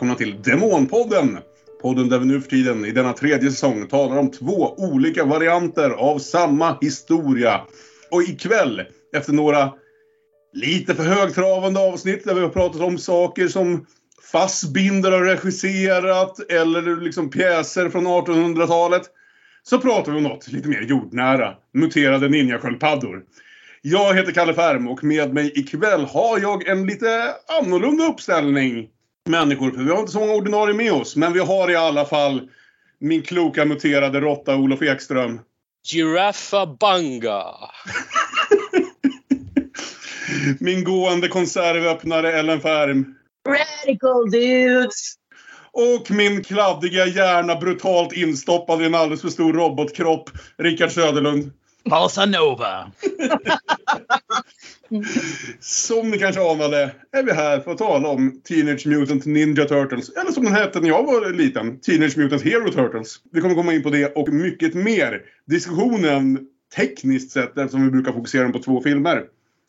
Välkomna till Demonpodden! Podden där vi nu för tiden i denna tredje säsong talar om två olika varianter av samma historia. Och ikväll, efter några lite för högtravande avsnitt där vi har pratat om saker som Fassbinder har regisserat eller liksom pjäser från 1800-talet. Så pratar vi om något lite mer jordnära. Muterade ninjasköldpaddor. Jag heter Kalle Färm och med mig ikväll har jag en lite annorlunda uppställning människor. För vi har inte så många ordinarie med oss. Men vi har i alla fall min kloka muterade råtta Olof Ekström. Giraffa Banga. min gående konservöppnare Ellen Färm. Radical dudes! Och min kladdiga hjärna brutalt instoppad i en alldeles för stor robotkropp, Rickard Söderlund. Bossa Nova. Mm. Som ni kanske anade är vi här för att tala om Teenage Mutant Ninja Turtles. Eller som den hette när jag var liten, Teenage Mutant Hero Turtles. Vi kommer komma in på det och mycket mer. Diskussionen tekniskt sett, eftersom vi brukar fokusera på två filmer,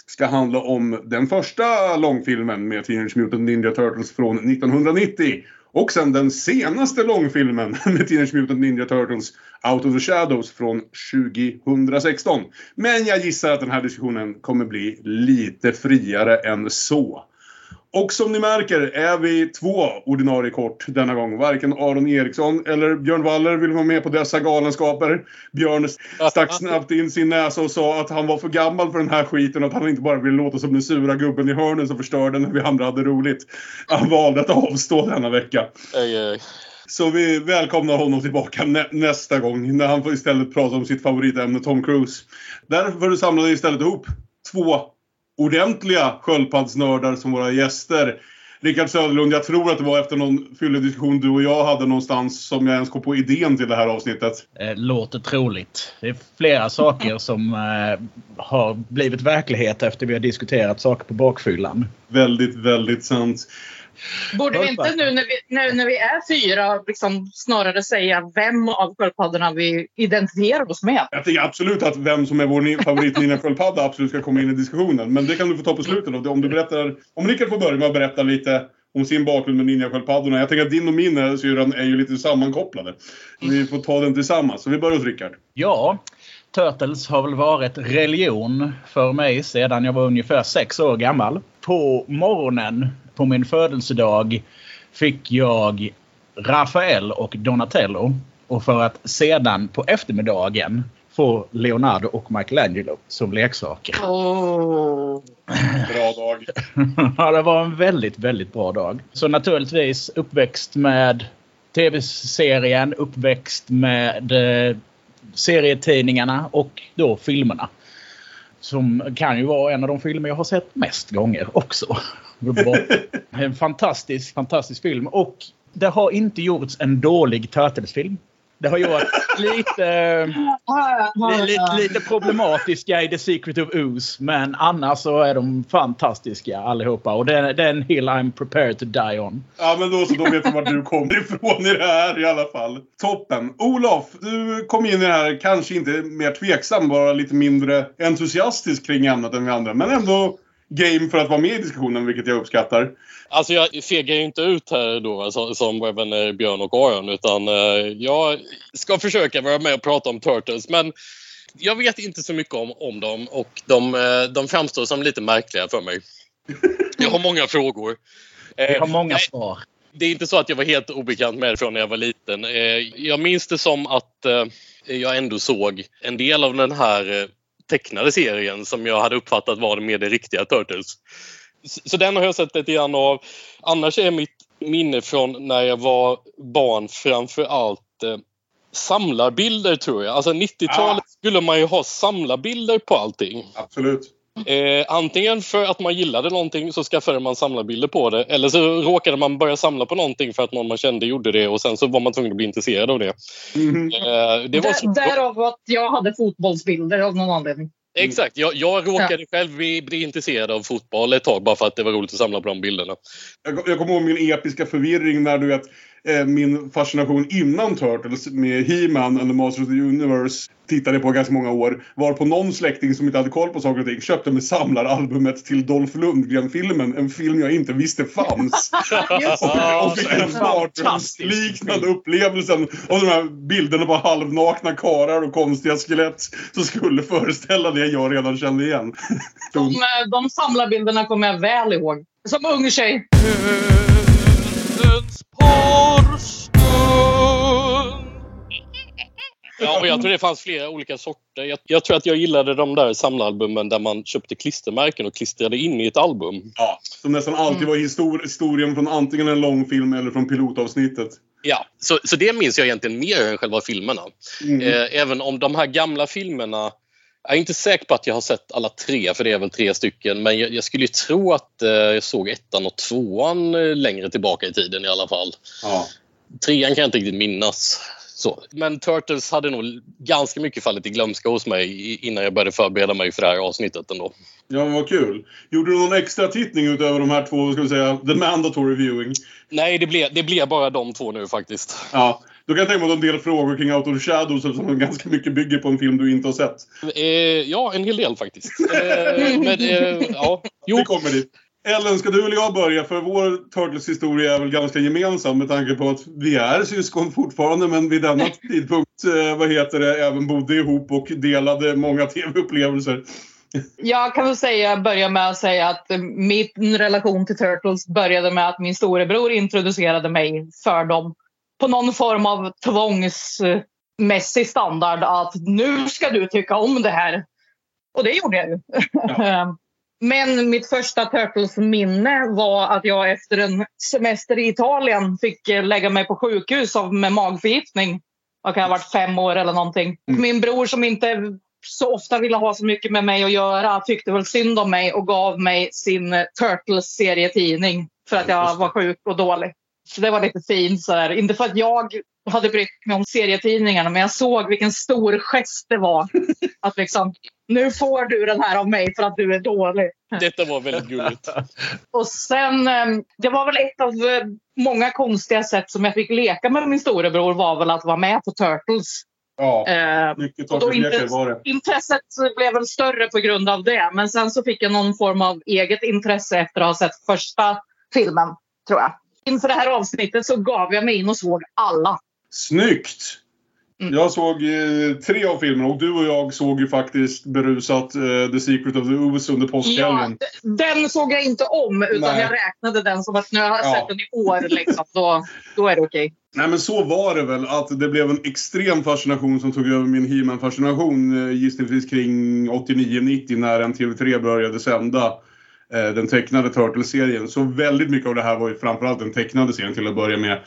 ska handla om den första långfilmen med Teenage Mutant Ninja Turtles från 1990. Och sen den senaste långfilmen med Teenage Mutant Ninja Turtles Out of the Shadows från 2016. Men jag gissar att den här diskussionen kommer bli lite friare än så. Och som ni märker är vi två ordinarie kort denna gång. Varken Aron Eriksson eller Björn Waller vill vara med på dessa galenskaper. Björn stack snabbt in sin näsa och sa att han var för gammal för den här skiten och att han inte bara ville låta som den sura gubben i hörnen som förstörde när vi andra hade roligt. Han valde att avstå denna vecka. Ej, ej. Så vi välkomnar honom tillbaka nä nästa gång när han får istället prata om sitt favoritämne Tom Cruise. Därför samlade vi istället ihop två ordentliga sköldpaddsnördar som våra gäster. Rickard Söderlund, jag tror att det var efter någon fyllig diskussion du och jag hade någonstans som jag ens kom på idén till det här avsnittet. Eh, Låter troligt. Det är flera saker som eh, har blivit verklighet efter vi har diskuterat saker på bakfyllan. Väldigt, väldigt sant. Borde vi inte nu när vi, nu när vi är fyra liksom snarare säga vem av sköldpaddorna vi identifierar oss med? Jag tycker absolut att vem som är vår favorit sköldpadda absolut ska komma in i diskussionen. Men det kan du få ta på slutet. Om du berättar, om Rickard får börja med att berätta lite om sin bakgrund med ninjasköldpaddorna. Jag tänker att din och min syrran är ju lite sammankopplade. Vi får ta den tillsammans. Så vi börjar hos Rickard. Ja, Turtles har väl varit religion för mig sedan jag var ungefär sex år gammal. På morgonen på min födelsedag fick jag Rafael och Donatello. Och för att sedan på eftermiddagen få Leonardo och Michelangelo som leksaker. Oh. Bra dag. ja, det var en väldigt, väldigt bra dag. Så naturligtvis uppväxt med tv-serien, uppväxt med eh, serietidningarna och då filmerna. Som kan ju vara en av de filmer jag har sett mest gånger också. En fantastisk, fantastisk film. Och det har inte gjorts en dålig Turtles-film. Det har gjorts lite, lite, lite problematiska i The Secret of Ooze. Men annars så är de fantastiska allihopa. Och det är, det är en hill I'm prepared to die on. Ja men då så, då vet vi var du kommer ifrån i det här i alla fall. Toppen. Olof, du kom in i det här kanske inte mer tveksam, bara lite mindre entusiastisk kring ämnet än vi andra. Men ändå game för att vara med i diskussionen, vilket jag uppskattar. Alltså jag fegar ju inte ut här då som, som våra vänner Björn och Aron utan eh, jag ska försöka vara med och prata om Turtles men jag vet inte så mycket om, om dem och de, eh, de framstår som lite märkliga för mig. Jag har många frågor. Jag har Eh, många svar. Det är inte så att jag var helt obekant med det från när jag var liten. Eh, Jag minns det som att eh, jag ändå såg en del av den här eh, tecknade serien som jag hade uppfattat var mer det riktiga Turtles. Så den har jag sett lite grann av. Annars är mitt minne från när jag var barn framför allt eh, samlarbilder tror jag. Alltså 90-talet skulle man ju ha samlarbilder på allting. Absolut. Eh, antingen för att man gillade någonting så skaffade man samlarbilder på det. Eller så råkade man börja samla på någonting för att någon man kände gjorde det och sen så var man tvungen att bli intresserad av det. Mhm. Eh, det var så... Där, därav att jag hade fotbollsbilder av någon anledning. Exakt. Jag, jag råkade själv bli, bli intresserad av fotboll ett tag bara för att det var roligt att samla på de bilderna. Jag, jag kommer ihåg min episka förvirring när du vet min fascination innan Turtles med He-Man and the Masters of the Universe tittade på ganska många år. Var på någon släkting som inte hade koll på saker och ting köpte med samlaralbumet till Dolph Lundgren-filmen. En film jag inte visste fanns. och, och fick den mardrömsliknande upplevelsen av de här bilderna på halvnakna karar och konstiga skelett som skulle föreställa det jag redan kände igen. De, eh, de samlarbilderna kommer jag väl ihåg. Som ung tjej. Ja, och jag tror det fanns flera olika sorter. Jag, jag, tror att jag gillade de där samlaralbumen där man köpte klistermärken och klistrade in i ett album. Ja, som nästan alltid var histor historien från antingen en långfilm eller från pilotavsnittet. Ja, så, så det minns jag egentligen mer än själva filmerna. Mm. Eh, även om de här gamla filmerna jag är inte säker på att jag har sett alla tre, för det är väl tre stycken. Men jag, jag skulle tro att eh, jag såg ettan och tvåan eh, längre tillbaka i tiden i alla fall. Ja. Trean kan jag inte riktigt minnas. Så. Men Turtles hade nog ganska mycket fallit i glömska hos mig innan jag började förbereda mig för det här avsnittet ändå. Ja, men vad kul. Gjorde du någon extra tittning utöver de här två, ska vi säga, the mandatory viewing? Nej, det blev, det blev bara de två nu faktiskt. Ja. Då kan jag tänka mig en del frågor kring Out of Shadows som ganska mycket bygger på en film du inte har sett. Eh, ja, en hel del faktiskt. Eh, men, eh, ja. Jo. Vi kommer dit. Ellen, ska du eller jag börja? För vår Turtles-historia är väl ganska gemensam med tanke på att vi är syskon fortfarande men vid denna tidpunkt, eh, vad heter det, även bodde ihop och delade många tv-upplevelser. Jag kan väl säga, börja med att säga att min relation till Turtles började med att min storebror introducerade mig för dem på någon form av tvångsmässig standard att nu ska du tycka om det här. Och det gjorde jag ju. Ja. Men mitt första Turtles-minne var att jag efter en semester i Italien fick lägga mig på sjukhus med magförgiftning. Jag kan ha varit fem år eller någonting. Mm. Min bror som inte så ofta ville ha så mycket med mig att göra tyckte väl synd om mig och gav mig sin Turtles-serietidning för att jag var sjuk och dålig. Så det var lite fint. Så där. Inte för att jag hade brytt mig om serietidningarna men jag såg vilken stor gest det var. Att liksom, nu får du den här av mig för att du är dålig. Detta var väldigt gulligt. Och sen, ehm, det var väl ett av eh, många konstiga sätt som jag fick leka med min storebror var väl att vara med på Turtles. Ja, eh, mycket Turtles var det. Intresset blev väl större på grund av det. Men sen så fick jag någon form av eget intresse efter att ha sett första filmen, tror jag. Inför det här avsnittet så gav jag mig in och såg alla. Snyggt! Mm. Jag såg eh, tre av filmerna och du och jag såg ju faktiskt berusat eh, The Secret of the Ooze under påskhelgen. Ja, den såg jag inte om utan Nej. jag räknade den som att nu har jag ja. sett den i år. Liksom, då, då är det okej. Okay. Nej men så var det väl att det blev en extrem fascination som tog över min he fascination eh, gissningsvis kring 89-90 när NTV3 började sända den tecknade Turtles-serien. Så väldigt mycket av det här var ju framförallt den tecknade serien till att börja med.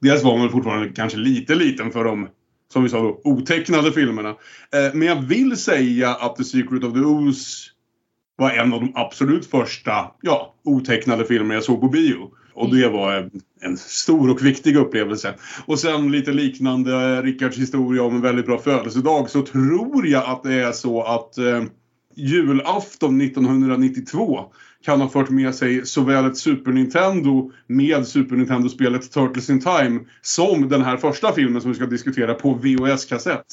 Dels var man fortfarande kanske lite liten för de, som vi sa då, otecknade filmerna. Eh, men jag vill säga att The Secret of the Ooze var en av de absolut första, ja, otecknade filmer jag såg på bio. Och det var en, en stor och viktig upplevelse. Och sen lite liknande Rickards historia om en väldigt bra födelsedag så tror jag att det är så att eh, julafton 1992 kan ha fört med sig såväl ett Super Nintendo med Super Nintendo-spelet Turtles in Time som den här första filmen som vi ska diskutera på VHS-kassett.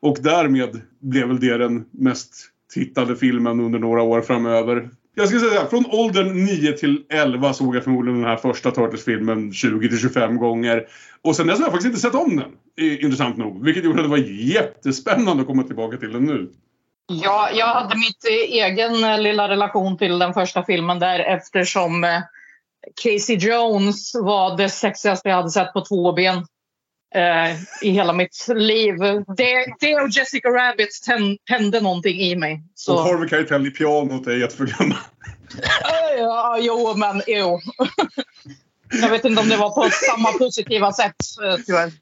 Och därmed blev väl det den mest tittade filmen under några år framöver. Jag ska säga från åldern 9 till 11 såg jag förmodligen den här första Turtles-filmen 20 till 25 gånger. Och sen dess har jag faktiskt inte sett om den, intressant nog. Vilket gjorde att det var jättespännande att komma tillbaka till den nu. Ja, jag hade mitt egen eh, lilla relation till den första filmen där eftersom eh, Casey Jones var det sexigaste jag hade sett på två ben eh, i hela mitt liv. Det, det och Jessica Rabbit tände någonting i mig. Så. Och Harvey Keitel i pianot är jätteprogram. ja, jo, men jo. jag vet inte om det var på samma positiva sätt, eh, tyvärr.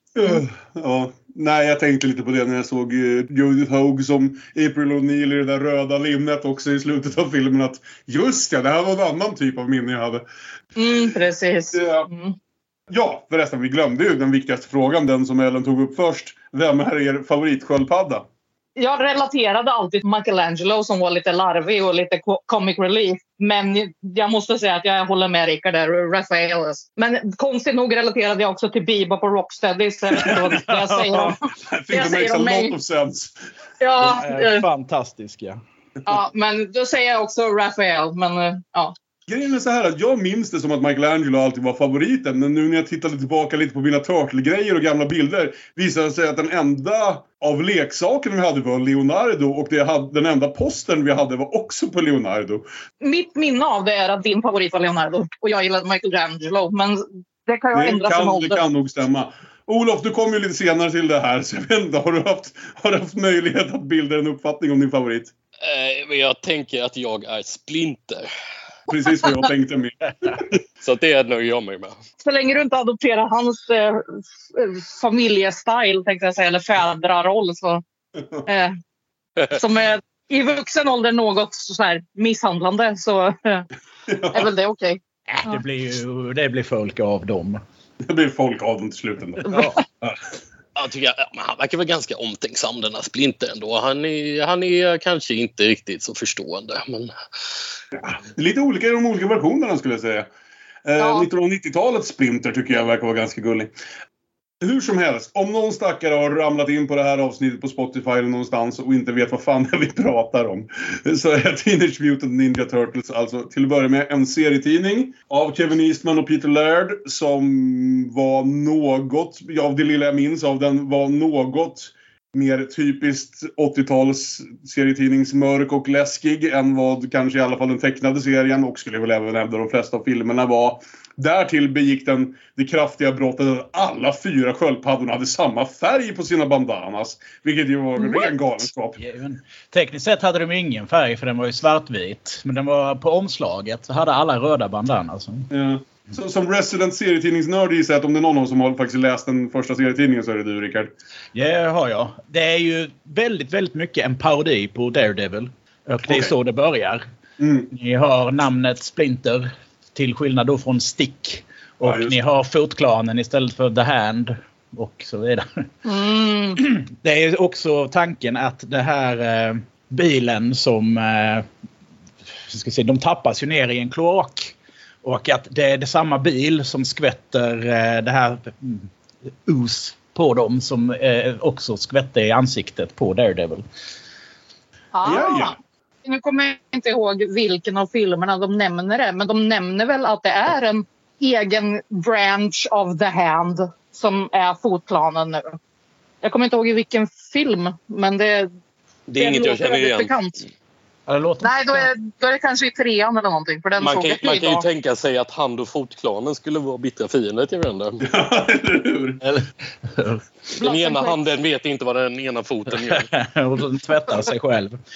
Ja, Nej, jag tänkte lite på det när jag såg uh, Judith Hogue som April O'Neil i det där röda linnet också i slutet av filmen. Att just ja, det här var en annan typ av minne jag hade. Mm, precis. Ja. Mm. ja, förresten, vi glömde ju den viktigaste frågan, den som Ellen tog upp först. Vem är er favoritsköldpadda? Jag relaterade alltid till Michelangelo som var lite larvig och lite co- comic relief. Men jag måste säga att jag håller med Rickard där, Rafael. Men konstigt nog relaterade jag också till Bebop och Rocksteady. Så jag säger om. Jag säger om mig. Ja, eh, fantastiska. ja, men då säger jag också Rafael. Men eh, ja. Grejen är så här att jag minns det som att Michelangelo alltid var favoriten. Men nu när jag tittade tillbaka lite på mina Turtle-grejer och gamla bilder visade det sig att den enda av leksakerna vi hade var Leonardo och det hade, den enda posten vi hade var också på Leonardo. Mitt minne av det är att din favorit var Leonardo och jag gillade Michelangelo. Men det kan ju Det ändras med kan, det åldern. kan nog stämma. Olof, du kom ju lite senare till det här så jag vet inte, har du haft, har du haft möjlighet att bilda en uppfattning om din favorit? Eh, jag tänker att jag är Splinter. Precis vad jag tänkte med. Så det nöjer jag mig med. Så länge du inte adopterar hans eh, f- familjestyle, tänkte jag säga, eller fädraroll, så, eh, som är i vuxen ålder något så här misshandlande, så eh, är väl det okej. Det blir ju det blir folk av dem. Det blir folk av dem till slut ändå. Ja. Jag tycker, ja, men han verkar vara ganska omtänksam den här Splinter ändå. Han är, han är kanske inte riktigt så förstående. Men Det är lite olika i de olika versionerna skulle jag säga. Eh, Ja. 1990-talets Splinter tycker jag verkar vara ganska gullig. Hur som helst, om någon stackare har ramlat in på det här avsnittet på Spotify eller någonstans och inte vet vad fan det är vi pratar om. Så är Teenage Mutant Ninja Turtles alltså till att börja med en serietidning av Kevin Eastman och Peter Laird som var något, av det lilla jag minns av den, var något mer typiskt 80-tals serietidningsmörk och läskig än vad kanske i alla fall den tecknade serien och skulle jag väl även hävda de flesta av filmerna var. Därtill begick den det kraftiga brottet att alla fyra sköldpaddorna hade samma färg på sina bandanas. Vilket ju var en ren galenskap. Tekniskt sett hade de ingen färg för den var ju svartvit. Men den var på omslaget så hade alla röda bandanas. Ja. Så, som resident serietidningsnörd gissar jag att om det är någon av oss som har faktiskt läst den första serietidningen så är det du Rickard. Ja, det har jag. Det är ju väldigt, väldigt mycket en parodi på Daredevil. Och det är Okej. så det börjar. Mm. Ni har namnet Splinter till skillnad då från Stick. Och Ja, ni har Fotklanen istället för The Hand. Och så vidare. Mm. Det är också tanken att det här eh, bilen som... Eh, ska se, de tappas ju ner i en kloak. Och att det är det samma bil som skvätter eh, det här mm, us på dem som eh, också skvätte i ansiktet på Daredevil. Ah. Ja, ja. Nu kommer jag inte ihåg vilken av filmerna de nämner det, men de nämner väl att det är en egen branch of the hand som är fotplanen nu. Jag kommer inte ihåg i vilken film, men det, det är inget jag känner igen. Bekant. Ja, Nej, då är, då är det kanske i trean eller någonting. För den Man såg kan, man kan ju tänka sig att Hand och Fotklanen skulle vara bittra fiender till varandra. Eller hur? Eller, den ena and handen vet inte vad den ena foten gör. och den tvättar sig själv.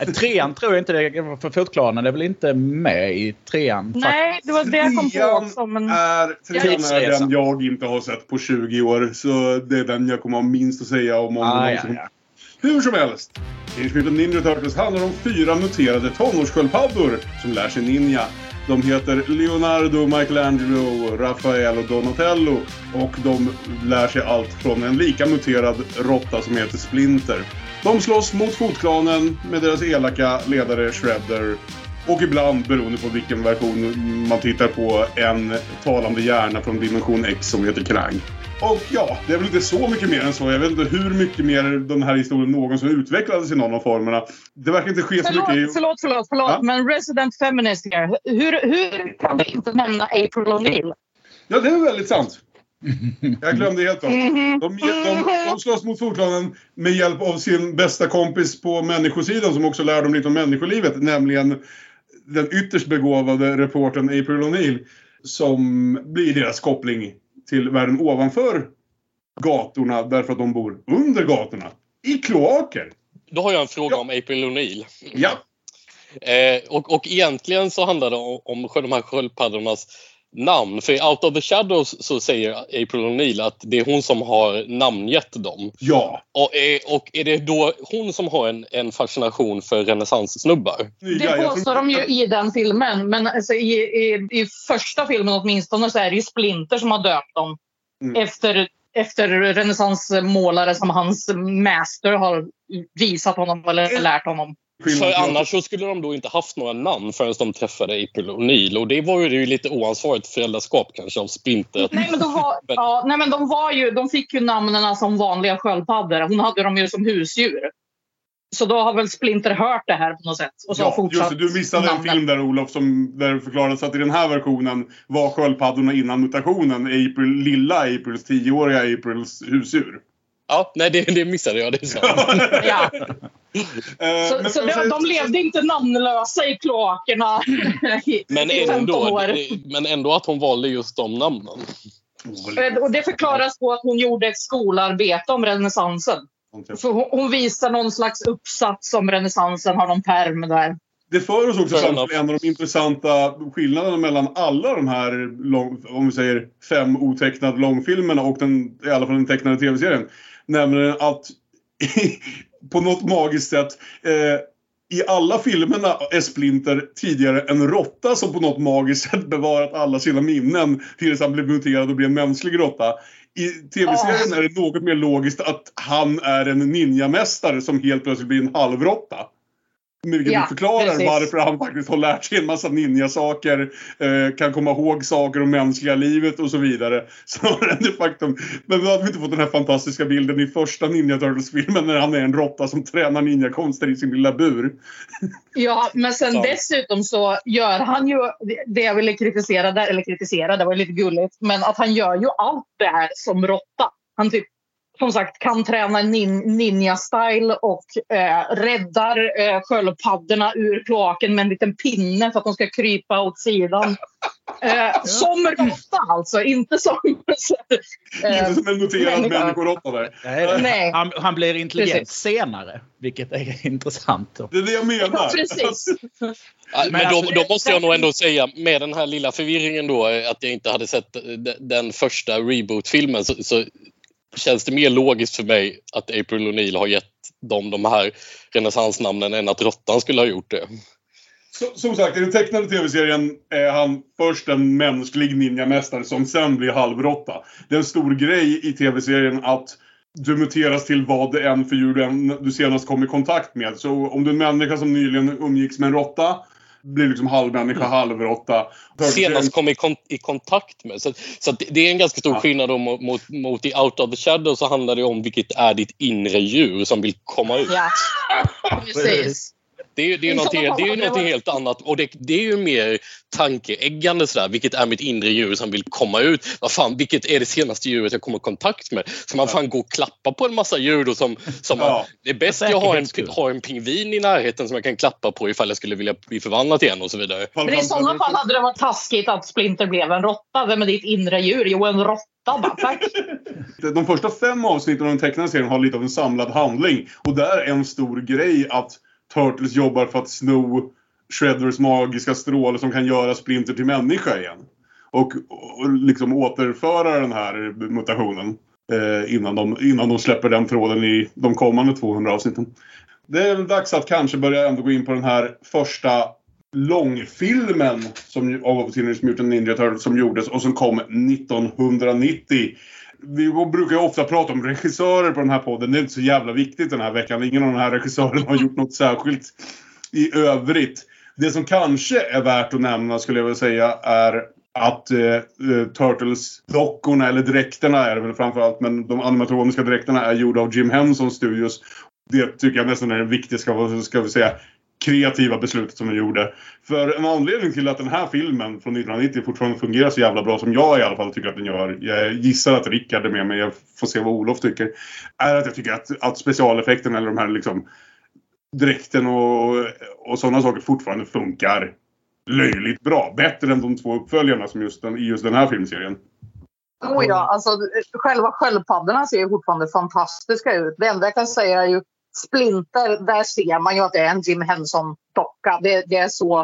Eh, Trean tror jag inte det för Fotklanen är väl inte med i trean? Nej, det var det jag kom på också. Men... är, trean är den jag inte har sett på 20 år. Så det är den jag kommer ha minst att säga om. om Ah, ja, som- ja. Hur som helst. Teenage Mutant Ninja Turtles handlar om fyra muterade tonårssköldpaddor som lär sig ninja. De heter Leonardo, Michelangelo, Rafael och Donatello. Och de lär sig allt från en lika muterad råtta som heter Splinter. De slåss mot Fotklanen med deras elaka ledare Shredder. Och ibland, beroende på vilken version man tittar på, en talande hjärna från Dimension X som heter Krang. Och ja, det är väl inte så mycket mer än så. Jag vet inte hur mycket mer den här historien någonsin utvecklades i någon av formerna. Det verkar inte ske så mycket i... Förlåt, förlåt, förlåt. Ja? men Resident Feminist här. Hur, hur kan vi inte nämna April O'Neil? Ja, det är väldigt sant. Jag glömde helt bort. Mhm. De, de, de slåss mot Fotklanen med hjälp av sin bästa kompis på människosidan som också lär dem lite om människolivet. Nämligen den ytterst begåvade reportern April O'Neil. Som blir deras koppling till världen ovanför gatorna därför att de bor under gatorna. I kloaker. Då har jag en fråga Ja. om April O'Neil. Ja. Eh, och, och egentligen så handlar det om, om de här sköldpaddornas namn. För i Out of the Shadows så säger April O'Neil att det är hon som har namngett dem. Ja. Och, eh, och är det då hon som har en, en fascination för renässanssnubbar? Det påstår de ju i den filmen. Men alltså i, i, i första filmen åtminstone så är det ju Splinter som har döpt dem. Mm. Efter efter renässansmålare som hans master har visat honom eller lärt honom. För annars så skulle de då inte haft några namn förrän de träffade April O'Neill. Och det var ju lite oansvarigt föräldraskap kanske av Splinter. Nej men, de var, ja, nej, men de, var ju, de fick ju namnen som vanliga sköldpaddor. Hon hade dem ju som husdjur. Så då har väl Splinter hört det här på något sätt. Och så ja, fortsatt just det, du missade en film där Olof som, där det förklarades att i den här versionen var sköldpaddorna innan mutationen April, lilla Aprils tioåriga Aprils husdjur. Ja, nej det, det missade jag. Det är sant. ja. Eh, Så, men så för de, levde inte namnlösa i kloakerna i, Men i 15 ändå, år. men ändå att hon valde just de namnen. Och det förklaras på att hon gjorde ett skolarbete om renässansen. För hon, hon visar någon slags uppsats om renässansen, har någon pärm där. Det för oss också fram till en av de intressanta skillnaderna mellan alla de här, lång, om vi säger fem otecknade långfilmerna och den, i alla fall den tecknade tv-serien. Nämligen att på något magiskt sätt eh, i alla filmerna är Splinter tidigare en råtta som på något magiskt sätt bevarat alla sina minnen tills han blev muterad och blev en mänsklig råtta. I tv-serien är det något mer logiskt att han är en ninjamästare som helt plötsligt blir en halvråtta. Vilket Ja, förklarar precis. varför han faktiskt har lärt sig en massa ninjasaker, eh, kan komma ihåg saker om mänskliga livet och så vidare. Snarare än det faktum. Men då hade vi inte fått den här fantastiska bilden i första Ninja Turtles-filmen när han är en råtta som tränar ninjakonster i sin lilla bur. Ja, men sen Ja. dessutom så gör han ju det jag ville kritisera där, eller kritisera, det var lite gulligt, men att han gör ju allt det här som råtta. Han typ, som sagt, kan träna nin, ninja-style och eh, räddar eh, sköldpaddorna ur kloaken med en liten pinne för att de ska krypa åt sidan. Eh, som råtta alltså, inte som... eh, Inte som en muterad människoråtta där. Nej, Nej. Han, han blir intelligent Precis. senare, vilket är intressant. Då. Det är det jag menar. Ja, precis. Men, Men då, alltså, då måste jag nog ändå säga, med den här lilla förvirringen då, eh, att jag inte hade sett eh, de- den första reboot-filmen, så, så känns det mer logiskt för mig att April O'Neill har gett dem de här renässansnamnen än att Råttan skulle ha gjort det. Så, som sagt, i den tecknade tv-serien är han först en mänsklig ninjamästare som sen blir halvråtta. Det är en stor grej i tv-serien att du muteras till vad det än för djur du senast kom i kontakt med. Så om du är en människa som nyligen umgicks med en råtta blir liksom halvmänniska, halvråtta. Senast kom i, kon i kontakt med. Så, så att det- det är en ganska stor Ja. skillnad då mot, mot, mot i Out of the Shadow så handlar det om vilket är ditt inre djur som vill komma ut. Ja, precis. Det är, det är det är var- helt annat. Och det, det är ju mer tankeäggande sådär. Vilket är mitt inre djur som vill komma ut? Vad fan, vilket är det senaste djuret jag kommer i kontakt med? Ska man fan gå och klappa på en massa djur då som... som Ja. Det är bäst jag har en, har en pingvin i närheten som jag kan klappa på ifall jag skulle vilja bli förvandlad igen och så vidare. Men i sådana fall hade det varit taskigt att Splinter blev en råtta. Vem är ditt inre djur? Jo, en råtta. Tack. De första fem avsnitten av den tecknade serien har lite av en samlad handling. Och där är en stor grej att Turtles jobbar för att sno Shredders magiska stråle som kan göra Splinter till människa igen. Och, och liksom återföra den här mutationen. Eh, innan, de, innan de släpper den tråden i de kommande 200 avsnitten. Det är väl dags att kanske börja ändå gå in på den här första långfilmen som, av Teenage Mutant Ninja Turtles som gjordes och som kom 1990. Vi brukar ju ofta prata om regissörer på den här podden. Det är inte så jävla viktigt den här veckan. Ingen av de här regissörerna har gjort något särskilt i övrigt. Det som kanske är värt att nämna skulle jag vilja säga är att eh, eh Turtles-dockorna, eller dräkterna är det väl framförallt, men de animatroniska dräkterna är gjorda av Jim Henson Studios. Det tycker jag nästan är det viktigaste, ska vi säga, kreativa beslutet som vi gjorde. För en anledning till att den här filmen från 1990 fortfarande fungerar så jävla bra som jag i alla fall tycker att den gör. Jag gissar att Rickard är med mig, jag får se vad Olof tycker. Är att jag tycker att, att specialeffekterna eller de här liksom dräkten och, och sådana saker fortfarande funkar löjligt bra. Bättre än de två uppföljarna som just den, i just den här filmserien. Oh ja, alltså själva sköldpaddorna ser ju fortfarande fantastiska ut. Det enda jag kan säga är ju Splinter, där ser man ju att det är en Jim Henson-docka. Det, det är så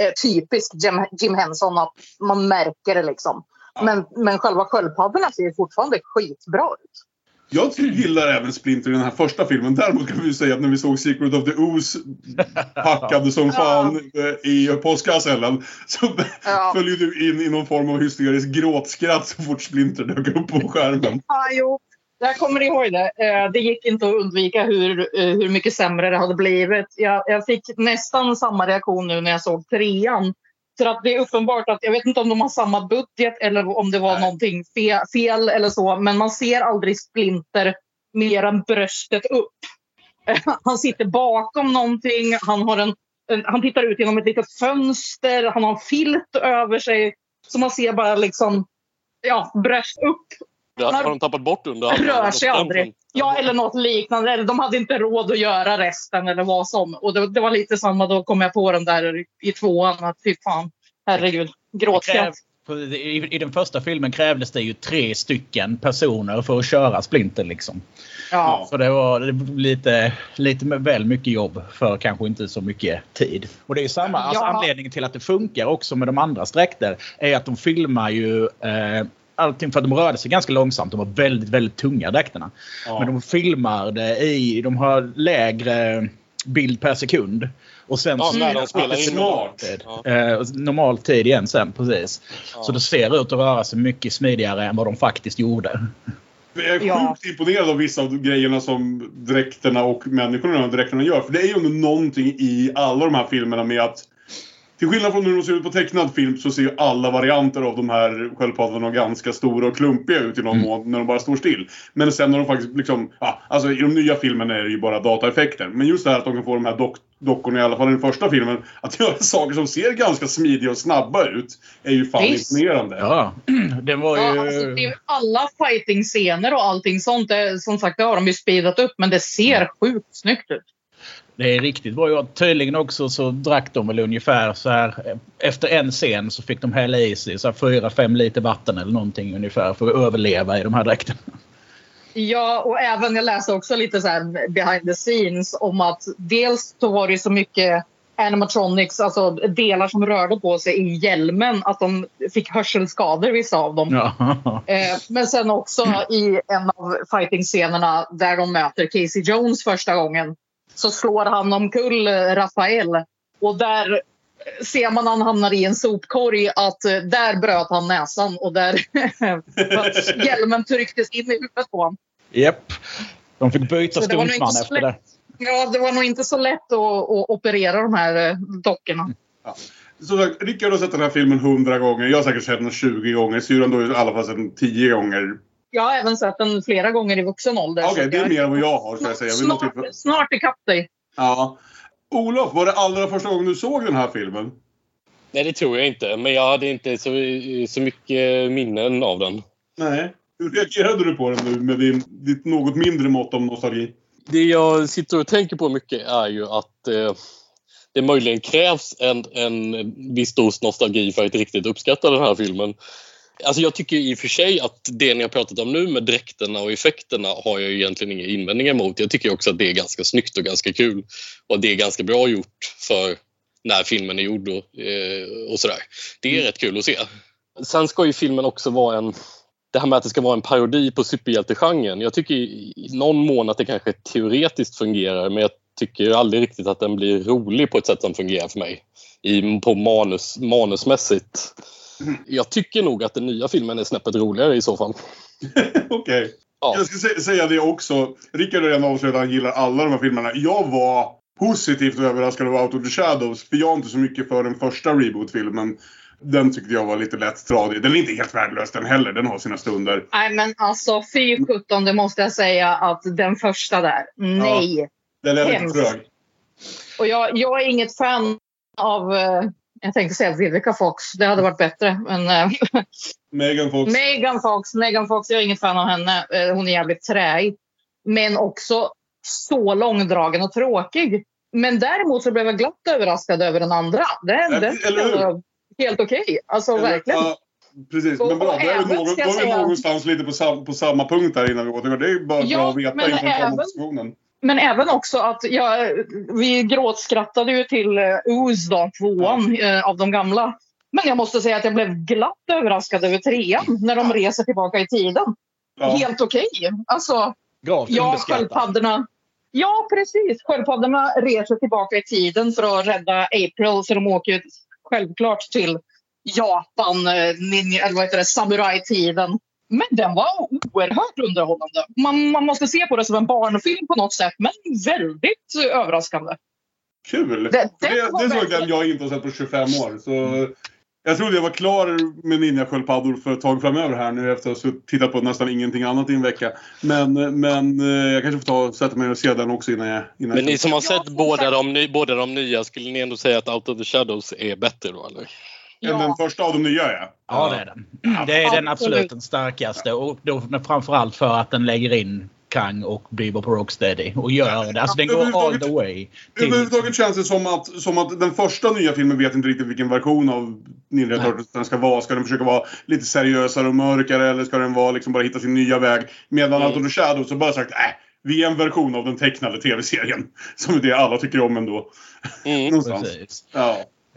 eh, typiskt Jim, Jim Henson att man märker det liksom. Men, men själva sköldpaddorna ser ju fortfarande skitbra ut. Jag gillar även Splinter i den här första filmen. Däremot kan vi säga att när vi såg Secret of the Ooze packade som fan eh, i påskkassellen så Ja. följde du in i någon form av hysterisk gråtskratt så fort Splinter dök upp på skärmen. Ja, jo, Jag kommer ihåg det. Eh, det gick inte att undvika hur, eh, hur mycket sämre det hade blivit. Jag, jag fick nästan samma reaktion nu när jag såg trean. För att det är uppenbart att, jag vet inte om de har samma budget eller om det var Nej. någonting fel, fel eller så, men man ser aldrig Splinter mer än bröstet upp. Han sitter bakom någonting, han, har en, en, han tittar ut genom ett litet fönster, han har en filt över sig. Så man ser bara liksom, ja, bröst upp Det har de tappat bort under rör sig aldrig. Ja, eller något liknande. Eller de hade inte råd att göra resten eller vad som. Och det, det var lite samma, då kom jag på den där i, tvåan. Att fy fan, herregud. Gråtskratt. I, I den första filmen krävdes det ju tre stycken personer för att köra Splinter. Liksom. Ja. Så det var lite, lite väl mycket jobb för kanske inte så mycket tid. Och det är ju samma alltså, Ja. anledningen till att det funkar också med de andra sträckter. Är att de filmar ju eh, allting för att de rörde sig ganska långsamt. De var väldigt, väldigt tunga dräkterna. Ja. Men de filmar det i... De har lägre bild per sekund. Och sen Ja, när de spelar in. Smart. tid. Ja. Eh, normal tid igen sen, precis. Ja. Så det ser ut att röra sig mycket smidigare än vad de faktiskt gjorde. Jag är Ja. sjukt imponerad av vissa av grejerna som dräkterna och människorna i dräkterna gör. För det är ju någonting i alla de här filmerna med att till skillnad från hur de ser ut på tecknad film så ser ju alla varianter av de här sköldpaddorna ganska stora och klumpiga ut i någon Mm. mån när de bara står still. Men sen när de faktiskt liksom, ja, alltså i de nya filmerna är det ju bara dataeffekter. Men just det här att de kan få de här dock, dockorna, i alla fall i den första filmen, att göra saker som ser ganska smidiga och snabba ut, är ju fan Visst. imponerande. Ja, den var ju... Ja, alltså, det är ju alla fighting-scener och allting sånt. Det, som sagt, det har de ju speedat upp, men det ser sjukt snyggt ut. Det är riktigt bra. Tydligen också så drack de väl ungefär så här. Efter en scen så fick de hälla i sig så här fyra, fem liter vatten eller någonting ungefär för att överleva i de här dräkterna. Ja, och även jag läste också lite så här behind the scenes om att dels så var det så mycket animatronics, alltså delar som rörde på sig i hjälmen, att de fick hörselskador vissa av dem. Ja. Eh, men sen också i en av fighting-scenerna där de möter Casey Jones första gången så slår han omkull eh, Rafael. Och där ser man när han hamnar i en sopkorg att eh, där bröt han näsan och där hjälmen trycktes in i huvudet på honom. Japp. De fick byta stuntman efter det. Ja, det var nog inte så lätt att, att operera de här eh, dockorna. Som sagt, Rickard har sett den här filmen hundra gånger. Jag har säkert sett den 20 gånger. Syrran då i alla fall sett den 10 gånger. Jag har även sett den flera gånger i vuxen ålder. Okej, så det är mer än vad jag har, ska jag säga. Snart, tillfälle- snart ikapp dig. Ja. Olof, var det allra första gången du såg den här filmen? Nej, det tror jag inte. Men jag hade inte så, så mycket minnen av den. Nej. Hur reagerade du på den nu med din, ditt något mindre mått om nostalgi? Det jag sitter och tänker på mycket är ju att eh, det möjligen krävs en, en viss dos nostalgi för att riktigt uppskatta den här filmen. Alltså jag tycker i och för sig att det ni har pratat om nu med dräkterna och effekterna har jag egentligen inga invändningar mot. Jag tycker också att det är ganska snyggt och ganska kul. Och att det är ganska bra gjort för när filmen är gjord och, eh, och sådär. Det är rätt kul att se. Sen ska ju filmen också vara en det här med att det ska vara en parodi på superhjältegenren. Jag tycker i i någon mån att det kanske teoretiskt fungerar men jag tycker aldrig riktigt att den blir rolig på ett sätt som fungerar för mig. I, på manus, manusmässigt. Jag tycker nog att den nya filmen är snäppet roligare i så fall. Okej. Ja. Jag ska sä- säga det också. Rickard har redan avslöjat att han gillar alla de här filmerna. Jag var positivt överraskad av Out of the Shadows. För jag är inte så mycket för den första reboot-filmen. Den tyckte jag var lite lätt tradig. Den är inte helt värdelös den heller. Den har sina stunder. Nej, men alltså fy sjutton, det måste jag säga att den första där, nej. Den är lite Hemskt. trög. Och jag, jag är inget fan av, eh, jag tänkte säga Vivica Fox, det hade varit bättre. Men eh, Megan Fox. Megan Fox, Megan Fox, jag är inget fan av henne. Eh, hon är jävligt träig. Men också så långdragen och tråkig. Men däremot så blev jag glatt överraskad över den andra. Den, Ja, den eller hur? var helt okej. Alltså verkligen. Ja, precis. Men bra. och Då är vi, någon, då är vi någonstans lite på, sam, på samma punkt här innan vi återgår. Det är bara Ja, bra att veta inför diskussionen. Men även också att jag, vi gråtskrattade ju till Ooze då, tvåan eh, av de gamla. Men jag måste säga att jag blev glatt överraskad över trean när de reser tillbaka i tiden. Ja. Helt okej. Alltså, Gravt ja, sköldpaddorna. Ja, precis. Sköldpaddorna reser tillbaka i tiden för att rädda April. Så de åker ju självklart till Japan, eh, ninja, eller vad heter det, samurai-tiden. Men den var oerhört underhållande. Man, man måste se på det som en barnfilm på något sätt, men väldigt överraskande. Kul! Det, Det- det, verkligen- den jag inte har sett på 25 år. Så jag trodde jag var klar med ninjasköldpaddor för ett tag framöver här nu efter att ha tittat på nästan ingenting annat i en vecka. Men, men eh, jag kanske får ta och sätta mig och se den också innan jag... Innan Men ni som har sett båda de, båda de nya, skulle ni ändå säga att Out of the Shadows är bättre då eller? Än den första av de nya ja. Ja, det är den. Det är den Absolut. den starkaste. Och då framförallt för att den lägger in Kang och Bebop och Rocksteady. Och gör det. Alltså den går all the way. till- Överhuvudtaget känns det som att, som att den första nya filmen vet inte riktigt vilken version av Ninja. Turtles den ska vara. Ska den försöka vara lite seriösare och mörkare eller ska den vara liksom bara hitta sin nya väg? Medan Mm. Out of the Shadows har bara sagt äh, vi är en version av den tecknade tv-serien. Som är det alla tycker om ändå. Mm. Någonstans. Precis. Ja.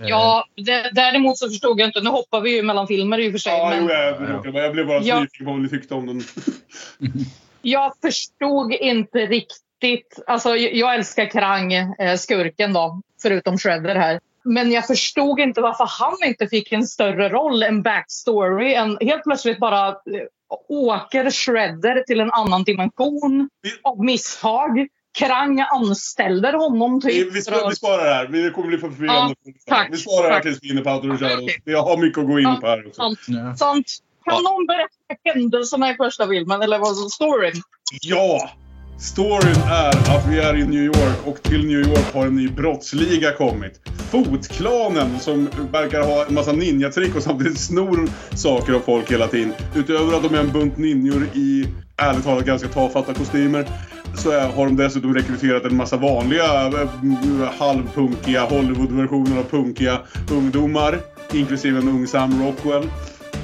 Ja, det, däremot så förstod jag inte. Nu hoppar vi ju mellan filmer i och för sig. Ja, men jo, jag, jag, blev bara Ja. nyfiken på vad ni tyckte om den. jag förstod inte riktigt. Alltså, jag jag älskar Krang, eh, skurken då, förutom Shredder här. Men jag förstod inte varför han inte fick en större roll, en backstory. En, helt plötsligt bara eh, åker Shredder till en annan dimension av misstag. Krang anställer honom Vi, typ. vi, för att- sp- vi sparar det här. Vi kommer bli för förvirrande. tack, vi sparar det här tills vi är inne på Out of the Shadows. Okej. Vi har mycket att gå in Ja, på här också. sant. Ja. sant. Kan Ja. någon berätta händelserna i första filmen? Eller vad som storyn? Ja! Storyn är att vi är i New York och till New York har en ny brottsliga kommit. Fotklanen som verkar ha en massa ninjatrick och samtidigt snor saker av folk hela tiden. Utöver att de är en bunt ninjor i ärligt talat ganska tafatta kostymer så har de dessutom rekryterat en massa vanliga eh, halvpunkiga Hollywood-versioner av punkiga ungdomar. Inklusive en ung Sam Rockwell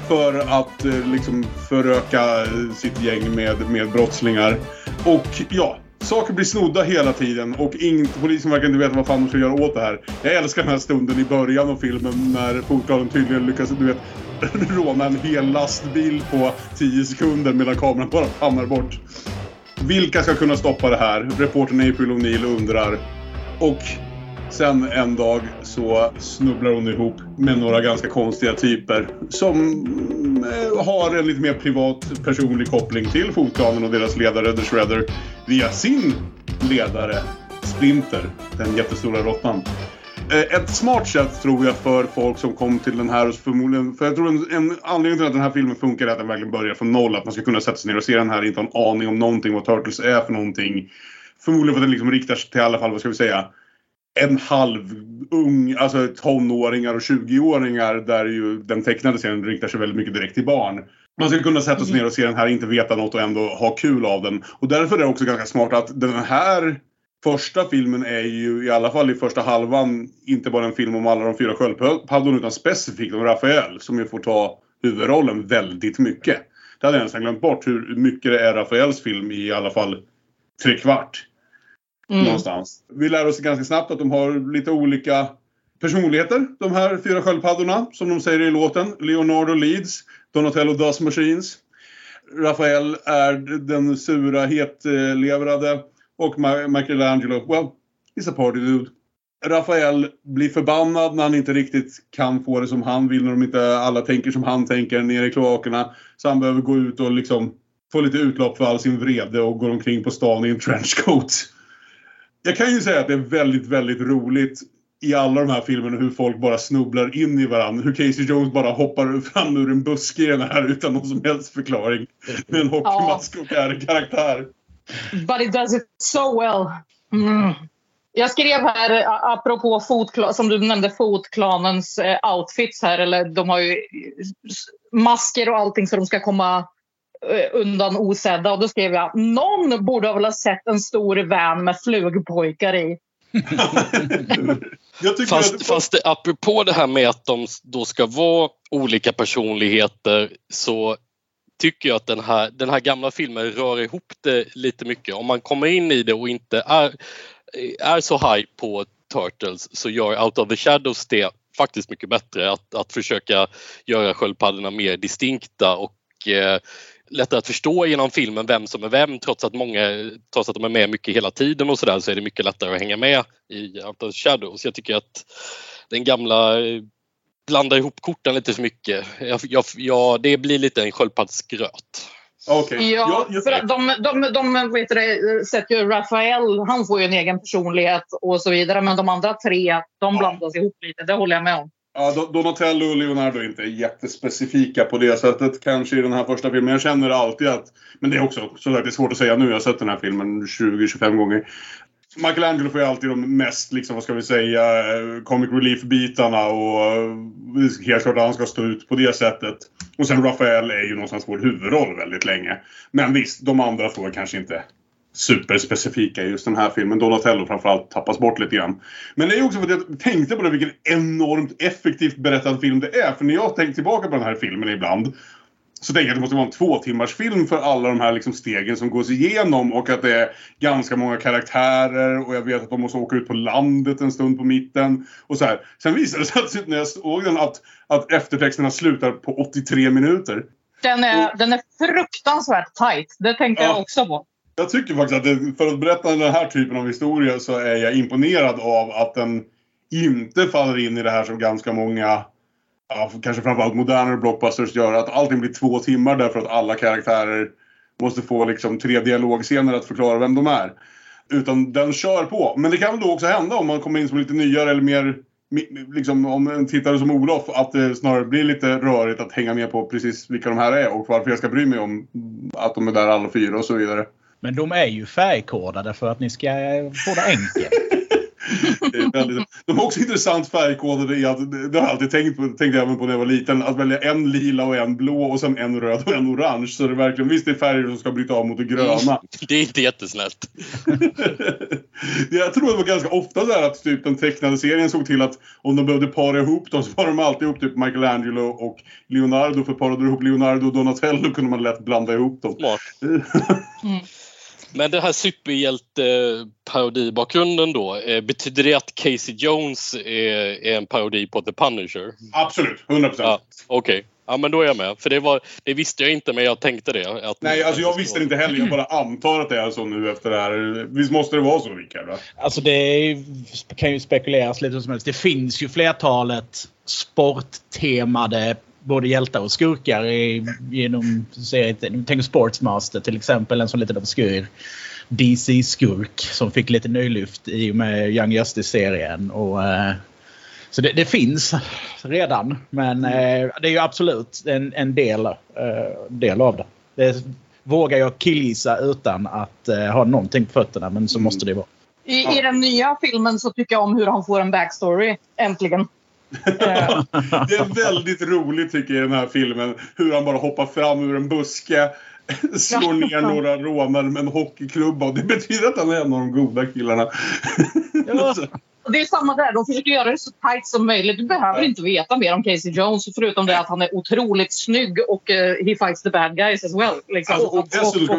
för att eh, liksom föröka eh, sitt gäng med, med brottslingar. Och ja, saker blir snodda hela tiden och ingen, polisen verkar inte veta vad fan de ska göra åt det här. Jag älskar den här stunden i början av filmen när fotklanen tydligen lyckas, du vet, råna en hel lastbil på 10 sekunder medan kameran bara hamnar bort. Vilka ska kunna stoppa det här? Reportern April O'Neill undrar. Och sen en dag så snubblar hon ihop med några ganska konstiga typer som eh, har en lite mer privat personlig koppling till fotklanen och deras ledare The Shredder via sin ledare Splinter, den jättestora råttan. Eh, ett smart sätt tror jag för folk som kom till den här och förmodligen, för jag tror en, en anledning till att den här filmen funkar är att den verkligen börjar från noll. Att man ska kunna sätta sig ner och se den här och inte ha en aning om någonting vad Turtles är för någonting. Förmodligen för att den liksom riktar sig till i alla fall, vad ska vi säga, en halv ung, alltså tonåringar och 20-åringar där ju den tecknade serien riktar sig väldigt mycket direkt till barn. Man ska kunna sätta sig ner och se den här, inte veta något och ändå ha kul av den. Och därför är det också ganska smart att den här första filmen är ju i alla fall i första halvan inte bara en film om alla de fyra sköldpaddorna utan specifikt om Rafael som ju får ta huvudrollen väldigt mycket. Det hade jag nästan glömt bort hur mycket det är Rafaels film i alla fall tre kvart Mm. någonstans. Vi lär oss ganska snabbt att de har lite olika personligheter, de här fyra sköldpaddorna, som de säger i låten. Leonardo leads, Donatello does machines. Rafael är den sura, hetlevrade och Michelangelo, well, he's a party dude. Rafael blir förbannad när han inte riktigt kan få det som han vill, när de inte alla tänker som han tänker nere i kloakerna. Så han behöver gå ut och liksom få lite utlopp för all sin vrede och går omkring på stan i en trenchcoat. Jag kan ju säga att det är väldigt, väldigt roligt i alla de här filmerna hur folk bara snubblar in i varandra. Hur Casey Jones bara hoppar fram ur en buske i den här utan någon som helst förklaring. Med en hockeymask och är karaktär. But it does it so well. Mm. Jag skrev här, apropå fotkla- som du nämnde, fotklanens eh, outfits här. Eller de har ju masker och allting så de ska komma undan osedda. Och då skrev jag, någon borde väl ha sett en stor van med flugpojkar i. Fast, att... fast det, apropå det här med att de då ska vara olika personligheter så tycker jag att den här, den här gamla filmen rör ihop det lite mycket. Om man kommer in i det och inte är, är så hype på Turtles så gör Out of the Shadows det faktiskt mycket bättre. Att, att försöka göra sköldpaddorna mer distinkta och eh, lättare att förstå genom filmen vem som är vem trots att många, trots att de är med mycket hela tiden och sådär så är det mycket lättare att hänga med i Out of Shadows. Jag tycker att den gamla eh, blanda ihop korten lite för mycket. Jag, jag, jag, det blir lite en sköldpaddsgröt. Okej. Ja, för att de, de, de vet det, sätter ju Rafael, han får ju en egen personlighet och så vidare. Men de andra tre, de Ja. blandas ihop lite. Det håller jag med om. Ja, Donatello och Leonardo är inte jättespecifika på det sättet kanske i den här första filmen. Jag känner alltid att, men det är också så det är svårt att säga nu. Jag har sett den här filmen 20-25 gånger. Michelangelo får ju alltid de mest, liksom, vad ska vi säga, eh, comic relief-bitarna och eh, det är helt klart att han ska stå ut på det sättet. Och sen Rafael är ju någonstans vår huvudroll väldigt länge. Men visst, de andra får kanske inte superspecifika i just den här filmen. Donatello framförallt tappas bort lite grann. Men det är också för att jag tänkte på det, vilken enormt effektivt berättad film det är. För när jag tänker tillbaka på den här filmen ibland så tänker jag att det måste vara en två timmars film för alla de här liksom stegen som gås igenom och att det är ganska många karaktärer och jag vet att de måste åka ut på landet en stund på mitten. Och så här. Sen visade det sig att när jag såg den att, att eftertexterna slutar på 83 minuter. Den är, den är fruktansvärt tight. Det tänkte Ja. jag också på. Jag tycker faktiskt att det, för att berätta den här typen av historia så är jag imponerad av att den inte faller in i det här som ganska många, ja, kanske framförallt modernare blockbusters gör. Att allting blir två timmar därför att alla karaktärer måste få liksom tre dialogscener att förklara vem de är. Utan den kör på. Men det kan väl då också hända om man kommer in som lite nyare eller mer Liksom om en tittare som Olof att det snarare blir lite rörigt att hänga med på precis vilka de här är och varför jag ska bry mig om att de är där alla fyra och så vidare. Men de är ju färgkodade för att ni ska få det enkelt. Det är väldigt, de är också intressant färgkodade i att, det har jag alltid tänkt på, tänkte jag även på när jag var liten, att välja en lila och en blå och sen en röd och en orange. Så det är verkligen, visst det är färger som ska bryta av mot det gröna. Det är inte jättesnällt. jag tror det var ganska ofta så här att typ den tecknade serien såg till att om de behövde para ihop dem så var de alltid ihop typ Michelangelo och Leonardo. För parade du ihop Leonardo och Donatello kunde man lätt blanda ihop dem. Smart. Men den här superhjälte-parodibakgrunden då. eh, Betyder det att Casey Jones är, är en parodi på The Punisher? Absolut, 100%. Ja, Okej. Ja, men då är jag med. För det, var, det visste jag inte, men jag tänkte det. Att Nej, alltså jag visste det inte heller. Jag bara antar att det är så nu efter det här. Visst måste det vara så, Rickard? va? Alltså det är, kan ju spekuleras lite som helst. Det finns ju flertalet sporttemade både hjältar och skurkar i, genom serien. Tänk Sportsmaster till exempel. En sån liten obskyr DC-skurk som fick lite nylyft i och med Young Justice-serien. Och, eh, så det, det finns redan. Men eh, det är ju absolut en, en del, eh, del av det. Det vågar jag killgissa utan att eh, ha någonting på fötterna. Men så måste det vara. I, I den nya filmen så tycker jag om hur han får en backstory. Äntligen. Eh, Det är väldigt roligt tycker jag i den här filmen. Hur han bara hoppar fram ur en buske. Slår ner några rånare med en hockeyklubba. Och det betyder att han är en av de goda killarna. Ja. och det är samma där. De försöker göra det så tight som möjligt. Du behöver inte veta mer om Casey Jones förutom det att han är otroligt snygg och eh, he fights the bad guys as well. Liksom. Alltså, och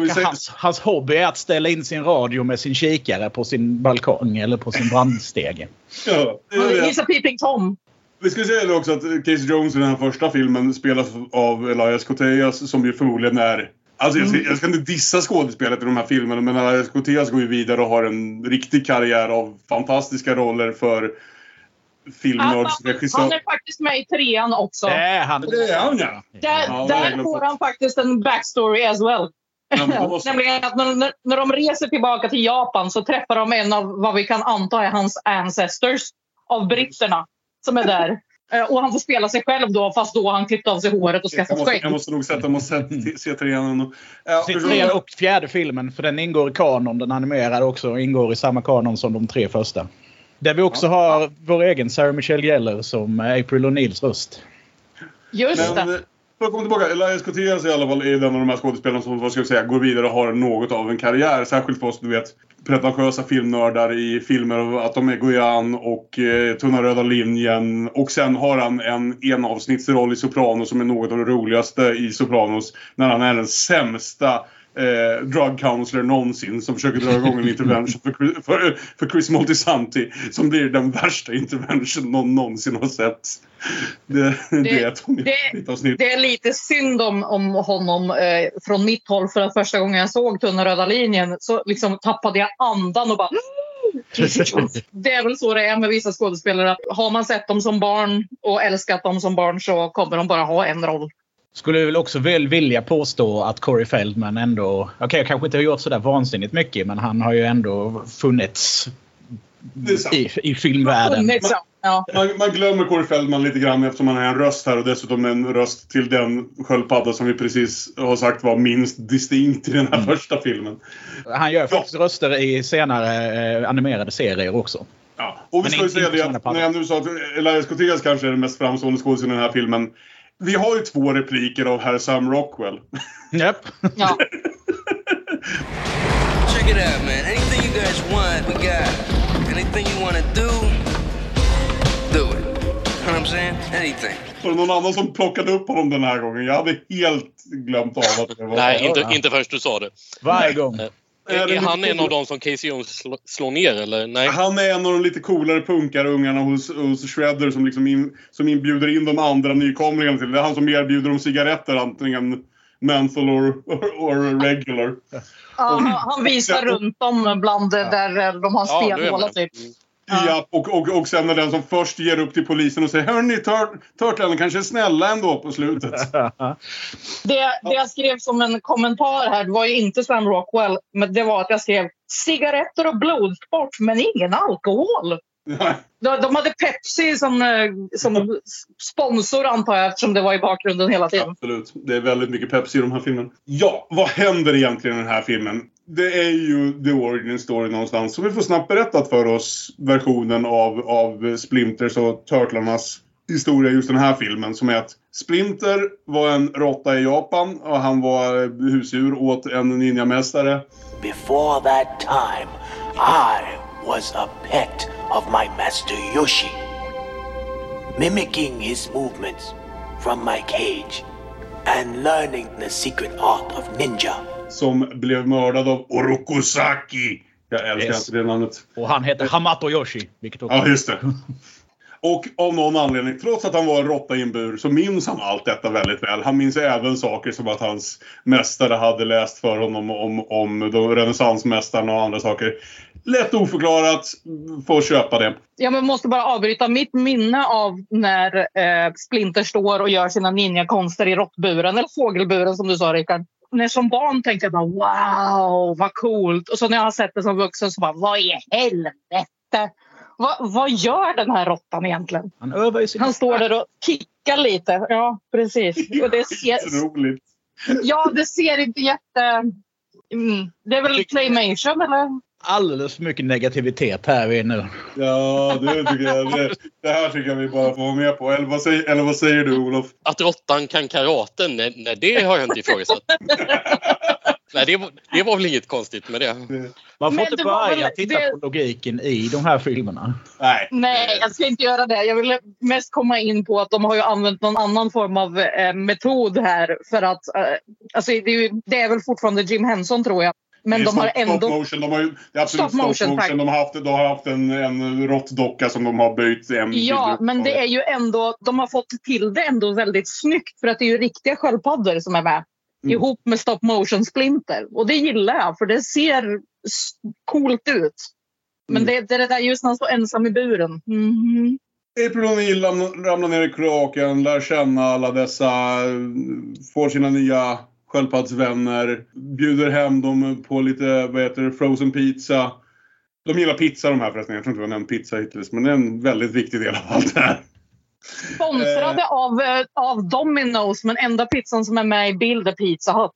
vi Och säga... hans, hans hobby är att ställa in sin radio med sin kikare på sin balkong eller på sin brandstege. Ja, det är det. He's a peeping Tom. Vi ska säga också att Casey Jones i den här första filmen spelas av Elias Koteas som ju förmodligen är Alltså jag, ska, jag ska inte dissa skådespelet i de här filmerna men Elias Koteas går ju vidare och har en riktig karriär av fantastiska roller för filmnördsregissör. han är faktiskt med i trean också. Det är han. Det är han ja! Där, Ja, där får han faktiskt en backstory as well. Ja. Nämligen att när, när, när de reser tillbaka till Japan så träffar de en av vad vi kan anta är hans ancestors av britterna som är där. Eh, Och han får spela sig själv då fast då han klippt av sig håret och skaffat skägg. jag måste nog sätta mig och se, se trean. och- Ja, Se trean och fjärde filmen, för den ingår i kanon. Den animerade också ingår i samma kanon som de tre första. Där vi också har vår egen Sarah Michelle Gellar som April O'Neills röst. Just Men det för att komma tillbaka, Elias Cotillas i alla fall är den av de här skådespelarna som vad ska jag säga, går vidare och har något av en karriär. Särskilt för oss, du vet, pretentiösa filmnördar i filmer av att de är Goyan och eh, Tunna röda linjen. Och sen har han en enavsnittsroll i Sopranos som är något av det roligaste i Sopranos. När han är den sämsta eh, drug counselor någonsin som försöker dra igång en intervention för, för, för Chris Moltisanti. Som blir den värsta intervention någon någonsin har sett. Det, det, är ett det- avsnitt. Det är lite synd om, om honom eh, från mitt håll för att första gången jag såg Tunna röda linjen så liksom tappade jag andan och bara Det är väl så det är med vissa skådespelare. Har man sett dem som barn och älskat dem som barn så kommer de bara ha en roll. Skulle väl också väl vilja påstå att Corey Feldman ändå... Okej, okay, kanske inte har gjort sådär vansinnigt mycket men han har ju ändå funnits i, i filmvärlden. Funnits, ja. Man, man, glömmer Corey Feldman lite grann eftersom han är en röst här och dessutom en röst till den sköldpadda som vi precis har sagt var minst distinkt i den här mm. första filmen. Han gör faktiskt ja. röster i senare eh, animerade serier också. Ja, och vi ska ju säga det att när jag nu sa att Elias Cortez kanske är den mest framstående skådespelaren i den här filmen. Vi har ju två repliker av herr Sam Rockwell. Japp. Ja. Check it out man. Anything you guys want, we got. Anything you wanna do, do it. You know what I'm saying? Anything. Var det någon annan som plockade upp honom den här gången? Jag hade helt glömt av att det var Nej, inte, inte förrän du sa det. Varje gång. Är, är han en av de som Casey Jones slår ner eller? Nej. Han är en av de lite coolare punkarungarna hos, hos Shredder som, liksom in, som inbjuder in de andra nykomlingarna till det. är han som erbjuder dem cigaretter antingen menthol or, or, or regular. Ja, han, visar runt dem bland där de har spelhåla ja, typ. Ja, och, och, och sen är den som först ger upp till polisen och säger Hörni, Turtlarna kanske är snälla ändå på slutet. det, det jag skrev som en kommentar här var ju inte Sam Rockwell, men det var att jag skrev cigaretter och blodsport, men ingen alkohol. De, de hade Pepsi som, eh, som sponsor antar jag eftersom det var i bakgrunden hela tiden. Absolut. Det är väldigt mycket Pepsi i de här filmen. Ja, vad händer egentligen i den här filmen? Det är ju the origin story någonstans. Så vi får snabbt berättat för oss versionen av, av Splinters och Turtlarnas historia just den här filmen. Som är att Splinter var en råtta i Japan och han var husdjur åt en ninjamästare. Before that time I was a pet of my master Yoshi. Mimicking his movements from my cage and learning the secret art of ninja som blev mördad av Orokusaki. Jag älskar yes. inte det namnet. Och han heter Hamato Yoshi. Vilket också... Ja, just det. Och av någon anledning, trots att han var en råtta i en bur, så minns han allt detta väldigt väl. Han minns även saker som att hans mästare hade läst för honom om, om renässansmästarna och andra saker. Lätt oförklarat, får köpa det. Jag måste bara avbryta. Mitt minne av när eh, Splinter står och gör sina ninjakonster i råttburen, eller fågelburen som du sa Rickard när som barn tänkte jag bara wow, vad coolt. Och så när jag har sett det som vuxen så bara vad i helvete. Vad, vad gör den här råttan egentligen? Han övar sin Han står där och kickar lite. Ja, precis. Och det ser... roligt. Ja, det ser inte jätte... Mm. Det är väl claymation eller? Alldeles för mycket negativitet här inne. Ja, det tycker jag. Det, det, här tycker jag vi bara får vara med på. Eller vad säger, eller vad säger du, Olof? Att råttan kan karate? Nej, nej, det har jag inte ifrågasatt. nej, det var, det var väl inget konstigt med det. Man får inte börja väl, titta det... på logiken i de här filmerna. Nej. nej, jag ska inte göra det. Jag vill mest komma in på att de har ju använt någon annan form av eh, metod här. För att, eh, alltså, det, är ju, det är väl fortfarande Jim Henson tror jag men de har ändå... Stop motion. De har ju, det är absolut stop motion. Motion. De har haft, de har haft en, en råttdocka som de har böjt en Ja, men det är ju ändå... De har fått till det ändå väldigt snyggt. För att det är ju riktiga sköldpaddor som är med. Mm. Ihop med stop motion splinter. Och det gillar jag för det ser coolt ut. Men mm. det, det är det där just när han står ensam i buren. Mm. April O'Neill ramlar ner i kloaken, lär känna alla dessa, får sina nya sköldpaddsvänner. Bjuder hem dem på lite, vad heter det, frozen pizza. De gillar pizza de här förresten. Jag tror inte vi har nämnt pizza hittills. Men det är en väldigt viktig del av allt det här. Sponsrade eh. av, eh, av Domino's men enda pizzan som är med i bild är Pizza Hut.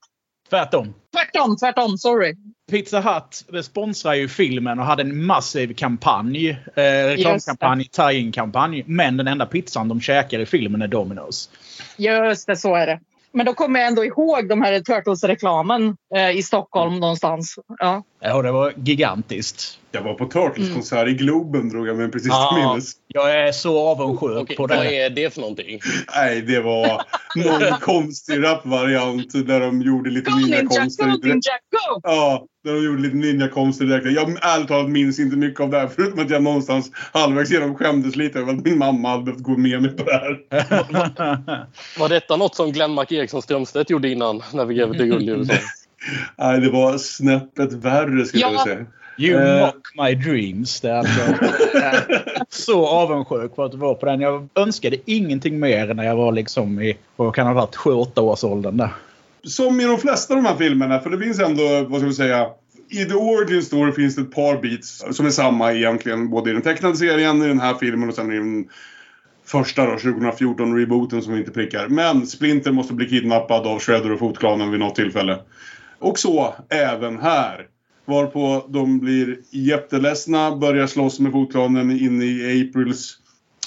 Tvärtom. Tvärtom, tvärtom. Sorry. Pizza Hut sponsrar ju filmen och hade en massiv kampanj. Eh, reklamkampanj, tie-in-kampanj. Men den enda pizzan de käkar i filmen är Domino's. Just det, så är det. Men då kommer jag ändå ihåg de här Turtles-reklamen eh, i Stockholm någonstans. Ja. ja, det var gigantiskt. Jag var på Turtles-konsert mm. i Globen drog jag mig precis till minnes. Jag är så avundsjuk Okej, på det. Vad är det för någonting? Nej, det var någon konstig rapvariant där de gjorde lite go, ninja-konster. Go, ninja, go! Ja, där de gjorde lite ninja-konster direkt. Jag ärligt talat minns inte mycket av det här förutom att jag någonstans halvvägs igenom skämdes lite över att min mamma hade behövt gå med mig på det här. var detta något som Glenmark Eriksson Strömstedt gjorde innan när vi grävde guld i USA? Nej, det var snäppet värre skulle ja, jag säga. You Eh. mock my dreams. Det är alltså, så avundsjuk på att du var på den. Jag önskade ingenting mer när jag var liksom i, vad kan ha varit, 7-8 års åldern där. Som i de flesta av de här filmerna, för det finns ändå, vad ska vi säga, i The Origin Story finns det ett par beats som är samma egentligen, både i den tecknade serien, i den här filmen och sen i den första då, 2014-rebooten som vi inte prickar. Men Splinter måste bli kidnappad av Shredder och Fotklanen vid något tillfälle. Och så även här. Varpå de blir jätteledsna, börjar slåss med Fotklanen inne i Aprils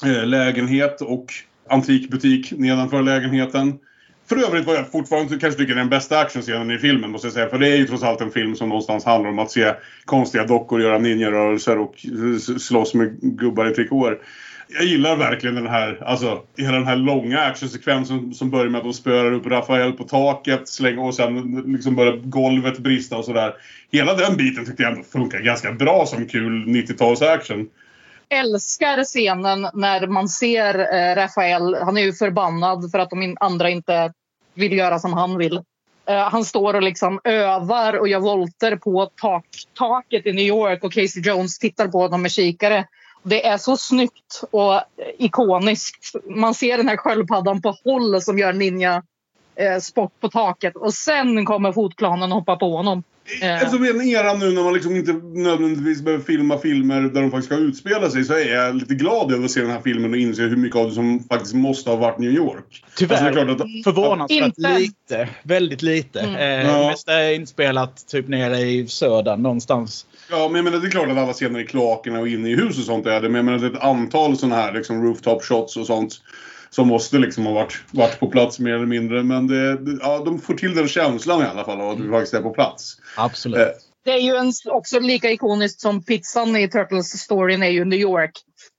eh, lägenhet och antikbutik nedanför lägenheten. För övrigt var jag fortfarande kanske tycker den bästa actionscenen i filmen måste jag säga. För det är ju trots allt en film som någonstans handlar om att se konstiga dockor göra ninjarörelser och slåss med gubbar i trikåer. Jag gillar verkligen den här, alltså hela den här långa actionsekvensen som börjar med att de spöar upp Rafael på taket slänger, och sen liksom börjar golvet brista och sådär. Hela den biten tyckte jag ändå funkar ganska bra som kul 90-tals action. älskar scenen när man ser eh, Rafael. Han är ju förbannad för att de andra inte vill göra som han vill. Eh, han står och liksom övar och gör volter på tak, taket i New York och Casey Jones tittar på honom med kikare. Det är så snyggt och ikoniskt. Man ser den här sköldpaddan på håll som gör ninja eh, sport på taket och sen kommer fotklanen och hoppar på honom. Eh. Eftersom vi är en era nu när man liksom inte nödvändigtvis behöver filma filmer där de faktiskt ska utspela sig så är jag lite glad över att se den här filmen och inse hur mycket av det som faktiskt måste ha varit New York. Tyvärr. Alltså, det är klart att, Förvånansvärt Inte. lite. Väldigt lite. Mm. Eh, Ja. Det mesta är inspelat typ nere i södern någonstans. Ja, men jag menar, det är klart att alla scener i kloakerna och inne i hus och sånt är det. Men jag menar, det är ett antal sådana här liksom, rooftop shots och sånt som måste liksom ha varit, varit på plats mer eller mindre. Men det, ja, de får till den känslan i alla fall av att vi faktiskt är på plats. Absolut. Eh, Det är ju en, också lika ikoniskt som pizzan i Turtles-storyn är ju New York.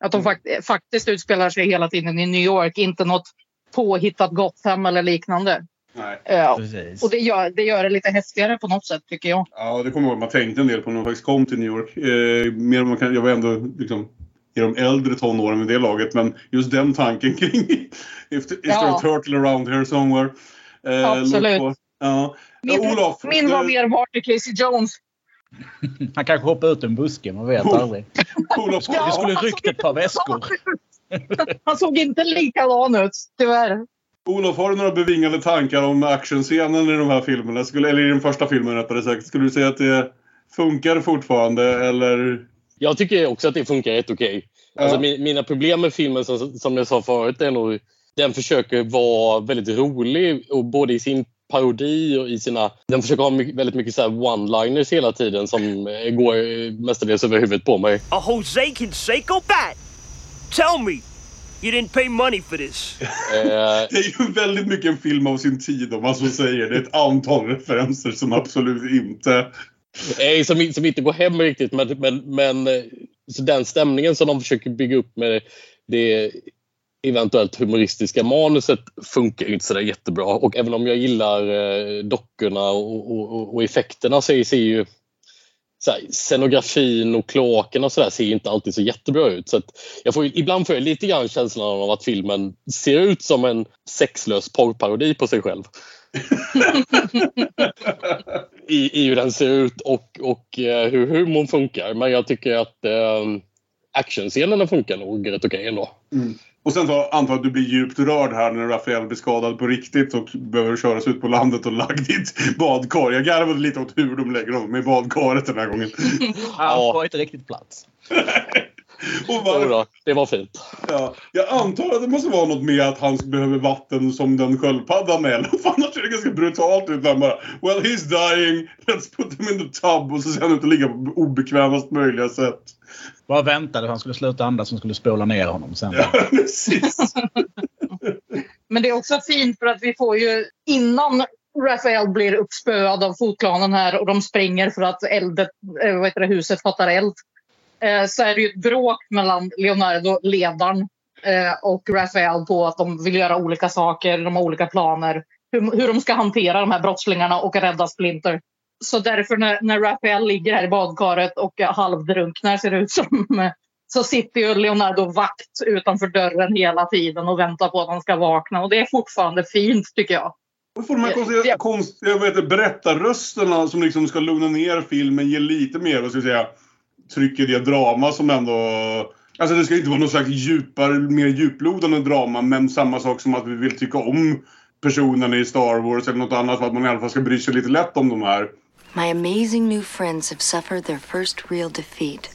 Att de fakt- faktiskt utspelar sig hela tiden i New York, inte något påhittat Gotham eller liknande. Nej. Eh, Precis. och det gör, det gör det lite häftigare på något sätt tycker jag. Ja, det kommer jag ihåg. Man tänkte en del på när man faktiskt kom till New York. Eh, mer än man kan, jag var ändå liksom i de äldre tonåren med det laget. Men just den tanken kring if, is there Ja. a turtle around here somewhere? Eh, Absolut. på- Ja. Min, ja, Olof. min var du- mer Marty Casey Jones. Han kanske hoppar ut en buske, man vet Oh. aldrig. Olof, Ja. Vi skulle ryckt ett par väskor. Han såg inte likadan ut, tyvärr. Olof, har du några bevingade tankar om actionscenen i de här filmerna? Skulle, eller i den första filmen rättare sagt. Skulle du säga att det funkar fortfarande eller? Jag tycker också att det funkar rätt okej. Ja. Alltså, mi- mina problem med filmen som, som jag sa förut är nog den försöker vara väldigt rolig och både i sin parodi och i sina... Den försöker ha mycket, väldigt mycket så här one-liners hela tiden som eh, går eh, mestadels över huvudet på mig. A Jose Canseco bat? Tell me, you didn't pay money for this. Eh, Det är ju väldigt mycket en film av sin tid om man så säger. Det är ett antal referenser som absolut inte... eh, som, som inte går hem riktigt men, men, men eh, så den stämningen som de försöker bygga upp med det eventuellt humoristiska manuset funkar ju inte sådär jättebra. Och även om jag gillar eh, dockorna och, och, och- och effekterna så ser ju så här, scenografin och kloakerna och sådär ser inte alltid så jättebra ut. Så jag får, ibland får jag lite grann känslan av att filmen ser ut som en sexlös porrparodi på sig själv. I, I hur den ser ut och, och eh, hur humorn funkar. Men jag tycker att eh, actionscenerna funkar nog rätt okej ändå. Och sen så antar jag att du blir djupt rörd här när Rafael blir skadad på riktigt och behöver köras ut på landet och lagd i ett badkar. Jag garvade lite åt hur de lägger honom i badkaret den här gången. Han Ja. får inte riktigt plats. Och var, då, det var fint. ja, jag antar att det måste vara något med att han behöver vatten som den sköldpaddan. För annars ser det ganska brutalt ut. Han bara Well he's dying, let's put him in the tub. Och så ser han ut att ligga på obekvämast möjliga sätt. Bara väntade att han skulle sluta andas som skulle spola ner honom sen. Ja, precis. Men det är också fint för att vi får ju innan Rafael blir uppspöad av fotklanen här och de springer för att eldet, eh, vad heter det, huset fattar eld. Eh, så är det ju ett bråk mellan Leonardo, ledaren, eh, och Rafael på att de vill göra olika saker, de har olika planer. Hur, hur de ska hantera de här brottslingarna och rädda Splinter. Så därför när, när Rafael ligger här i badkaret och halvdrunknar ser det ut som så sitter ju Leonardo vakt utanför dörren hela tiden och väntar på att han ska vakna. Och det är fortfarande fint tycker jag. Och får de här konstiga, Ja. konstiga vad heter, berättarrösterna som liksom ska lugna ner filmen, ge lite mer, vad ska jag säga, tryck i det drama som ändå... Alltså det ska inte vara någon slags djupare, mer djuplodande drama, men samma sak som att vi vill tycka om personerna i Star Wars eller något annat för att man i alla fall ska bry sig lite lätt om de här. My amazing new friends have suffered their first real defeat.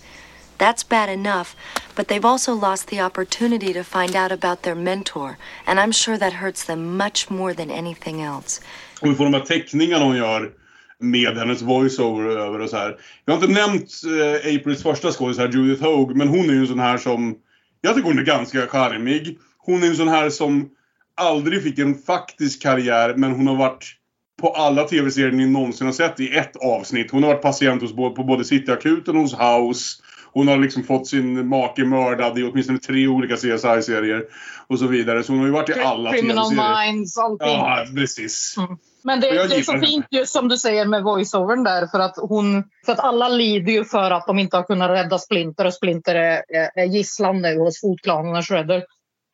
That's bad enough, but they've also lost the opportunity to find out about their mentor, and I'm sure that hurts them much more than anything else. Och vi får de här teckningarna hon gör med hennes voiceover över och så här. Jag har inte nämnt eh, Aprils första skådis här, Judith Hogue, men hon är ju en sån här som... Jag tycker hon är ganska charmig. Hon är en sån här som aldrig fick en faktisk karriär, men hon har varit på alla tv-serier ni någonsin har sett i ett avsnitt. Hon har varit patient hos, på både Cityakuten och hos House. Hon har liksom fått sin make mördad i åtminstone tre olika CSI-serier. Och så vidare. Så hon har ju varit i alla Criminal tv-serier. Minds, allting. Ja, precis. Men det, det är så fint just som du säger med voiceovern där för att hon, för att alla lider ju för att de inte har kunnat rädda Splinter och Splinter är, är, gisslan nu hos fotklanen och Shredder.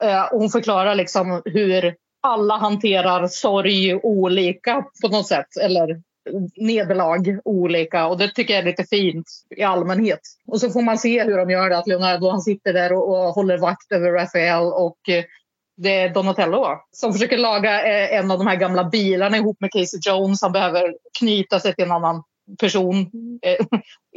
Eh, hon förklarar liksom hur alla hanterar sorg olika på något sätt eller nederlag olika och det tycker jag är lite fint i allmänhet. Och så får man se hur de gör det, att Leonardo han sitter där och, och håller vakt över Rafael och eh, det är Donatello som försöker laga eh, en av de här gamla bilarna ihop med Casey Jones. Han behöver knyta sig till en annan person. Eh,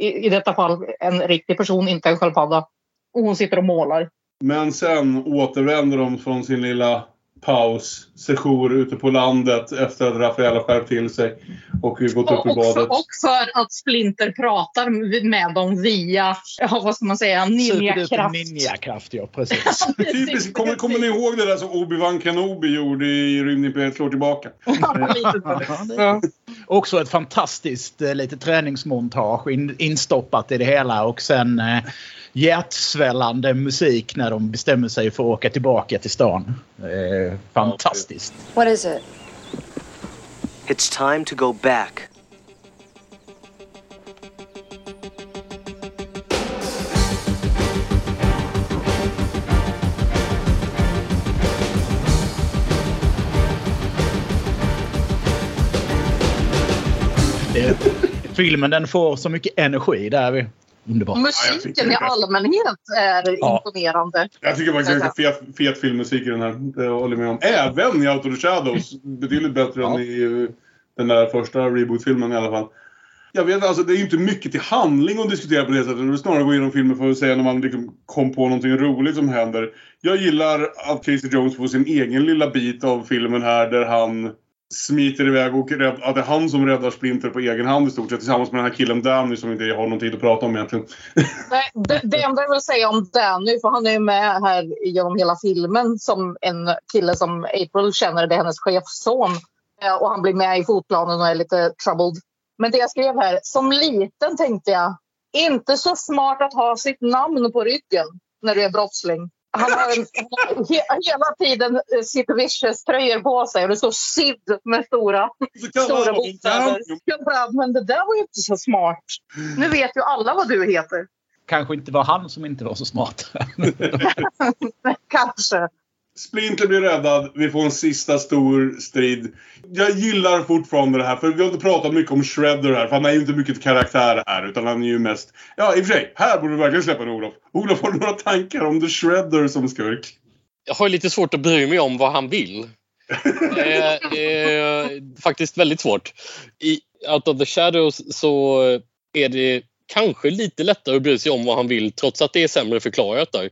I, I detta fall en riktig person, inte en sköldpadda. Och hon sitter och målar. Men sen återvänder de från sin lilla paus, sejour ute på landet efter att Rafael har skärpt till sig och gått upp i badet. och för att Splinter pratar med dem via, ja, vad ska man säga, ninjakraft. ninjakraft, ja precis. Typiskt, kommer, kommer ni ihåg det där som Obi-Wan Kenobi gjorde i Rymdimperiet slår tillbaka? Ja. Också ett fantastiskt eh, lite träningsmontage in, instoppat i det hela och sen eh, hjärtsvällande musik när de bestämmer sig för att åka tillbaka till stan. Eh, fantastiskt. What is it? It's time to go back. Eh, filmen den får så mycket energi. Där är vi. Underbart. Ja, Musiken det i allmänhet är Ja. imponerande. Jag tycker faktiskt det är fet, fet filmmusik i den här. Det håller jag med om. Även i Out of the Shadows. Betydligt bättre Ja. än i eh, den där första reboot-filmen i alla fall. Jag vet alltså, det är ju inte mycket till handling att diskutera på det sättet. Det är snarare att gå igenom filmen för att säga när man liksom kom på någonting roligt som händer. Jag gillar att Casey Jones får sin egen lilla bit av filmen här där han smiter iväg och rädd, att det är han som räddar Splinter på egen hand i stort sett tillsammans med den här killen Danny som inte jag har någon tid att prata om egentligen. Nej, det, det enda jag vill säga om Danny, för han är ju med här genom hela filmen som en kille som April känner, det är hennes chefsson. Eh, och han blir med i fotplanen och är lite troubled. Men det jag skrev här, som liten tänkte jag, inte så smart att ha sitt namn på ryggen när du är brottsling. Han har, en, he, hela tiden eh, Sid Vicious-tröjor på sig och det står Sid med stora, stora bokstäver. Men det där var ju inte så smart. Nu vet ju alla vad du heter. Kanske inte var han som inte var så smart. Kanske. Splinter blir räddad. Vi får en sista stor strid. Jag gillar fortfarande det här, för vi har inte pratat mycket om Shredder här, för han är ju inte mycket karaktär här, utan han är ju mest... Ja, i och för sig, här borde du verkligen släppa en Olof. Olof, har du några tankar om The Shredder som skurk? Jag har lite svårt att bry mig om vad han vill. eh, eh, faktiskt väldigt svårt. I Out of the Shadows så är det kanske lite lättare att bry sig om vad han vill trots att det är sämre förklarat där.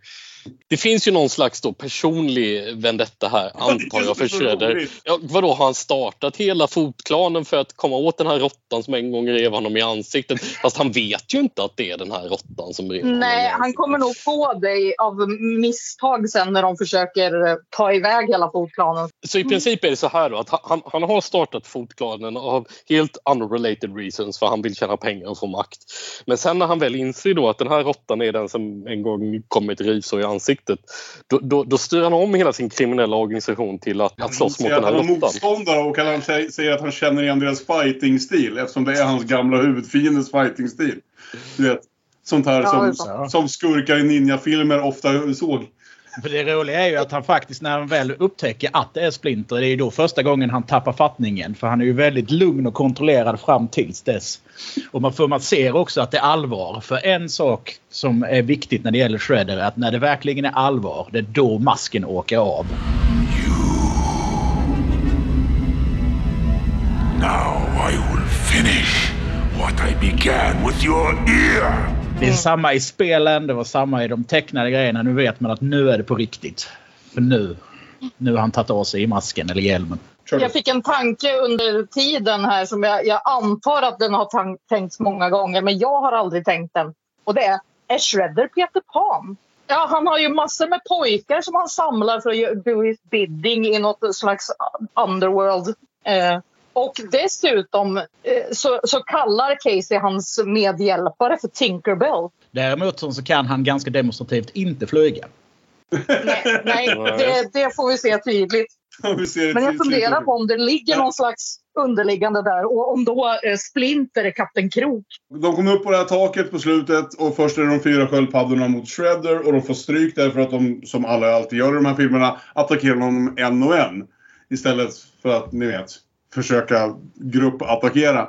Det finns ju någon slags då personlig vendetta här, antar jag, för Shredder. Ja, vadå, har han startat hela fotklanen för att komma åt den här råttan som en gång rev honom i ansiktet? Fast han vet ju inte att det är den här råttan som rev honom Nej, han kommer nog på dig av misstag sen när de försöker eh, ta iväg hela fotplanen. Så i princip är det så här då att han, han har startat fotklanen av helt unrelated reasons för han vill tjäna pengar och få makt. Men sen när han väl inser då att den här råttan är den som en gång kommit risor i ansiktet då, då, då styr han om hela sin kriminella organisation till att, att slåss mot den här han har råttan. motståndare och kan han sä- säga att han känner igen deras fighting-stil eftersom det är hans gamla huvudfiendes fighting-stil. Du vet, sånt här är som, som skurkar i ninjafilmer ofta såg. För det roliga är ju att han faktiskt när han väl upptäcker att det är Splinter, det är ju då första gången han tappar fattningen. För han är ju väldigt lugn och kontrollerad fram tills dess. Och man, får, man ser också att det är allvar. För en sak som är viktigt när det gäller Shredder är att när det verkligen är allvar, det är då masken åker av. Now I will finish what I began with your ear. Det är samma i spelen, det var samma i de tecknade grejerna. Nu vet man att nu är det på riktigt. För nu, nu har han tagit av sig masken eller hjälmen. Jag fick en tanke under tiden här som jag, jag antar att den har tänkts många gånger men jag har aldrig tänkt den. Och det är, är Shredder Peter Pan? Ja, han har ju massor med pojkar som han samlar för att göra- do his bidding i något slags underworld. Eh, och dessutom eh, så, så kallar Casey hans medhjälpare för Tinkerbell. Däremot så kan han ganska demonstrativt inte flyga. Nej, det, det får vi se tydligt. Men jag funderar på om det ligger någon slags underliggande där och om då eh, Splinter är Kapten Krok. De kommer upp på det här taket på slutet och först är de fyra sköldpaddorna mot Shredder och de får stryk därför att de, som alla alltid gör i de här filmerna, attackerar honom en och en. Istället för att, ni vet, försöka gruppattackera.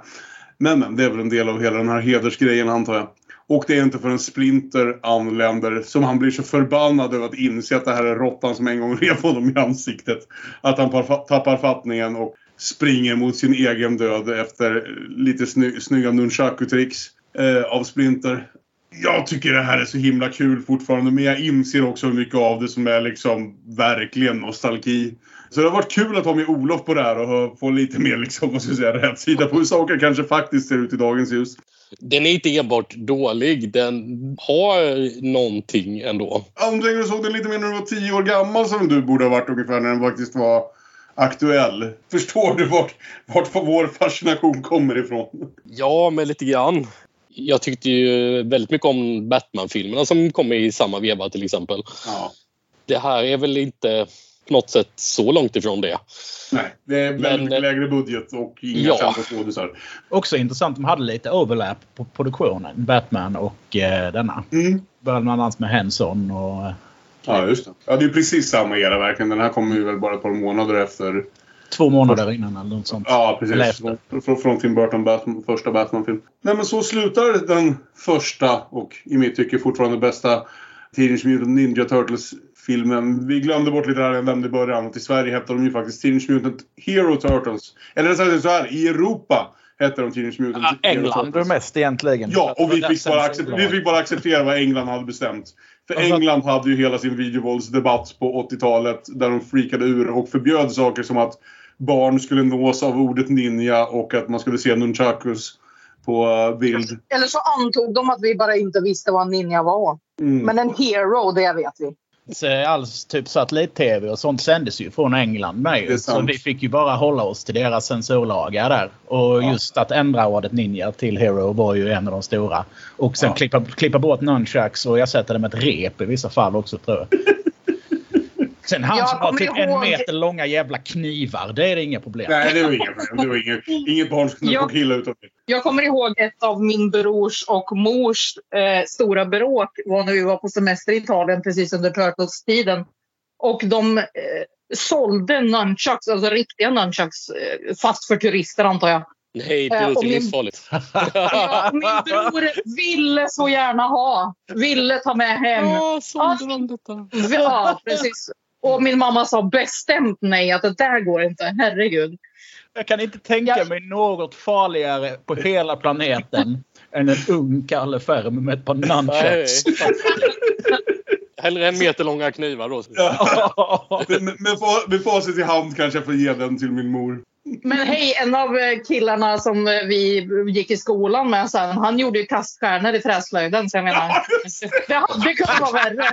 Men, men, det är väl en del av hela den här hedersgrejen antar jag. Och det är inte förrän Splinter anländer som han blir så förbannad över att inse att det här är råttan som en gång rev honom i ansiktet. Att han tappar fattningen och springer mot sin egen död efter lite sny- snygga nunchaku-tricks eh, av Splinter. Jag tycker det här är så himla kul fortfarande men jag inser också hur mycket av det som är liksom verkligen nostalgi. Så det har varit kul att ha med Olof på det här och få lite mer liksom, vad ska jag säga, rätt sida på hur saker kanske faktiskt ser ut i dagens ljus. Den är inte enbart dålig, den har någonting ändå. Om du såg den lite mer när du var tio år gammal som du borde ha varit ungefär när den faktiskt var aktuell. Förstår du vart, vart vår fascination kommer ifrån? Ja, men lite grann. Jag tyckte ju väldigt mycket om Batman-filmerna som kom i samma veva till exempel. Ja. Det här är väl inte på något sätt så långt ifrån det. Nej, det är väldigt Men- mycket lägre budget och inga Ja. kända skådisar. Också intressant, de hade lite overlap på produktionen. Batman och eh, denna. Mm. Bland annat med Henson och... eh, Ja, just det. Ja, det är precis samma era verkligen. Den här kommer ju väl bara ett par månader efter. Två månader innan eller något sånt. Ja, precis. Från, från Tim Burton Batman, första Batman-film. Nej, men så slutar den första och i mitt tycke fortfarande bästa Teenage Mutant Ninja Turtles-filmen. Vi glömde bort lite här jag nämnde i början. att I Sverige hette de ju faktiskt Teenage Mutant Hero Turtles. Eller rättare sagt så här, i Europa hette de Teenage Mutant Ja, Hero England Turtles. är mest egentligen. Ja, och vi fick, bara acceptera, vi fick bara acceptera vad England hade bestämt. För Alltså- England hade ju hela sin videovåldsdebatt på 80-talet där de freakade ur och förbjöd saker som att barn skulle nås av ordet ninja och att man skulle se nunchakus på eh, bild. Eller så antog de att vi bara inte visste vad en ninja var. Mm. Men en hero, det vet vi. Så alls typ satellit-tv och sånt sändes ju från England med ju. Så vi fick ju bara hålla oss till deras censurlagar där. Och Ja. just att ändra ordet ninja till hero var ju en av de stora. Och sen Ja. klippa, klippa bort nunchucks och ersätta det med ett rep i vissa fall också tror jag. Sen han Jag som har typ en ihåg- meter långa jävla knivar. Det är det inga problem. Nej, det var inget problem. Det var inget, inget barn som kunde Ja. få killa utav det. Jag kommer ihåg ett av min brors och mors eh, stora bråk var när vi var på semester i Italien precis under Turtles-tiden. Och de eh, sålde nunchucks, alltså riktiga nunchucks, eh, fast för turister antar jag. Nej, det Eh, låter min- livsfarligt. Ja, min bror ville så gärna ha. Ville ta med hem. Ja, sålde de detta? Ja, precis. Och min mamma sa bestämt nej, att det där går inte. Herregud. Jag kan inte tänka Ja. mig något farligare på hela planeten än en ung Kalle Ferm med ett par nunchucks. Hellre en meter långa knivar då. Men, men fa- med facit i hand kanske jag får ge den till min mor. Men hej, en av eh, killarna som eh, vi gick i skolan med sen, han gjorde ju kaststjärnor i träslöjden. Så jag menar, det hade kunnat vara värre.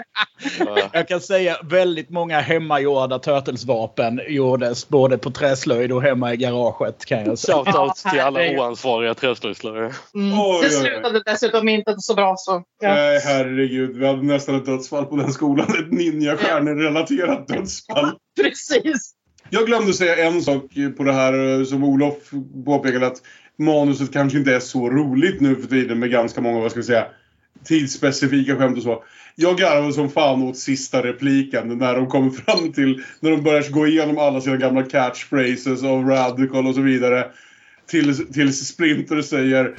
Jag kan säga väldigt många hemmagjorda Turtles-vapen gjordes både på träslöjd och hemma i garaget kan jag säga. Shoutout till alla oansvariga träslöjdslärare. Mm. Det slutade dessutom inte så bra. Så, ja. Nej, herregud. Vi hade nästan ett dödsfall på den skolan. Ett ninja-stjärnor-relaterat dödsfall. Precis. Jag glömde säga en sak på det här eh, som Olof påpekade att manuset kanske inte är så roligt nu för tiden med ganska många, vad ska vi säga, tidsspecifika skämt och så. Jag garvade som fan åt sista repliken när de kommer fram till, när de börjar gå igenom alla sina gamla catchphrases av Radical och så vidare. Tills, tills Splinter säger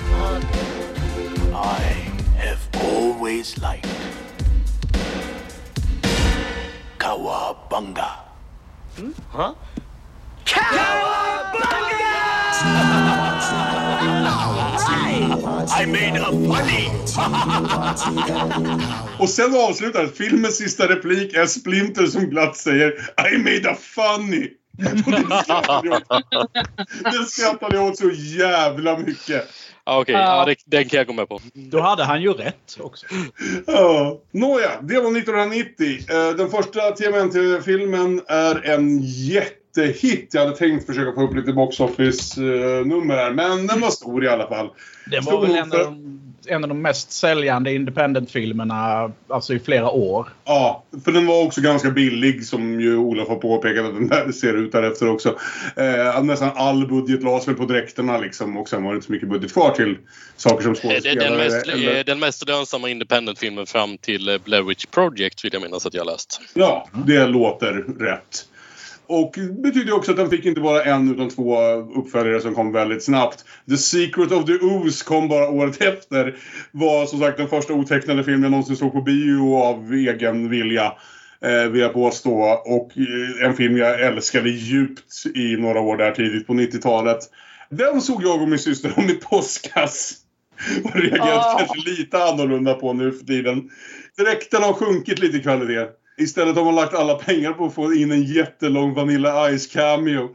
I have always liked Huh? I made a funny! Och sen avslutar filmens sista replik är Splinter som glatt säger I made a funny. Det skrattade jag åt så jävla mycket. Ja, Okej, ja, det, den kan jag gå med på. Då hade han ju rätt också. Ja. Nåja, det var 1990. Eh, Den första TMNT-filmen är en jättehit. Jag hade tänkt försöka få upp lite box office-nummer här, men den var stor i alla fall. Det var Stor väl en av, för- de, en av de mest säljande independent-filmerna alltså i flera år. Ja, för den var också ganska billig som ju Olof har påpekat att den där ser ut därefter också. Eh, nästan all budget lades väl på dräkterna liksom och sen var det inte så mycket budget kvar till saker som Eh, det- skådespelare. Den mest, eller- eh, den mest lönsamma independent-filmen fram till eh, Blair Witch Project vill jag minnas att jag läst. Ja, det låter rätt. Och det betyder också att den fick inte bara en utan två uppföljare som kom väldigt snabbt. The Secret of the Ooze kom bara året efter. Var som sagt den första otecknade filmen jag någonsin såg på bio av egen vilja. Eh, vill jag påstå. Och eh, en film jag älskade djupt i några år där tidigt på 90-talet. Den såg jag och min syster om i påskas. Och reagerat Ah. kanske lite annorlunda på nu för tiden. Dräkten har sjunkit lite i kvalitet. Istället har man lagt alla pengar på att få in en jättelång Vanilla Ice cameo.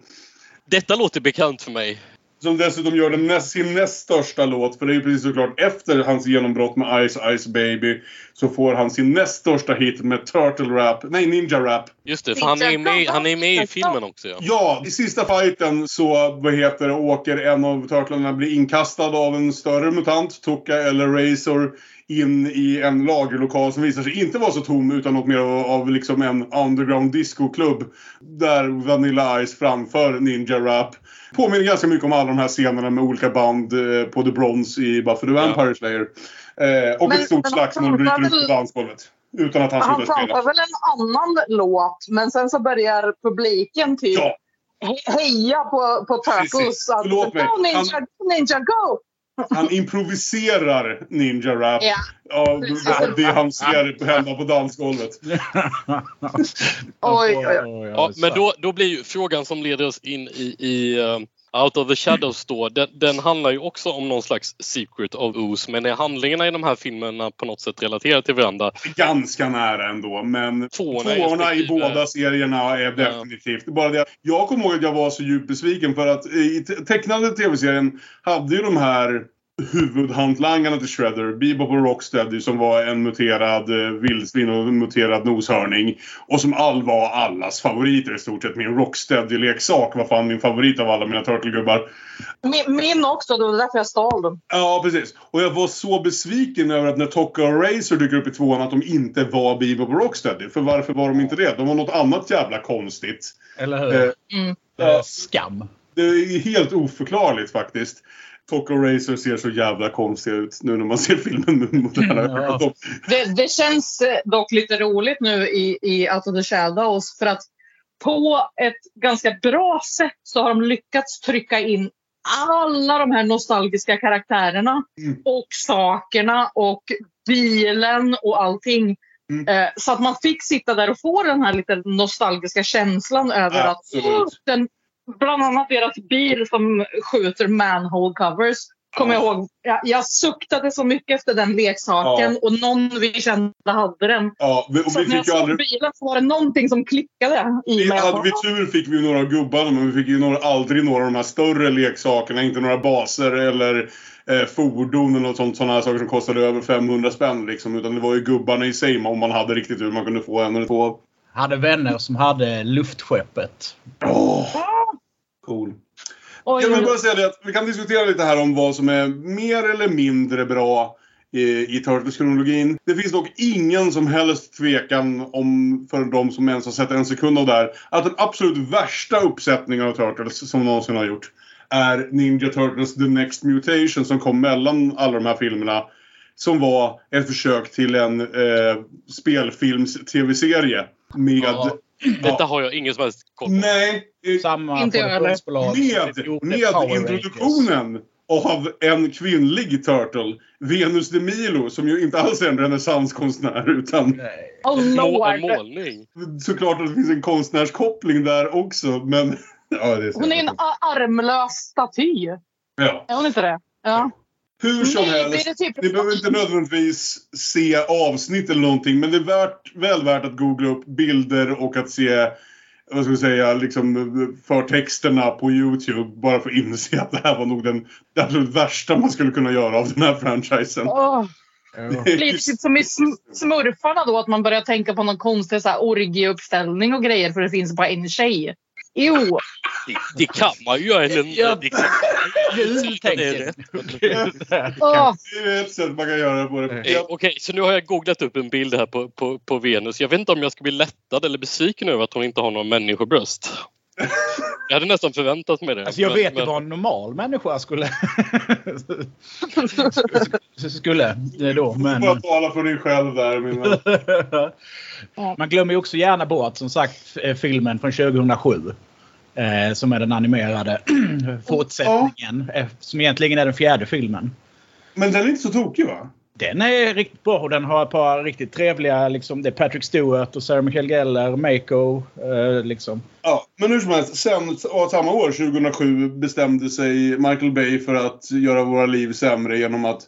Detta låter bekant för mig. Som dessutom gör den näst, sin näst största låt. För det är ju precis såklart efter hans genombrott med Ice Ice Baby. Så får han sin näst största hit med Turtle Rap. Nej, Ninja Rap. Just det, för han är med, han är med i filmen också. Ja. Ja, i sista fighten så vad heter åker en av turtlarna blir inkastad av en större mutant, Tuka eller Razor, in i en lagerlokal som visar sig inte vara så tom utan något mer av, av liksom en underground discoklubb. Där Vanilla Ice framför Ninja Rap. Påminner ganska mycket om alla de här scenerna med olika band eh, på The Bronze i Buffy the Vampire Slayer. Eh, och Men- ett stort slagsmål han bryter ut på dansgolvet. Utan att han Han slutar spela. pratar väl en annan låt, men sen så börjar publiken typ Ja. he- heja på, på Turtles. Precis. Att, Förlåt mig. Go Ninja, Han- go Ninja, go! Han improviserar Ninja Rap Ja. av det han ser hända på dansgolvet. Oj, oj, oj. Ja, men då, då blir ju frågan som leder oss in i, i eh, Out of the Shadows då, den, den handlar ju också om någon slags Secret of Ooze. Men är handlingarna i de här filmerna på något sätt relaterade till varandra? Ganska nära ändå, men Tvåorna tvåorna i båda serierna är definitivt. Bara det, jag kommer ihåg att jag var så djupt besviken för att i te- tecknade tv-serien hade ju de här huvudhantlangarna till Shredder, Bebop och Rocksteady som var en muterad eh, vildsvin och en muterad noshörning. Och som all var allas favoriter i stort sett. Min Rocksteady-leksak var fan min favorit av alla mina Turtlegubbar. Min, min också, det var därför jag stal den. Ja, precis. Och jag var så besviken över att när Tokka och Razor dyker upp i tvåan att de inte var Bebop och Rocksteady. För varför var de inte det? De var något annat jävla konstigt. Eller hur? Eh, Mm. Skam. Det är helt oförklarligt faktiskt. Och Razor ser så jävla konstiga ut nu när man ser filmen med moderna Mm, ja. ögon. Det, det känns eh, dock lite roligt nu i, i Out of the Shadows för att på ett ganska bra sätt så har de lyckats trycka in alla de här nostalgiska karaktärerna Mm. och sakerna och bilen och allting. Mm. Eh, så att man fick sitta där och få den här lite nostalgiska känslan över Absolut. att den, bland annat deras bil som skjuter manhole covers. Kommer jag ihåg. Jag, jag suktade så mycket efter den leksaken Ja. och någon vi kände hade den. Ja, vi, och Så vi att när jag fick såg aldrig... bilen så var det någonting som klickade i mig. Jag Hade vi tur fick vi några gubbar men vi fick ju några, aldrig några av de här större leksakerna. Inte några baser eller eh, fordon eller något sånt, sådana här saker som kostade över 500 spänn liksom. Utan det var ju gubbarna i sig om man hade riktigt tur man kunde få en eller två. Hade vänner som hade luftskeppet. Åh! Cool. Oj, Jag vill bara säga det att vi kan diskutera lite här om vad som är mer eller mindre bra i, i Turtles-kronologin. Det finns dock ingen som helst tvekan om, för de som ens har sett en sekund av det här, att den absolut värsta uppsättningen av Turtles som någonsin har gjort är Ninja Turtles The Next Mutation som kom mellan alla de här filmerna. som var ett försök till en eh, spelfilms-tv-serie. Med... Ja. Detta har jag ingen som helst koll på. Nej, eh, Samma Inte produktionsbolag med, gjorde med introduktionen av en kvinnlig Turtle, Venus de Milo, som ju inte alls är en renässanskonstnär utan Nej. Oh En, målning. såklart att det finns en konstnärskoppling där också, men... Ja, det är Hon är en armlös staty. ja. Är hon inte det? Ja. Hur som Nej, helst, typ- ni behöver inte nödvändigtvis se avsnitt eller någonting, men det är värt, väl värt att googla upp bilder och att se vad ska vi säga, liksom förtexterna på Youtube bara för att inse att det här var nog den, det absolut värsta man skulle kunna göra av den här franchisen. Ja. Det är lite just- typ som i sm- smurfarna då, att man börjar tänka på någon konstig så här, orgieuppställning och grejer för det finns bara en tjej. Jo, Det, det kan man ju göra. Ja. det kan, Kul, tänker åh, Det är ett sätt man kan göra det på. Det. Eh, Okej, så nu har jag googlat upp en bild här på, på, på Venus. Jag vet inte om jag ska bli lättad eller besviken över att hon inte har någon människobröst. Jag hade nästan förväntat mig det. Alltså jag men- vet men- inte vad en normal människa skulle... skulle det då, Du får bara men... tala för dig själv där, min. Man glömmer ju också gärna bort, som sagt, eh, filmen från 2007. Eh, som är den animerade fortsättningen. eh, Som egentligen är den fjärde filmen. Men den är inte så tokig va? Den är riktigt bra och den har ett par riktigt trevliga, liksom, det är Patrick Stewart och Sarah Michelle Gellar, Mako. Eh, liksom. Ja, men hur som helst. Sen ja, samma år, 2007, bestämde sig Michael Bay för att göra våra liv sämre genom att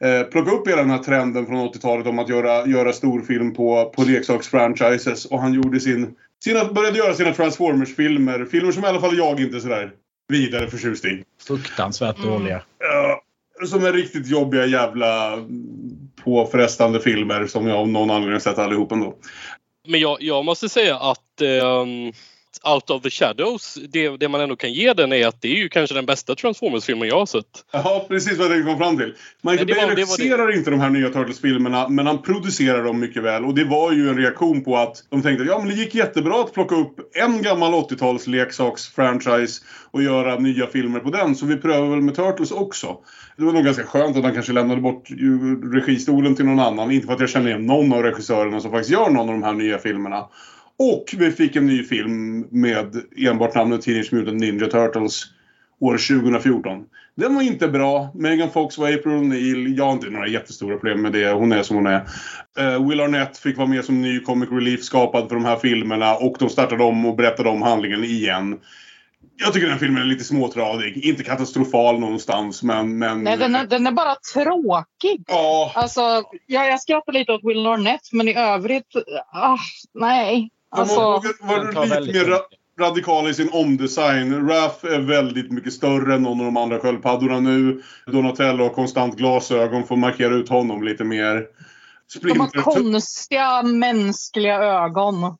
eh, plocka upp hela den här trenden från 80-talet om att göra, göra storfilm på, på leksaksfranchises. Och han gjorde sin, sina, började göra sina Transformers-filmer. Filmer som i alla fall jag inte är sådär vidare förtjust i. Fruktansvärt dåliga. Ja, som är riktigt jobbiga jävla påfrestande filmer som jag av någon anledning sett allihop ändå. Men jag, jag måste säga att ehm, Out of the Shadows, det, det man ändå kan ge den är att det är ju kanske den bästa Transformers-filmen jag har sett. Ja, precis vad jag kom fram till. Michael Bay regisserar inte de här nya Turtles-filmerna, men han producerar dem mycket väl. Och det var ju en reaktion på att de tänkte att ja, men det gick jättebra att plocka upp en gammal 80-tals leksaks-franchise och göra nya filmer på den, så vi prövar väl med Turtles också. Det var nog ganska skönt att han kanske lämnade bort registolen till någon annan. Inte för att jag känner igen någon av regissörerna som faktiskt gör någon av de här nya filmerna. Och vi fick en ny film med enbart namnet Teenage Mutant Ninja Turtles år 2014. Den var inte bra. Megan Fox var April O'Neil. Jag har inte några jättestora problem med det. Hon är som hon är. Eh, Will Arnett fick vara med som ny comic relief skapad för de här filmerna och de startade om och berättade om handlingen igen. Jag tycker den filmen är lite småtradig. Inte katastrofal någonstans men... men nej, den, är, den är bara tråkig. Ja, Alltså, jag, jag skrattar lite åt Will Arnett, men i övrigt... Ah, nej. Alltså, de var, var lite mer ra- mycket. radikala i sin omdesign. Raph är väldigt mycket större än någon av de andra sköldpaddorna nu. Donatello har konstant glasögon för att markera ut honom lite mer. de har Splinter, konstiga mänskliga ögon.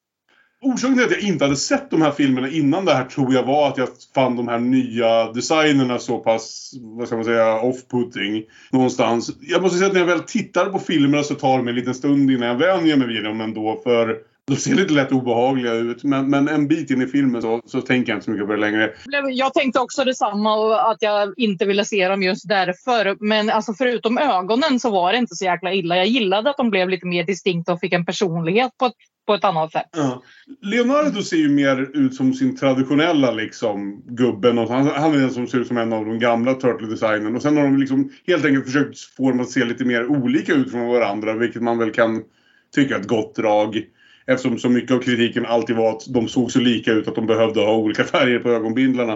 Orsaken till att jag inte hade sett de här filmerna innan det här tror jag var att jag fann de här nya designerna så pass, vad ska man säga, off-putting någonstans. Jag måste säga att när jag väl tittar på filmerna så tar det mig en liten stund innan jag vänjer mig vid dem ändå för de ser lite lätt obehagliga ut. Men, men en bit in i filmen så, så tänker jag inte så mycket på det längre. Jag tänkte också detsamma och att jag inte ville se dem just därför. Men alltså förutom ögonen så var det inte så jäkla illa. Jag gillade att de blev lite mer distinkta och fick en personlighet på ett, på ett annat sätt. Ja. Leonardo ser ju mer ut som sin traditionella liksom, gubben. Och han, han är den som ser ut som en av de gamla Turtle-designen. Och sen har de liksom helt enkelt försökt få dem att se lite mer olika ut från varandra. Vilket man väl kan tycka är ett gott drag. Eftersom så mycket av kritiken alltid var att de såg så lika ut att de behövde ha olika färger på ögonbindlarna.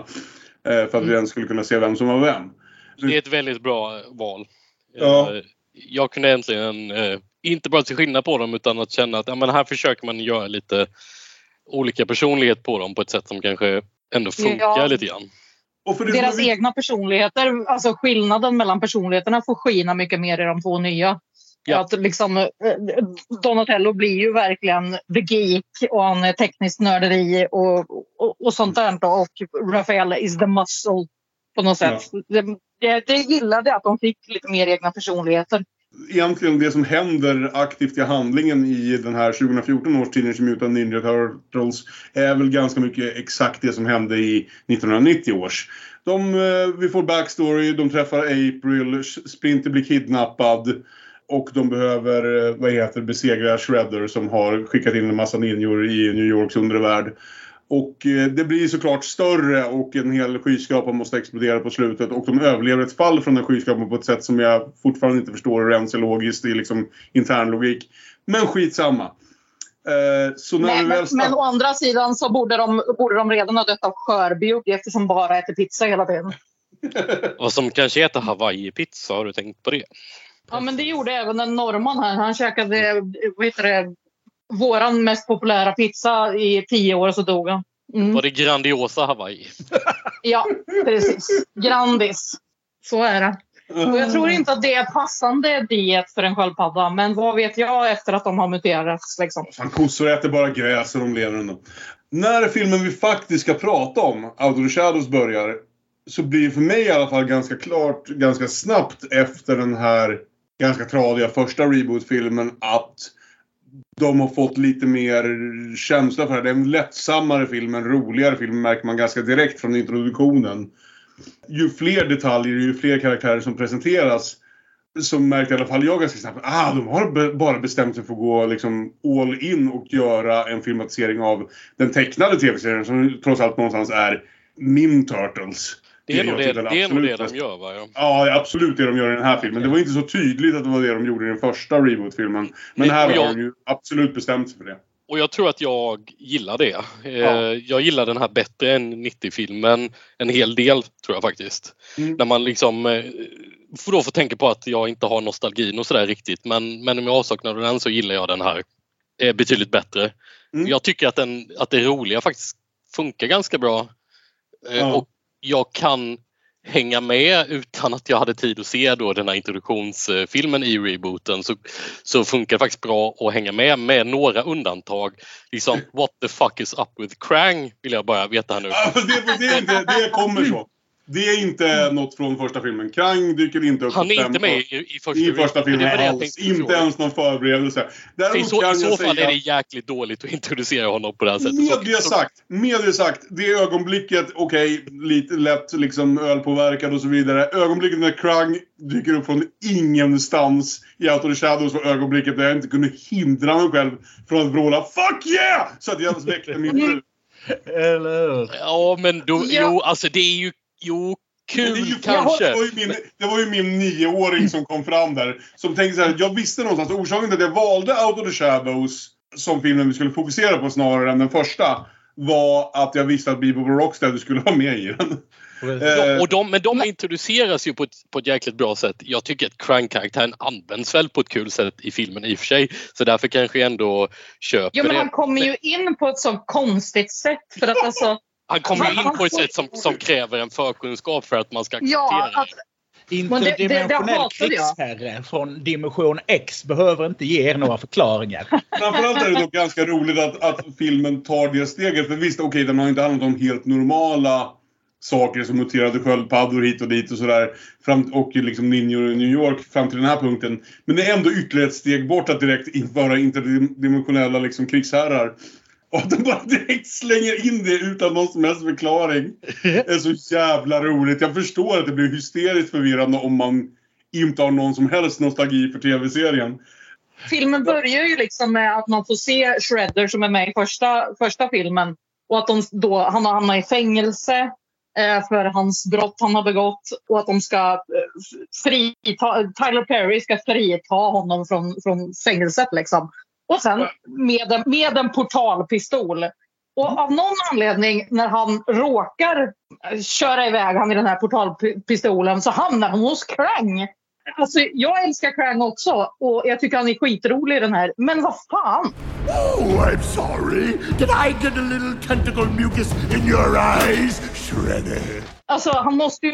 Eh, för att vi ens skulle kunna se vem som var vem. Det är ett väldigt bra val. Ja. Eh, Jag kunde äntligen eh, inte bara se skillnad på dem utan att känna att ja, men här försöker man göra lite olika personlighet på dem på ett sätt som kanske ändå funkar Ja. lite grann. Och för det Deras är egna personligheter, alltså skillnaden mellan personligheterna får skina mycket mer i de två nya. Ja. Att liksom, eh, Donatello blir ju verkligen the geek och han är tekniskt nörderi och, och, och sånt där. Och Rafael is the muscle på något sätt. Det, det, det gillade att de fick lite mer egna personligheter. egentligen det som händer aktivt i handlingen i den här 2014 års Teenage Mutant Ninja Turtles är väl ganska mycket exakt det som hände i 1990 års. De, eh, vi får backstory, de träffar April, Splinter blir kidnappad. Och de behöver, eh, vad heter besegra Shredder som har skickat in en massa ninjor i New Yorks undre värld. Och eh, det blir såklart större och en hel skyskrapa måste explodera på slutet och de överlever ett fall från den skyskrapan på ett sätt som jag fortfarande inte förstår hur ens är logiskt i liksom intern logik. Men skitsamma. Eh, så när Nej, men, väl men å andra sidan så borde de, borde de redan ha dött av skörbjugg eftersom bara äter pizza hela tiden. Vad som kanske heter Hawaii-pizza, har du tänkt på det? Ja, men det gjorde även en norrman här. Han käkade, vad heter det, våran mest populära pizza i tio år och så dog han. Mm. Var det Grandiosa Hawaii? Ja, precis. Grandis. Så är det. Och jag tror inte att det är passande diet för en sköldpadda, men vad vet jag efter att de har muterats liksom. Fan, kossor äter bara gräs och de lever ändå. När filmen vi faktiskt ska prata om, Out of the Shadows, börjar så blir det för mig i alla fall ganska klart, ganska snabbt efter den här ganska tradiga första reboot-filmen att de har fått lite mer känsla för det. Det är en lättsammare film, en roligare film märker man ganska direkt från introduktionen. Ju fler detaljer, ju fler karaktärer som presenteras så märkte i alla fall jag ganska snabbt ah, de har bara bestämt sig för att gå liksom all in och göra en filmatisering av den tecknade tv-serien som trots allt någonstans är min Turtles. Det är nog jag det, det, är nog det de gör va? Ja. Ja, absolut det de gör i den här filmen. Det var inte så tydligt att det var det de gjorde i den första reboot-filmen. Men Nej, här jag- har de ju absolut bestämt sig för det. Och jag tror att jag gillar det. Eh, Ja. Jag gillar den här bättre än 90-filmen en hel del tror jag faktiskt. Mm. När man liksom eh, får då få tänka på att jag inte har nostalgin och sådär riktigt men, men med avsaknad av den så gillar jag den här eh, betydligt bättre. Mm. Jag tycker att, den, att det roliga faktiskt funkar ganska bra. Ja. Och jag kan hänga med utan att jag hade tid att se då den här introduktionsfilmen i rebooten så, så funkar det faktiskt bra att hänga med med några undantag. Liksom what the fuck is up with Krang vill jag bara veta här nu. det, det, det, det kommer så. Det är inte något från första filmen. Krang dyker inte upp Han är inte med i, i första, i första filmen alls. Inte fråga. ens någon förberedelse. I så, kan I så jag fall säga... är det jäkligt dåligt att introducera honom på det här sättet. Med det sagt, med det sagt, det ögonblicket, okej, lite lätt liksom ölpåverkad och så vidare. Ögonblicket när Krang dyker upp från ingenstans i Out of the Shadows var ögonblicket där jag inte kunde hindra mig själv från att vråla FUCK yeah! Så att jag väckte min fru. Eller hur? Ja men då, Ja. jo alltså det är ju, jo Det, kul ju, kanske. det, var ju min, det var ju min nioåring som kom fram där. Som tänkte så här, jag visste någonstans, orsaken till att jag valde Out of the Shadows som filmen vi skulle fokusera på snarare än den första. Var att jag visste att Bebop och Rocksteady skulle vara med i den. Ja, Eh, och de, men de introduceras ju på ett, på ett jäkligt bra sätt. Jag tycker att Krang-karaktären används väl på ett kul sätt i filmen i och för sig. Så därför kanske jag ändå köper Jo, men det. han kommer ju in på ett så konstigt sätt. För att alltså, Han kommer ju in på ett sätt som, som kräver en förkunskap för att man ska acceptera ja, att, det- Interdimensionell krigsherre från dimension X behöver inte ge er några förklaringar. Framförallt är det dock ganska roligt att, att filmen tar det steget. För visst, okej, den har inte handlat om helt normala saker som muterade sköldpaddor hit och dit och sådär. Fram, och liksom ninjor i New York fram till den här punkten. Men det är ändå ytterligare ett steg bort att direkt införa interdimensionella liksom, krigsherrar. Och att de bara direkt slänger in det utan någon som helst förklaring. Det är så jävla roligt. Jag förstår att det blir hysteriskt förvirrande om man inte har någon som helst nostalgi för tv-serien. filmen börjar ju liksom med att man får se Shredder som är med i första, första filmen. Och att de då, han har hamnat i fängelse eh, för hans brott han har begått. Och att de ska eh, frita, Tyler Perry ska frita honom från, från fängelset liksom. Och sen med en, med en portalpistol. Och av någon anledning när han råkar eh, köra iväg han i den här portalpistolen så hamnar han hos Krang. Alltså, jag älskar Krang också och jag tycker han är skitrolig i den här. Men vad fan! Oh, I'm sorry. Did I get a little tentacle mucus in your eyes, Shredder? Alltså han måste ju...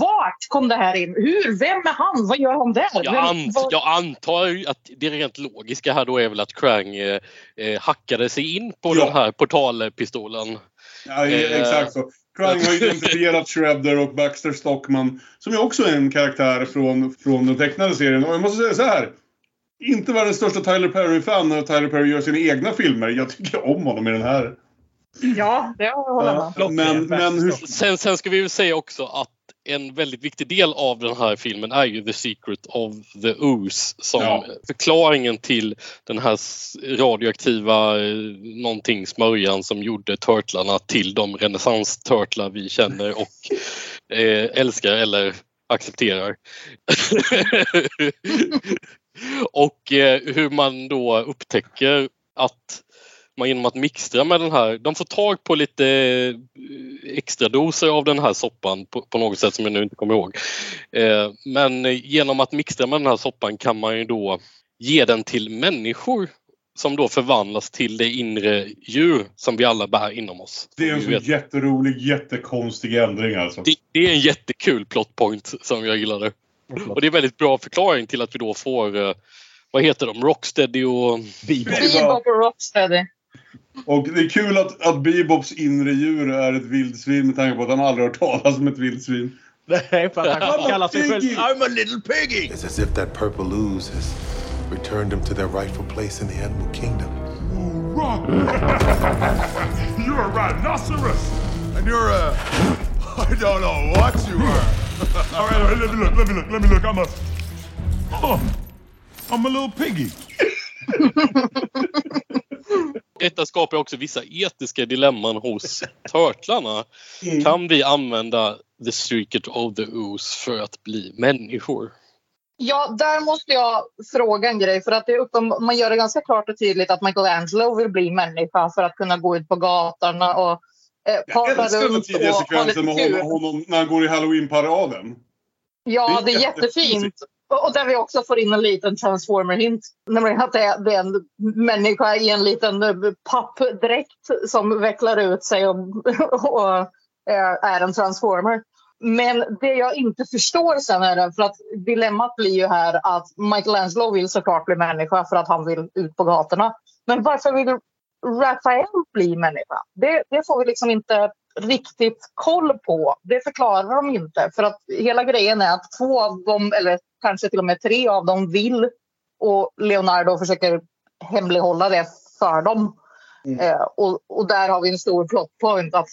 Vart kom det här in? Hur? Vem är han? Vad gör han där? Jag, ant, jag antar ju att det rent logiska här då är väl att Krang eh, eh, hackade sig in på Ja. den här portalpistolen. Ja, Eh, exakt så. Krang har identifierat Shredder och Baxter Stockman, som ju också är en karaktär från, från den tecknade serien. Och jag måste säga så här. Inte världens största Tyler Perry-fan när Tyler Perry gör sina egna filmer. Jag tycker om honom i den här. Ja, det håller jag med. men, men hur... Sen, sen ska vi väl säga också att en väldigt viktig del av den här filmen är ju The Secret of the Ooze som Ja. förklaringen till den här radioaktiva eh, någonting smörjan som gjorde turtlarna till de renässansturtlar vi känner och eh, älskar eller accepterar. och eh, hur man då upptäcker att man genom att mixtra med den här, de får tag på lite eh, extra doser av den här soppan på, på något sätt som jag nu inte kommer ihåg. Eh, men genom att mixtra med den här soppan kan man ju då ge den till människor som då förvandlas till det inre djur som vi alla bär inom oss. Det är en så vet- jätterolig, jättekonstig ändring alltså. det, det är en jättekul plot point som jag gillade. Och det är en väldigt bra förklaring till att vi då får, eh, vad heter de, Rocksteady och... Bebop och Rocksteady. Och det är kul att, att Bebops inre djur är ett vildsvin med tanke på att han aldrig har hört talas om ett vildsvin. Nej, för att han kallar sig själv! I'm a little piggy! It's as if that purple ooze has returned them to their rightful place in the animal kingdom. You're a rhinoceros! And you're a. I don't know what you are. all, right, all right, let me look, let me look, let me look. I'm a. Oh, I'm a little piggy. Detta skapar också vissa etiska dilemman hos turtlarna. Mm. Kan vi använda the secret of the ooze för att bli människor? Ja, där måste jag fråga en grej. För att det är uppen- man gör det ganska klart och tydligt att Michelangelo vill bli människa för att kunna gå ut på gatorna och eh, Jag parta älskar den runt tidiga och ha sekvensen med honom, honom när han går i halloween-paraden. Ja, Det det är är jättefint. Och där vi också får in en liten transformer-hint. Nämligen att det är, en människa i en liten eh, pappdräkt som vecklar ut sig och, och eh, är en transformer. Men det jag inte förstår sen är det, för att dilemmat blir ju här att Michelangelo vill såklart bli människa för att han vill ut på gatorna. Men varför vill Rafael bli människa? Det, det får vi liksom inte riktigt koll på. Det förklarar de inte. För att hela grejen är att två av dem, eller kanske till och med tre av dem, vill och Leonardo försöker hemlighålla det för dem. Eh, och, och där har vi en stor plot point att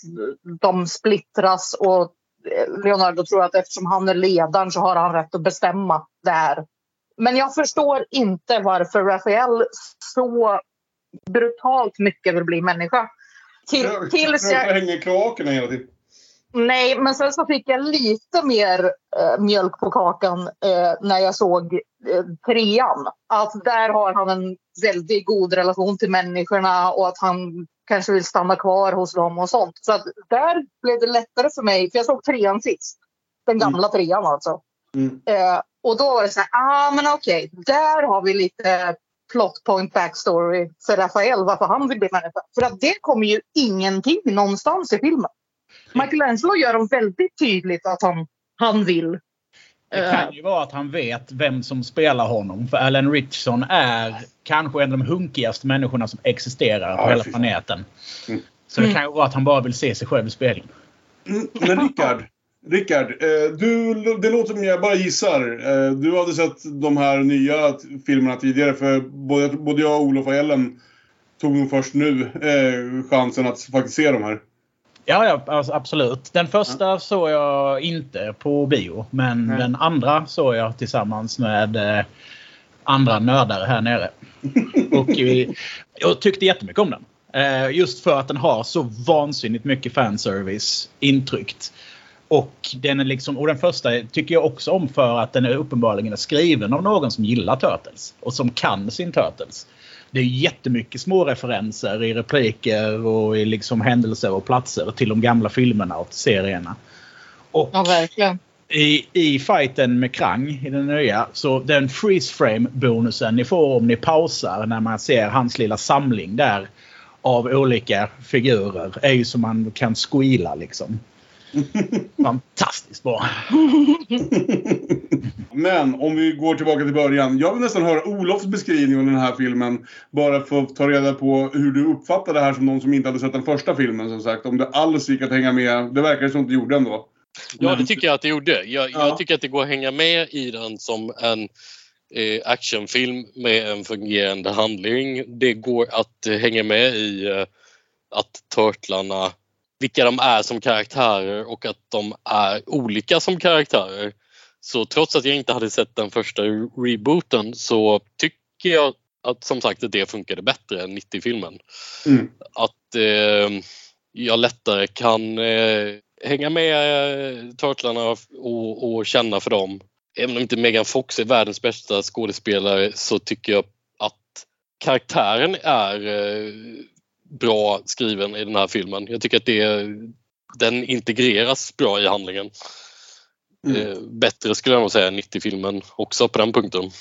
de splittras och eh, Leonardo tror att eftersom han är ledaren så har han rätt att bestämma det här. Men jag förstår inte varför Rafael så brutalt mycket vill bli människa. Till, tills Jag hänger kloakerna hela tiden. Nej, men sen så fick jag lite mer eh, mjölk på kakan eh, när jag såg eh, trean. Att där har han en väldigt god relation till människorna och att han kanske vill stanna kvar hos dem och sånt. Så att där blev det lättare för mig, för jag såg trean sist. Den gamla trean alltså. Mm. Eh, och då var det så här, ah men okej, där har vi lite plot point backstory för Rafael, varför han vill bli människa. För att det kommer ju ingenting någonstans i filmen. Michelangelo gör dem väldigt tydligt att han, han vill. Det kan ju vara att han vet vem som spelar honom. För Alan Richson är kanske en av de hunkigaste människorna som existerar på Ja, hela planeten. Mm. Så det kan ju vara att han bara vill se sig själv i spegeln. Mm, Men Rickard, Rickard eh, du, det låter som jag bara gissar. Eh, Du hade sett de här nya filmerna tidigare för både, både jag, Olof och Ellen tog nog först nu eh, chansen att faktiskt se de här. Ja, ja alltså, absolut. Den första såg jag inte på bio. Men Nej. den andra såg jag tillsammans med andra nördar här nere. Och eh, jag tyckte jättemycket om den. Just för att den har så vansinnigt mycket fanservice intryckt. Och den, är liksom, och den första tycker jag också om för att den är uppenbarligen skriven av någon som gillar Turtles. Och som kan sin Turtles. Det är jättemycket små referenser i repliker och i liksom händelser och platser till de gamla filmerna och serierna. Och Ja, verkligen. i, i fighten med Krang i den nya så den freeze frame bonusen ni får om ni pausar när man ser hans lilla samling där av olika figurer är ju som man kan squeala liksom. Fantastiskt bra. Men om vi går tillbaka till början. Jag vill nästan höra Olofs beskrivning av den här filmen. Bara för att ta reda på hur du uppfattar det här som någon som inte hade sett den första filmen som sagt. Om det alls gick att hänga med. Det verkar som att det gjorde ändå. Ja, det tycker jag att det gjorde. Jag, Ja. jag tycker att det går att hänga med i den som en eh, actionfilm med en fungerande handling. Det går att eh, hänga med i eh, att Turtlarna vilka de är som karaktärer och att de är olika som karaktärer. Så trots att jag inte hade sett den första rebooten så tycker jag att som sagt att det funkade bättre än 90-filmen. Mm. Att eh, jag lättare kan eh, hänga med eh, Turtlarna och, och känna för dem. Även om inte Megan Fox är världens bästa skådespelare så tycker jag att karaktären är eh, bra skriven i den här filmen. Jag tycker att det, den integreras bra i handlingen. Mm. Eh, bättre skulle jag nog säga än 90-filmen också på den punkten.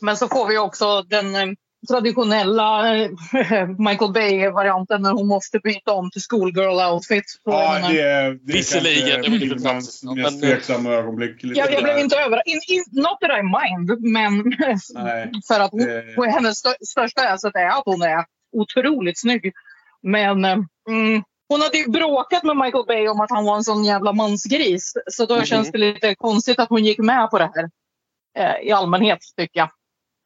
Men så får vi också den eh, traditionella eh, Michael Bay-varianten när hon måste byta om till schoolgirl-outfit. Ja, det är, det är Visserligen, det lite filmens mest tveksamma ögonblick. lite Jag, jag blev inte överraskad. In, in, not that I mind, men Nej, för att hon, det- hennes stö, största asset är att hon är otroligt snygg. Men eh, mm, hon hade ju bråkat med Michael Bay om att han var en sån jävla mansgris. Så då Mhm. känns det lite konstigt att hon gick med på det här. Eh, I allmänhet, tycker jag.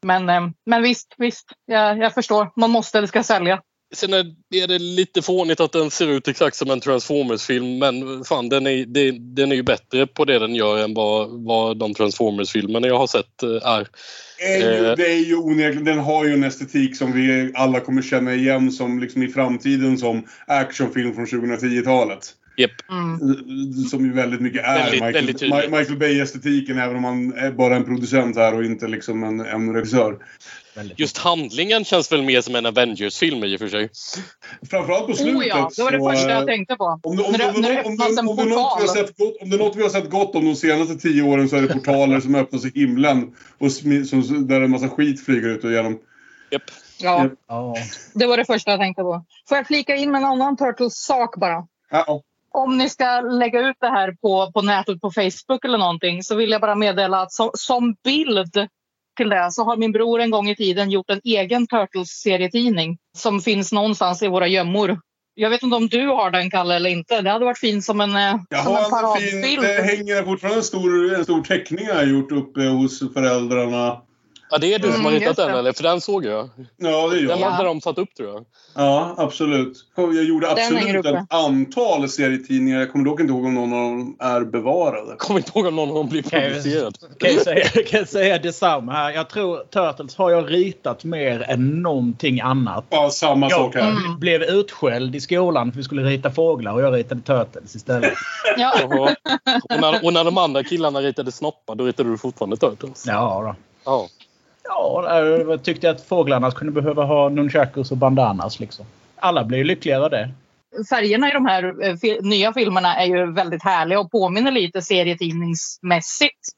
Men, eh, men visst, visst. Jag, jag förstår. Man måste eller ska sälja. Sen är är det lite fånigt att den ser ut exakt som en Transformers-film men fan den är, den är ju bättre på det den gör än vad, vad de Transformers-filmerna jag har sett eh, är. är ju, Eh. det är ju onekligen, den har ju en estetik som vi alla kommer känna igen som liksom i framtiden som actionfilm från 2010-talet. Japp. Som ju väldigt mycket är Väldigt- Michael, väldigt Michael Bay-estetiken även om han är bara en producent här och inte liksom en, en regissör. Just handlingen känns väl mer som en Avengers-film i och för sig. Framförallt på slutet. Oh ja, det var det så, första eh, jag tänkte på. Om det, är något vi har sett gott, om det är något vi har sett gott om de senaste tio åren så är det portaler som öppnas i himlen och som, där en massa skit flyger ut och igenom. Japp. Ja, Ja. det var det första jag tänkte på. Får jag flika in med en annan Turtles-sak bara? Ja, Om ni ska lägga ut det här på, på nätet på Facebook eller någonting så vill jag bara meddela att som, som bild till det så har min bror en gång i tiden gjort en egen Turtles-serietidning som finns någonstans i våra gömmor. Jag vet inte om du har den, Kalle, eller inte. Det hade varit fint som en, eh, Jag som en har en fin, paradbild. det hänger fortfarande en stor, en stor teckning jag har gjort uppe hos föräldrarna. Ja, det är du som har Mm, ritat just den eller? För den såg jag. Ja, det gör Den jag. hade de satt upp tror jag. Ja, absolut. Jag gjorde absolut ett antal serietidningar. Jag kommer dock inte ihåg om någon av dem är bevarade. Kommer inte ihåg om någon av dem blir jag- publicerad. Kan jag säga, kan jag säga detsamma här. Jag tror Turtles har jag ritat mer än någonting annat. Ja, samma sak här. Mm. blev utskälld i skolan för vi skulle rita fåglar och jag ritade Turtles istället. Ja. Och, när, och när de andra killarna ritade snoppar, då ritade du fortfarande Turtles? Ja, då. Ja. Ja, jag tyckte att fåglarna kunde behöva ha nunchakus och bandanas. Liksom. Alla blir lyckligare av det. Färgerna i de här eh, nya filmerna är ju väldigt härliga och påminner lite serietidningsmässigt.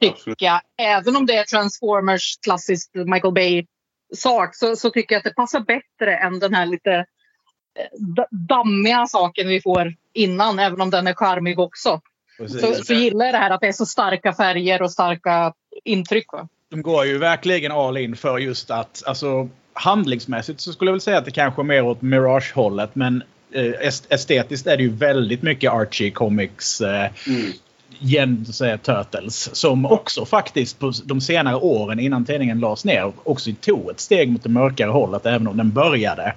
Tycker jag. Även om det är Transformers klassiskt Michael Bay-sak så, så tycker jag att det passar bättre än den här lite eh, dammiga saken vi får innan. Även om den är charmig också. Så, så gillar jag det här att det är så starka färger och starka intryck. Va? De går ju verkligen all in för just att alltså, handlingsmässigt så skulle jag väl säga att det kanske är mer åt Mirage-hållet. Men eh, est- estetiskt är det ju väldigt mycket Archie Comics eh, Mm. gen, säga, Turtles. Som också faktiskt på de senare åren innan tidningen lades ner också tog ett steg mot det mörkare hållet. Även om den började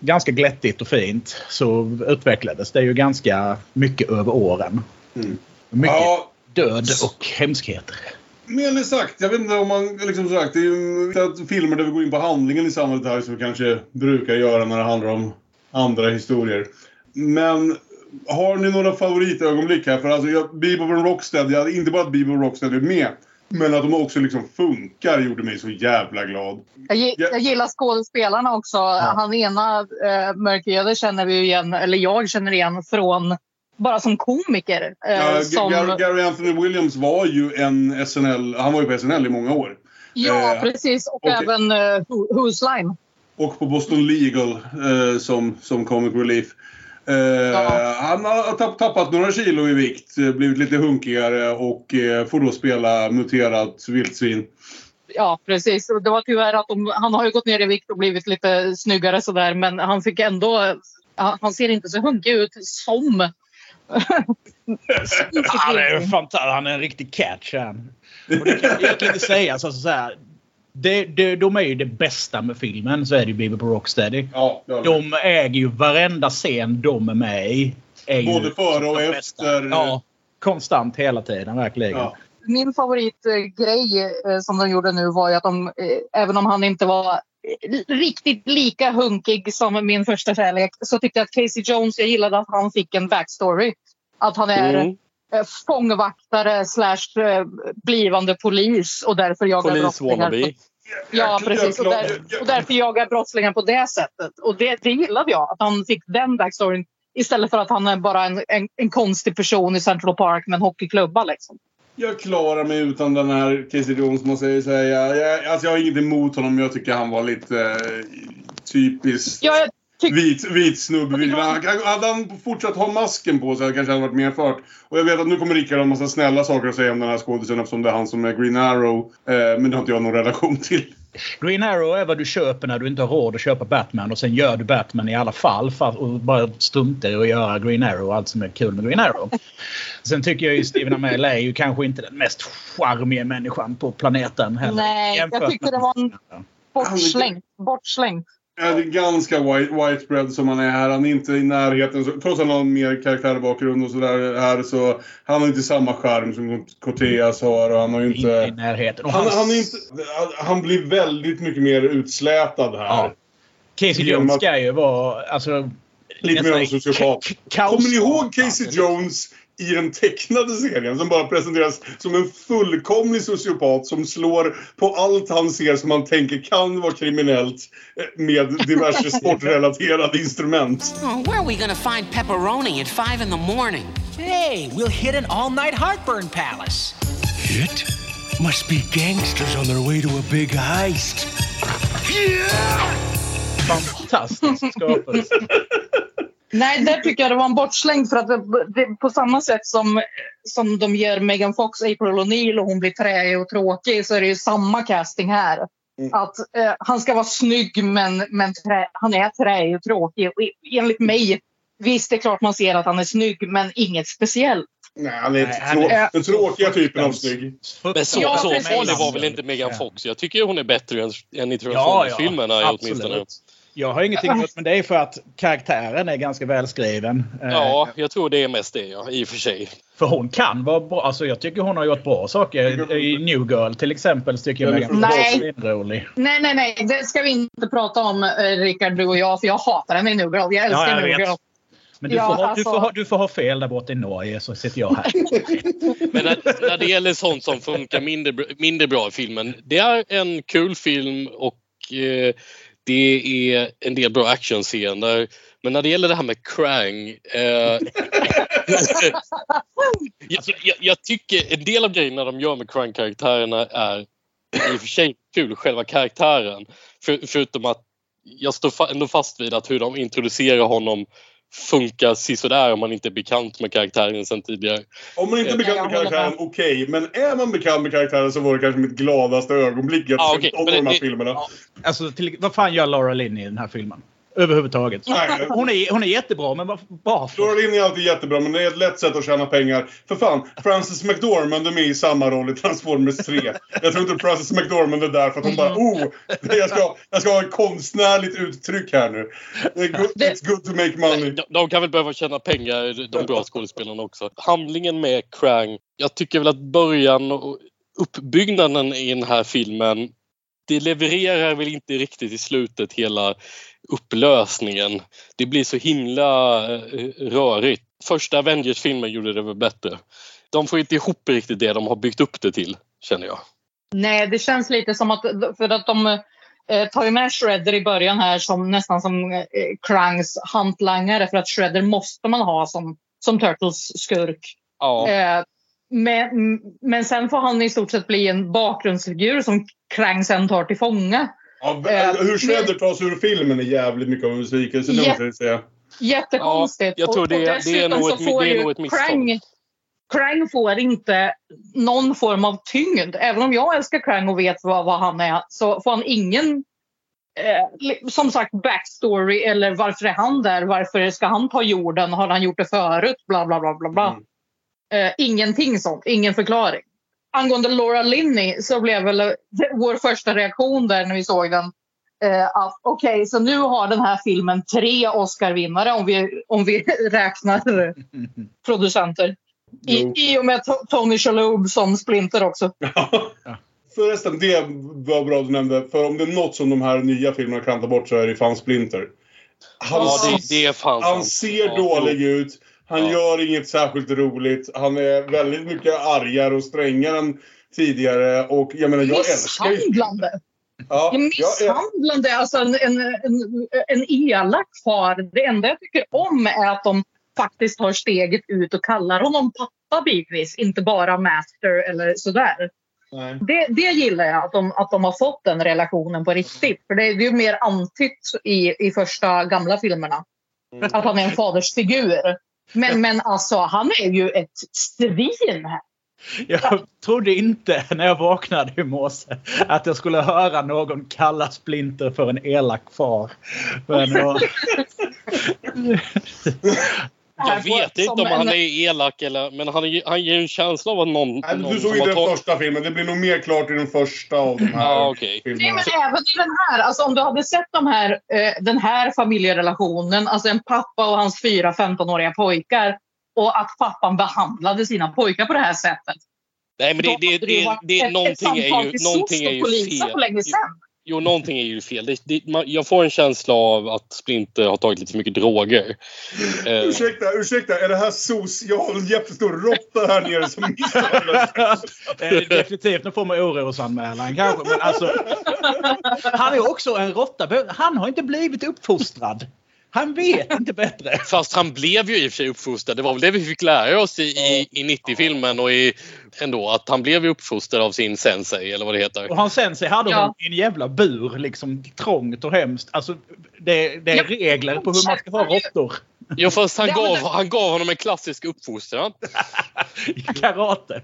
ganska glättigt och fint så utvecklades det ju ganska mycket över åren. Mm. Mycket Ja, död och hemskheter. Mer än sagt, jag vet inte om man liksom sagt, det är ju att filmer där vi går in på handlingen i samma detalj som vi kanske brukar göra när det handlar om andra historier. Men har ni några favoritögonblick här? För alltså, jag, Bebop och Rocksteady, jag, inte bara att Bebop och Rocksteady är med, men att de också liksom funkar gjorde mig så jävla glad. Jag, Ja. jag gillar skådespelarna också. Han ena, eh, mörkhyade, känner vi igen, eller jag känner igen från bara som komiker. Eh, Ja, som, Gary, Anthony Williams var ju en SNL, han var ju på SNL i många år. ja, eh, precis. Och okej. även uh, Who's Line. Och på Boston Legal eh, som, som comic relief. Eh, Han har tapp, tappat några kilo i vikt, eh, blivit lite hunkigare och eh, får då spela muterat vildsvin. Ja, precis. Och det var tyvärr att de, han har ju gått ner i vikt och blivit lite snyggare sådär. Men han fick ändå... Han han ser inte så hunkig ut som... Han är, fantastisk. han är en riktig catch han. Och det kan egentligen inte sägas. Alltså, så här, det, det, de är ju det bästa med filmen, så är det ju Bebop och Rocksteady. Ja, det De äger ju varenda scen de är med i. Är ju Både före och efter. Ja, konstant hela tiden verkligen. Ja. Min favoritgrej eh, som de gjorde nu var ju att de, eh, även om han inte var riktigt lika hunkig som min första kärlek, så tyckte jag att Casey Jones, jag gillade att han fick en backstory. Att han är Mm. eh, fångvaktare slash eh, blivande polis och därför jagar Polis brottslingar. wannabe. Ja, precis. Och, där, jag- och därför jagar brottslingar på det sättet. Och det, det gillade jag, att han fick den backstoryn. Istället för att han är bara en, en, en konstig person i Central Park med en hockeyklubba. Liksom. Jag klarar mig utan den här Casey Jones måste jag säga. Jag, alltså jag har inget emot honom. Jag tycker han var lite eh, typiskt Ja, jag vit, vit kan- hade han fortsatt ha masken på sig hade kanske hade varit mer fart. Och jag vet att nu kommer Rickard ha en massa snälla saker att säga om den här skådisen eftersom det är han som är Green Arrow. Eh, men det har inte jag någon relation till. Green Arrow är vad du köper när du inte har råd att köpa Batman och sen gör du Batman i alla fall för och bara struntar i att göra Green Arrow och allt som är kul med Green Arrow. Sen tycker jag ju Steven Amell är ju kanske inte den mest charmiga människan på planeten heller. Nej, jag tyckte det var en bortslängt. bortslängt. Ja, det är ganska white, widespread som han är här. Han är inte i närheten. Så, trots att han har mer karaktärbakgrund och sådär här så... Han har inte samma charm som Corteas har och han har ju Inte i inte... närheten. Och Han, hans- han, är inte, han blir väldigt mycket mer utslätad här. Ja. Casey Jones ska ju vara... Alltså, Lite mer av en sociopat. Kommer ni ihåg Casey Jones i den tecknade serien som bara presenteras som en fullkomlig sociopat som slår på allt han ser som han tänker kan vara kriminellt eh, med diverse sportrelaterade instrument. Oh, where are we gonna find pepperoni at five in the morning? Hey, we'll hit an all-night heartburn palace. Hit? Must be gangsters on their way to a big heist. fantastisk skapelse. Nej, där tycker jag det var en bortslängd för att det, det, på samma sätt som, som de ger Megan Fox, April O'Neil och hon blir träig och tråkig så är det ju samma casting här. Att eh, han ska vara snygg men, men trä, han är träig och tråkig. Och enligt mig, visst det är klart man ser att han är snygg men inget speciellt. Nej, han är Nej, inte han trå- är- den tråkiga typen av snygg. Men så, Ja, så farlig var väl inte Megan Fox? Jag tycker hon är bättre än, än i Ja, ja. Transformers-filmerna åtminstone. Absolut. Jag har ingenting emot men det är för att karaktären är ganska välskriven. Eh, Ja, jag tror det är mest det, ja, i och för sig. För hon kan vara bra. Alltså jag tycker hon har gjort bra saker. I New Girl till exempel tycker jag Nej. Megan Nej. är rolig. Nej, nej, nej. Det ska vi inte prata om, eh, Rickard, du och jag. För jag hatar henne i New Girl. Jag älskar Ja, jag New vet. Girl. Men du, Ja, får ha, du, alltså- får ha, du får ha fel där borta i Norge så sitter jag här. Men när, när det gäller sånt som funkar mindre, mindre bra i filmen. Det är en kul film och eh, det är en del bra actionscener. Men när det gäller det här med Krang. Eh, jag, jag, jag tycker en del av grejerna de gör med Krang-karaktärerna är i och för sig kul, själva karaktären. För, förutom att jag står fa- ändå fast vid att hur de introducerar honom funkar sisådär om man inte är bekant med karaktären sedan tidigare. Om man inte är Ja, bekant med karaktären, okej. Men är man bekant med karaktären så var det kanske mitt gladaste ögonblick jag Ja, sett av men de här det- filmerna. Alltså, till, vad fan gör Laura Linney i den här filmen? Överhuvudtaget. Nej, Hon är, hon är jättebra men varför- Linney är alltid jättebra, men det är ett lätt sätt att tjäna pengar. För fan, Frances McDormand är med i samma roll i Transformers 3. Jag tror inte Frances McDormand är där för att hon bara oh, jag ska, jag ska ha ett konstnärligt uttryck här nu. It's good to make money. De, de kan väl behöva tjäna pengar, de bra skådespelarna också. Handlingen med Krang. Jag tycker väl att början och uppbyggnaden i den här filmen det levererar väl inte riktigt i slutet hela upplösningen. Det blir så himla eh, rörigt. Första Avengers-filmen gjorde det väl bättre. De får inte ihop riktigt det de har byggt upp det till, känner jag. Nej, det känns lite som att, för att de eh, tar ju med Shredder i början här som nästan som eh, Krangs hantlangare för att Shredder måste man ha som, som Turtles skurk. Ja. Eh, men, men sen får han i stort sett bli en bakgrundsfigur som Krang sen tar till fånga. Ja, Eh, hur Shredder tas ur filmen är jävligt mycket av en besvikelse, det Ja. måste jag säga. Jättekonstigt. Ja, jag tror Och- det- och det är dessutom nog så ett- får det är nog ett misstag. Krang, Krang får inte någon form av tyngd. Även om jag älskar Krang och vet vad, vad han är så får han ingen eh, som sagt backstory eller varför är han där? Varför ska han ta jorden? Har han gjort det förut? Bla bla bla bla bla. Mm. Eh, ingenting sånt. Ingen förklaring. Angående Laura Linney så blev väl vår första reaktion där när vi såg den eh, att okej, så nu har den här filmen tre Oscar-vinnare om vi, om vi räknar producenter. I. I och med To- Tony Shalhoub som Splinter också. Förresten, det var bra du nämnde. För om det är något som de här nya filmerna kan ta bort så är det fan Splinter. Han, Ja, det, det är fan han ser Ja, dålig ut. Han Ja. gör inget särskilt roligt. Han är väldigt mycket argare och strängare än tidigare. Och jag menar, jag älskar ju... Misshandlande! Ja, Ja, jag, misshandlande, alltså en, en, en, en elak far. Det enda jag tycker om är att de faktiskt tar steget ut och kallar honom pappa bitvis, inte bara master eller sådär. nej. Det, det gillar jag, att de, att de har fått den relationen på riktigt. För det är ju mer antytt i, i första gamla filmerna. Mm. Att han är en fadersfigur. Men, men alltså, han är ju ett svin. Jag trodde inte när jag vaknade i morse att jag skulle höra någon kalla Splinter för en elak far. Men, ja, Jag vet inte om han en- är elak eller... Men han, är- han ger ju en känsla av att någon... Nej, någon du såg har den tagit- första filmen. Det blir nog mer klart i den första av de här okej. Nej, filmerna. men även i den här. Alltså, om du hade sett de här, eh, den här familjerelationen, alltså en pappa och hans fyra 15-åriga pojkar och att pappan behandlade sina pojkar på det här sättet. Nej, men det, Då det, det, det, ett- någonting är ju, någonting är och ju polisen fel. för länge sedan. Jo, någonting är ju fel. Det, det, man, jag får en känsla av att Splinter har tagit lite för mycket droger. Eh, Ursäkta, ursäkta. Är det här SOS? Jag har en jättestor råtta här nere som är definitivt någon form av orosanmälan kanske. Men alltså, han är också en råtta. Han har inte blivit uppfostrad. Han vet inte bättre. Fast han blev ju i och för sig uppfostrad. Det var väl det vi fick lära oss i, i, i 90-filmen och i, ändå. Att han blev uppfostrad av sin sensei eller vad det heter. Och hans sensei hade Ja. honom i en jävla bur. Liksom trångt och hemskt. Alltså, det, det är Ja. regler på hur man ska ha råttor. Ja, fast han, gav, han gav honom en klassisk uppfostran. I karate.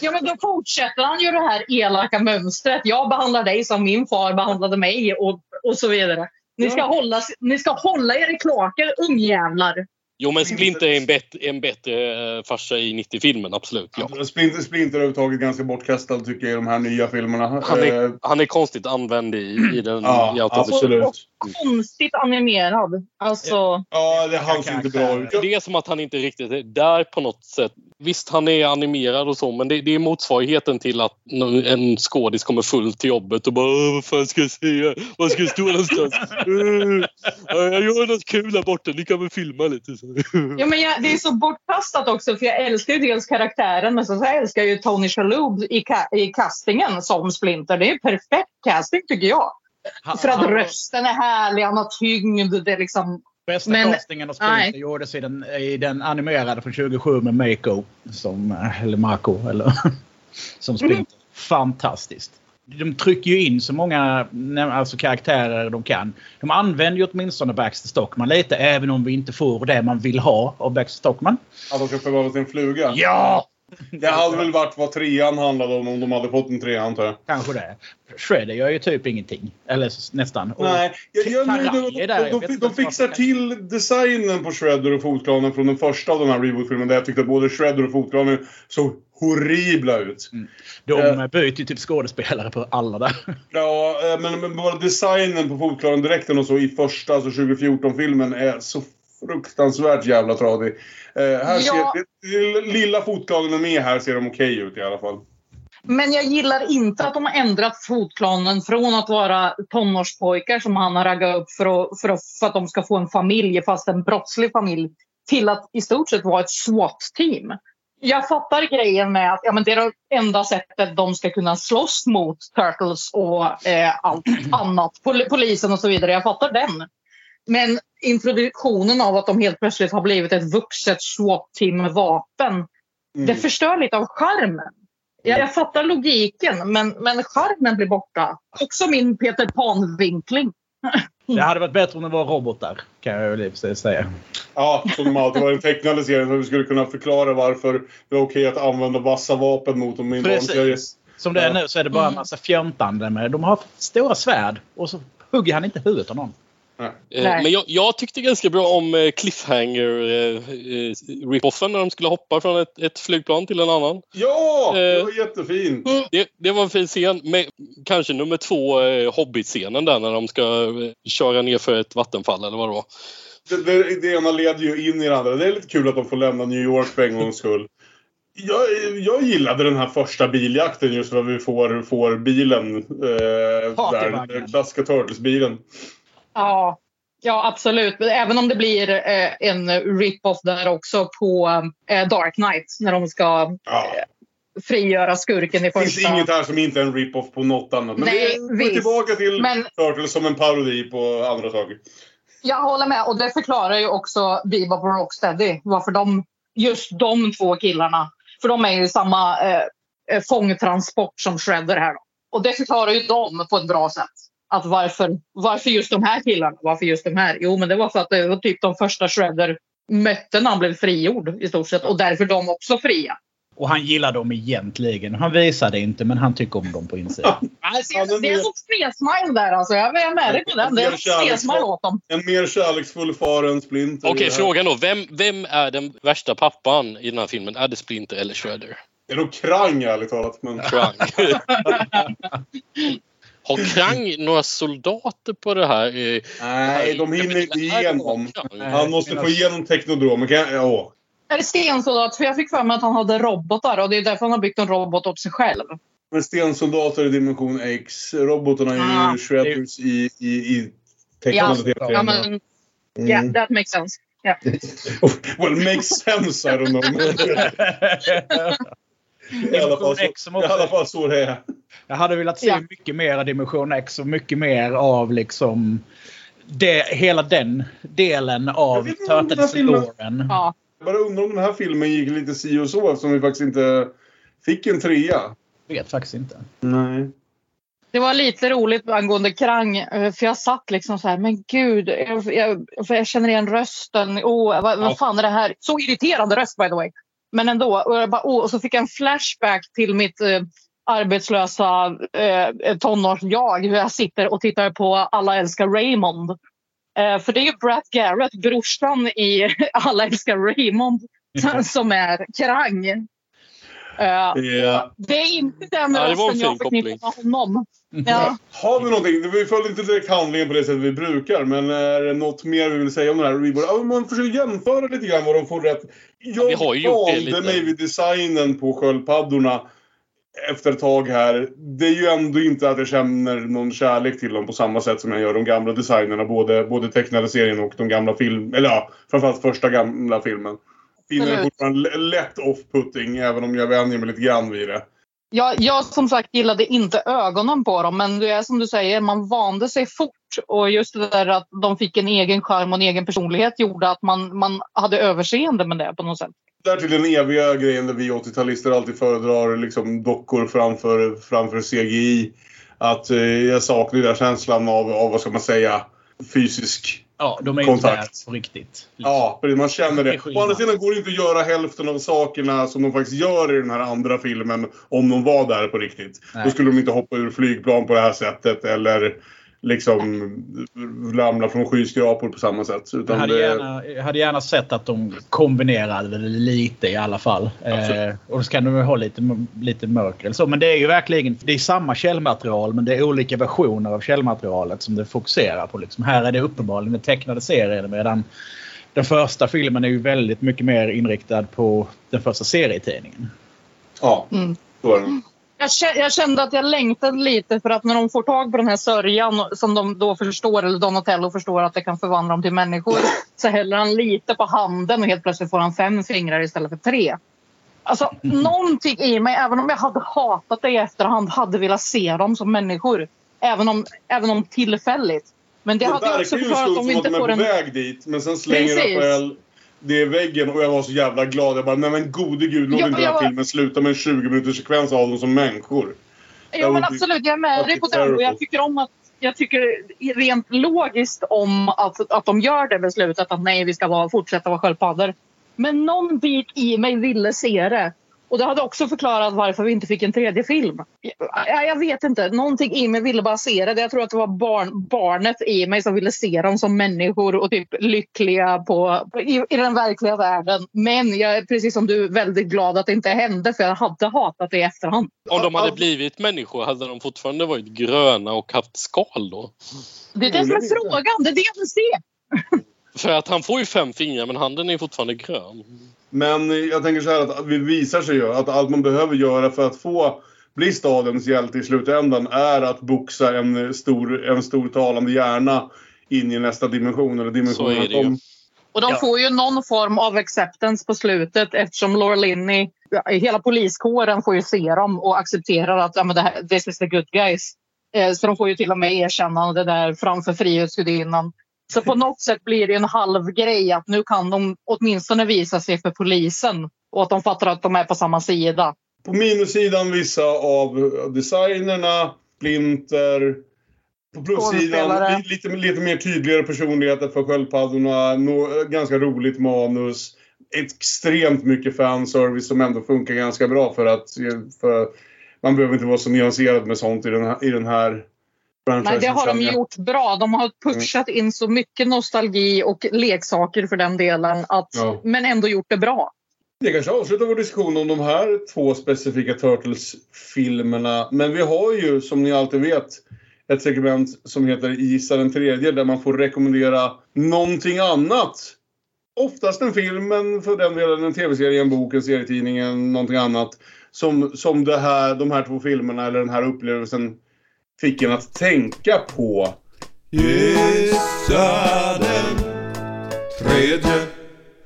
Ja, men då fortsätter han ju det här elaka mönstret. Jag behandlar dig som min far behandlade mig och, och så vidare. Ni ska, hålla, ni ska hålla er i kloaker, ungjävlar. Jo, men Splinter är en, bet, en bättre eh, farsa i 90-filmen, absolut. Ja. Splinter, Splinter är överhuvudtaget ganska bortkastad tycker jag i de här nya filmerna. Han, Eh, är, han är konstigt använd i, i den Ja, i absolut. Konstigt animerad. Alltså, Ja, det han ser inte bra ut. Det är som att han inte riktigt är där på något sätt. Visst, han är animerad och så, men det, det är motsvarigheten till att en skådis kommer full till jobbet och bara "Åh, vad fan ska jag säga? Var ska jag stå någonstans? Uh, jag gör något kul där borta, ni kan väl filma lite. Så. Ja, men jag, det är så bortkastat också för jag älskar ju dels karaktären men så, älskar jag ju Tony Shalhoub i, ca- i castingen som Splinter. Det är perfekt casting tycker jag. Han- För att han- rösten är härlig, han har tyngd. Det är liksom, Bästa Men- castingen av Splinter nej. gjordes i den, i den animerade från 2007 med Mako. Som, eh, eller Marco. Eller, som Splinter. Fantastiskt. De trycker ju in så många alltså, karaktärer de kan. De använder ju åtminstone Baxter Stockman lite även om vi inte får det man vill ha av Baxter Stockman. Att de ska förvandla till en fluga. Ja! Det hade väl varit vad trean handlade om om de hade fått en trea antar jag. Kanske det. Shredder gör ju typ ingenting. Eller nästan. Nej, jag, jag, Taraj de, de, de, de, fixar till designen på Shredder och fotklanen från den första av de här reboot-filmerna där jag tyckte att både Shredder och fotklanen såg horribla ut. De Eh. byter ju typ skådespelare på alla där. Ja, eh, men, men bara designen på fotklanen direkten och så i första, alltså 2014-filmen är så fruktansvärt jävla tradig. Eh, här Ja. ser, det- lilla fotklanen är med här ser de okej ut i alla fall. men jag gillar inte att de har ändrat fotklanen från att vara tonårspojkar som han har raggat upp för att, för, att, för att de ska få en familj, fast en brottslig familj, till att i stort sett vara ett SWAT-team. Jag fattar grejen med att ja, men det är det enda sättet de ska kunna slåss mot Turtles och eh, allt annat. Pol polisen och så vidare. Jag fattar den. Men introduktionen av att de helt plötsligt har blivit ett vuxet SWAT-team med vapen. Det förstör lite av charmen. Jag, jag fattar logiken, men, men charmen blir borta. Också min Peter Pan-vinkling. Det hade varit bättre om det var robotar. Kan jag väl i och för sig säga. Ja, som alltid var i den tecknade serien. Så vi skulle kunna förklara varför det var okej att använda vassa vapen mot dem i en. Som det är nu så är det bara en massa fjöntande med. De har stora svärd och så hugger han inte huvudet av någon. Eh, Nej. Men jag, jag tyckte ganska bra om eh, cliffhanger eh, rip-offen när de skulle hoppa från ett, ett flygplan till en annan. Ja! Det var jättefint. Det, det var en fin scen. Med, kanske nummer två, eh, Hobbit-scenen där när de ska köra ner för ett vattenfall eller vad det var. Det, det, det ena leder ju in i det andra. Det är lite kul att de får lämna New York för en gångs skull. Jag, jag gillade den här första biljakten just för att vi får, får bilen. Eh, där, Partyvagnen. den klassiska Turtles-bilen. Ja, ja absolut. Även om det blir eh, en rip-off där också på eh, Dark Knight när de ska Ja. frigöra skurken i Det finns första. inget här som inte är en rip-off på något annat. Men Nej, vi går visst. tillbaka till Men- Turtles som en parodi på andra saker. Jag håller med och det förklarar ju också Bebop och Rocksteady varför de, just de två killarna, för de är ju samma eh, eh, fångtransport som Shredder här då. Och det förklarar ju dem på ett bra sätt. Att varför, varför just de här killarna? Varför just de här? Jo, men det var för att det var typ de första Shredder mötte när han blev frigjord i stort sett och därför de också fria. Och han gillar dem egentligen. Han visar det inte, men han tycker om dem på insidan. Alltså, det är en sned-smile där alltså. Jag är med dig på den. Det är en åt dem. En mer kärleksfull far än Splinter. Okej, här. frågan då. Vem, vem är den värsta pappan i den här filmen? Är det Splinter eller Shredder? Det är nog Krang ärligt talat. Men... Krang. Har Krang några soldater på det här? Nej, de hinner inte igenom. Han måste få igenom teknodromen. Kan jag... ja. Är det stensoldat? För jag fick för mig att han hade robotar och det är därför han har byggt en robot åt sig själv. Men stensoldater i dimension X. Robotarna är ju Ah. shredders i, i, i Ja, tecknade ja tv-serien. men... Yeah, Mm. that makes sense. Yeah. Well, makes sense, I don't know. I alla fall Dimension X som i alla fall så det är. Jag hade velat se Ja. mycket mer av Dimension X och mycket mer av liksom det, hela den delen av Turtles-låren. Ja. Jag bara undrar om den här filmen gick lite si och så eftersom vi faktiskt inte fick en trea. Vet faktiskt inte. Nej. Det var lite roligt angående Krang, för jag satt liksom så här, men gud, jag, jag, för jag känner igen rösten. Oh, vad, vad fan är det här? Så irriterande röst by the way. Men ändå. Och, jag bara, oh, och så fick jag en flashback till mitt eh, arbetslösa eh, tonårs-jag. Hur jag sitter och tittar på Alla älskar Raymond. Eh, för det är ju Brad Garrett, brorsan i Alla älskar Raymond, som- som är Krang. Eh, Ja. det är inte den Ja, rösten jag förknippar med honom. Ja. Har vi någonting? Vi följde inte direkt handlingen på det sättet vi brukar, men är det något mer vi vill säga om den här reboot? Ja, man försöker jämföra lite grann vad de får rätt. Jag vi har ju gjort det lite. valde mig vid designen på sköldpaddorna efter ett tag här. Det är ju ändå inte att jag känner någon kärlek till dem på samma sätt som jag gör de gamla designerna. Både, både tecknade serien och de gamla film... Eller ja, framförallt första gamla filmen. Finner Absolut. fortfarande lätt off-putting, även om jag vänjer mig lite grann vid det. Jag, jag som sagt gillade inte ögonen på dem men det är som du säger, man vande sig fort. Och just det där att de fick en egen charm och en egen personlighet gjorde att man, man hade överseende med det på något sätt. Därtill den eviga grejen där vi 80-talister alltid föredrar liksom dockor framför, framför CGI. Att eh, jag saknar den där känslan av, av, vad ska man säga, fysisk Ja, de är ju inte Kontakt. där på riktigt. Ja, för man känner Det. Å andra sidan går det inte att göra hälften av sakerna som de faktiskt gör i den här andra filmen om de var där på riktigt. Nej. Då skulle de inte hoppa ur flygplan på det här sättet eller liksom ramla från skyskrapor på samma sätt. Jag Utan hade, det, gärna, jag hade gärna sett att de kombinerade det lite i alla fall. Eh, och så kan de ha lite, lite mörker eller så. Men det är ju verkligen det är samma källmaterial men det är olika versioner av källmaterialet som det fokuserar på. Liksom. Här är det uppenbarligen den tecknade serien medan den första filmen är ju väldigt mycket mer inriktad på den första serietidningen. ja, Mm. så är det. Jag, kä- jag kände att jag längtade lite för att när de får tag på den här sörjan som de då förstår, eller Donatello förstår att det kan förvandla dem till människor, så häller han lite på handen och helt plötsligt får han fem fingrar istället för tre. Alltså någonting i mig, även om jag hade hatat det i efterhand, hade velat se dem som människor. Även om, även om tillfälligt. Men det Det hade jag också en förklarat om vi som att inte de är får på en... väg dit. Men sen slänger Precis. Rafael det i väggen och jag var så jävla glad. Jag bara, nej men gode gud, låt Ja, inte den här var- filmen sluta med en 20 minuters sekvens av dem som människor. Ja, men absolut, jag är med dig på den. Och jag tycker om att jag tycker rent logiskt om att, att de gör det beslutet att nej, vi ska vara, fortsätta vara sköldpaddor. Men någon bit i mig ville se det. Och det hade också förklarat varför vi inte fick en tredje film. Jag, jag vet inte, någonting i mig ville bara se det. Jag tror att det var barn, barnet i mig som ville se dem som människor och typ lyckliga på, i, i den verkliga världen. Men jag är precis som du väldigt glad att det inte hände för jag hade hatat det i efterhand. Om de hade blivit människor hade de fortfarande varit gröna och haft skal då? Det är det som är frågan, det är det jag vill se. För att han får ju fem fingrar men handen är fortfarande grön. Men jag tänker så här att det visar sig ju att allt man behöver göra för att få bli stadens hjälte i slutändan är att boxa en stor, en stor talande hjärna in i nästa dimension. Eller dimensionen Så är det ju. Och de Ja. får ju någon form av acceptance på slutet eftersom Laura Linney, hela poliskåren får ju se dem och accepterar att ja, men det här, this is the good guys. Eh, så de får ju till och med erkännande där framför Frihetsgudinnan. Så på något sätt blir det en halv grej att nu kan de åtminstone visa sig för polisen och att de fattar att de är på samma sida. På minussidan vissa av designerna, Splinter. På plussidan lite, lite mer tydligare personligheter för sköldpaddorna. Nå, ganska roligt manus. Extremt mycket fanservice som ändå funkar ganska bra för att... För, man behöver inte vara så nyanserad med sånt i den här, i den här. Nej, det har de gjort bra. De har pushat in så mycket nostalgi och leksaker för den delen. Att, Ja. Men ändå gjort det bra. Det kanske avslutar vår diskussion om de här två specifika Turtles-filmerna. Men vi har ju, som ni alltid vet, ett segment som heter Gissa den tredje där man får rekommendera någonting annat. Oftast en film, men för den delen en tv-serie, en bok, en serietidning, någonting annat. Som, som det här, de här två filmerna eller den här upplevelsen fick en att tänka på. Gissa den tredje.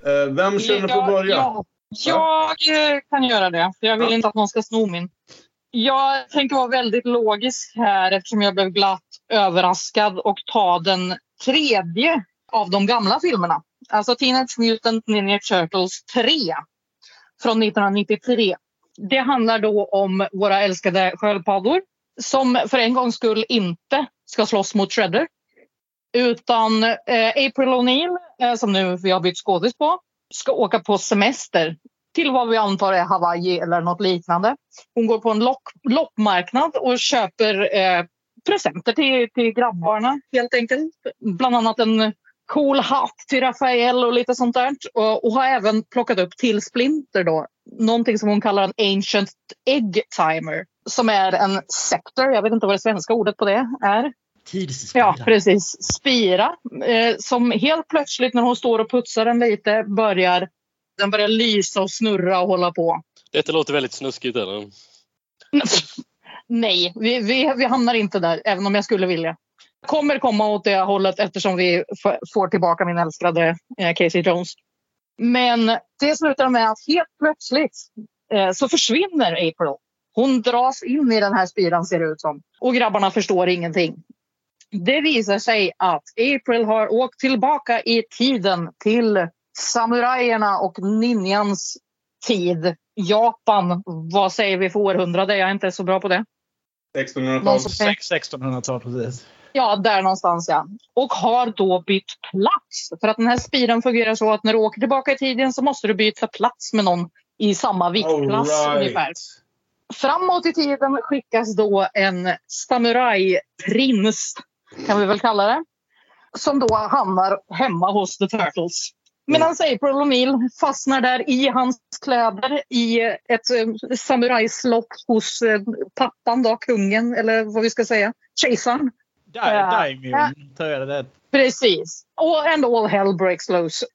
Eh, vem känner på att börja? Ja, jag eh, kan göra det. För jag vill inte att någon ska sno min. Jag tänker vara väldigt logisk här eftersom jag blev glatt överraskad och ta den tredje av de gamla filmerna. Alltså Teenage Mutant Ninja Turtles 3 från 1993. Det handlar då om våra älskade sköldpaddor som för en gångs skull inte ska slåss mot Shredder. Utan eh, April O'Neil, eh, som nu vi har bytt skådis på, ska åka på semester till vad vi antar är Hawaii eller något liknande. Hon går på en lock, loppmarknad och köper eh, presenter till, till grabbarna helt enkelt. Bland annat en cool hatt till Rafael och lite sånt där. Och, och har även plockat upp till Splinter då. Någonting som hon kallar en ancient egg timer. Som är en scepter, jag vet inte vad det svenska ordet på det är. Ja, precis. Spira. Eh, som helt plötsligt när hon står och putsar den lite börjar den börjar lysa och snurra och hålla på. Detta låter väldigt snuskigt eller? Nej, vi, vi, vi hamnar inte där, även om jag skulle vilja. Kommer komma åt det hållet eftersom vi får tillbaka min älskade eh, Casey Jones. Men det slutar med att helt plötsligt eh, så försvinner April. Hon dras in i den här spiran ser det ut som. Och grabbarna förstår ingenting. Det visar sig att April har åkt tillbaka i tiden till samurajerna och ninjans tid. Japan, vad säger vi för århundrade? Jag är inte så bra på det. 1600-tal. Någon som kan- 1600-tal precis. Ja, där någonstans ja. Och har då bytt plats. För att den här spiran fungerar så att när du åker tillbaka i tiden så måste du byta plats med någon i samma viktklass right. ungefär. Framåt i tiden skickas då en samurajprins, kan vi väl kalla det, som då hamnar hemma hos The Turtles. Medan April O'Neil fastnar där i hans kläder i ett eh, samurajslott hos eh, pappan, då, kungen, eller vad vi ska säga, kejsaren. Ja. Daimyon, tror jag det är. Precis. Och ändå all hell breaks loose.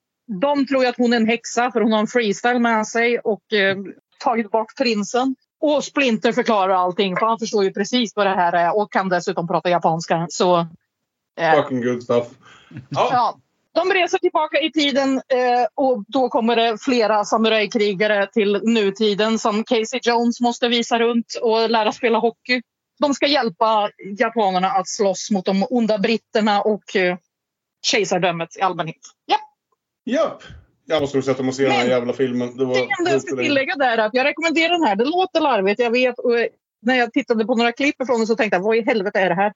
De tror att hon är en häxa för hon har en freestyle med sig och eh, tagit bort prinsen. Och Splinter förklarar allting för han förstår ju precis vad det här är och kan dessutom prata japanska. Så eh, Fucking good stuff. ja. De reser tillbaka i tiden eh, och då kommer det flera samurajkrigare till nutiden som Casey Jones måste visa runt och lära spela hockey. De ska hjälpa japanerna att slåss mot de onda britterna och eh, kejsardömet i allmänhet. Ja. Japp. Jag måste nog sätta mig och se den här jävla filmen. Det var Det enda jag ska tillägga där är att jag rekommenderar den här. Det låter larvigt, jag vet. Och när jag tittade på några klipp ifrån den så tänkte jag, vad i helvete är det här?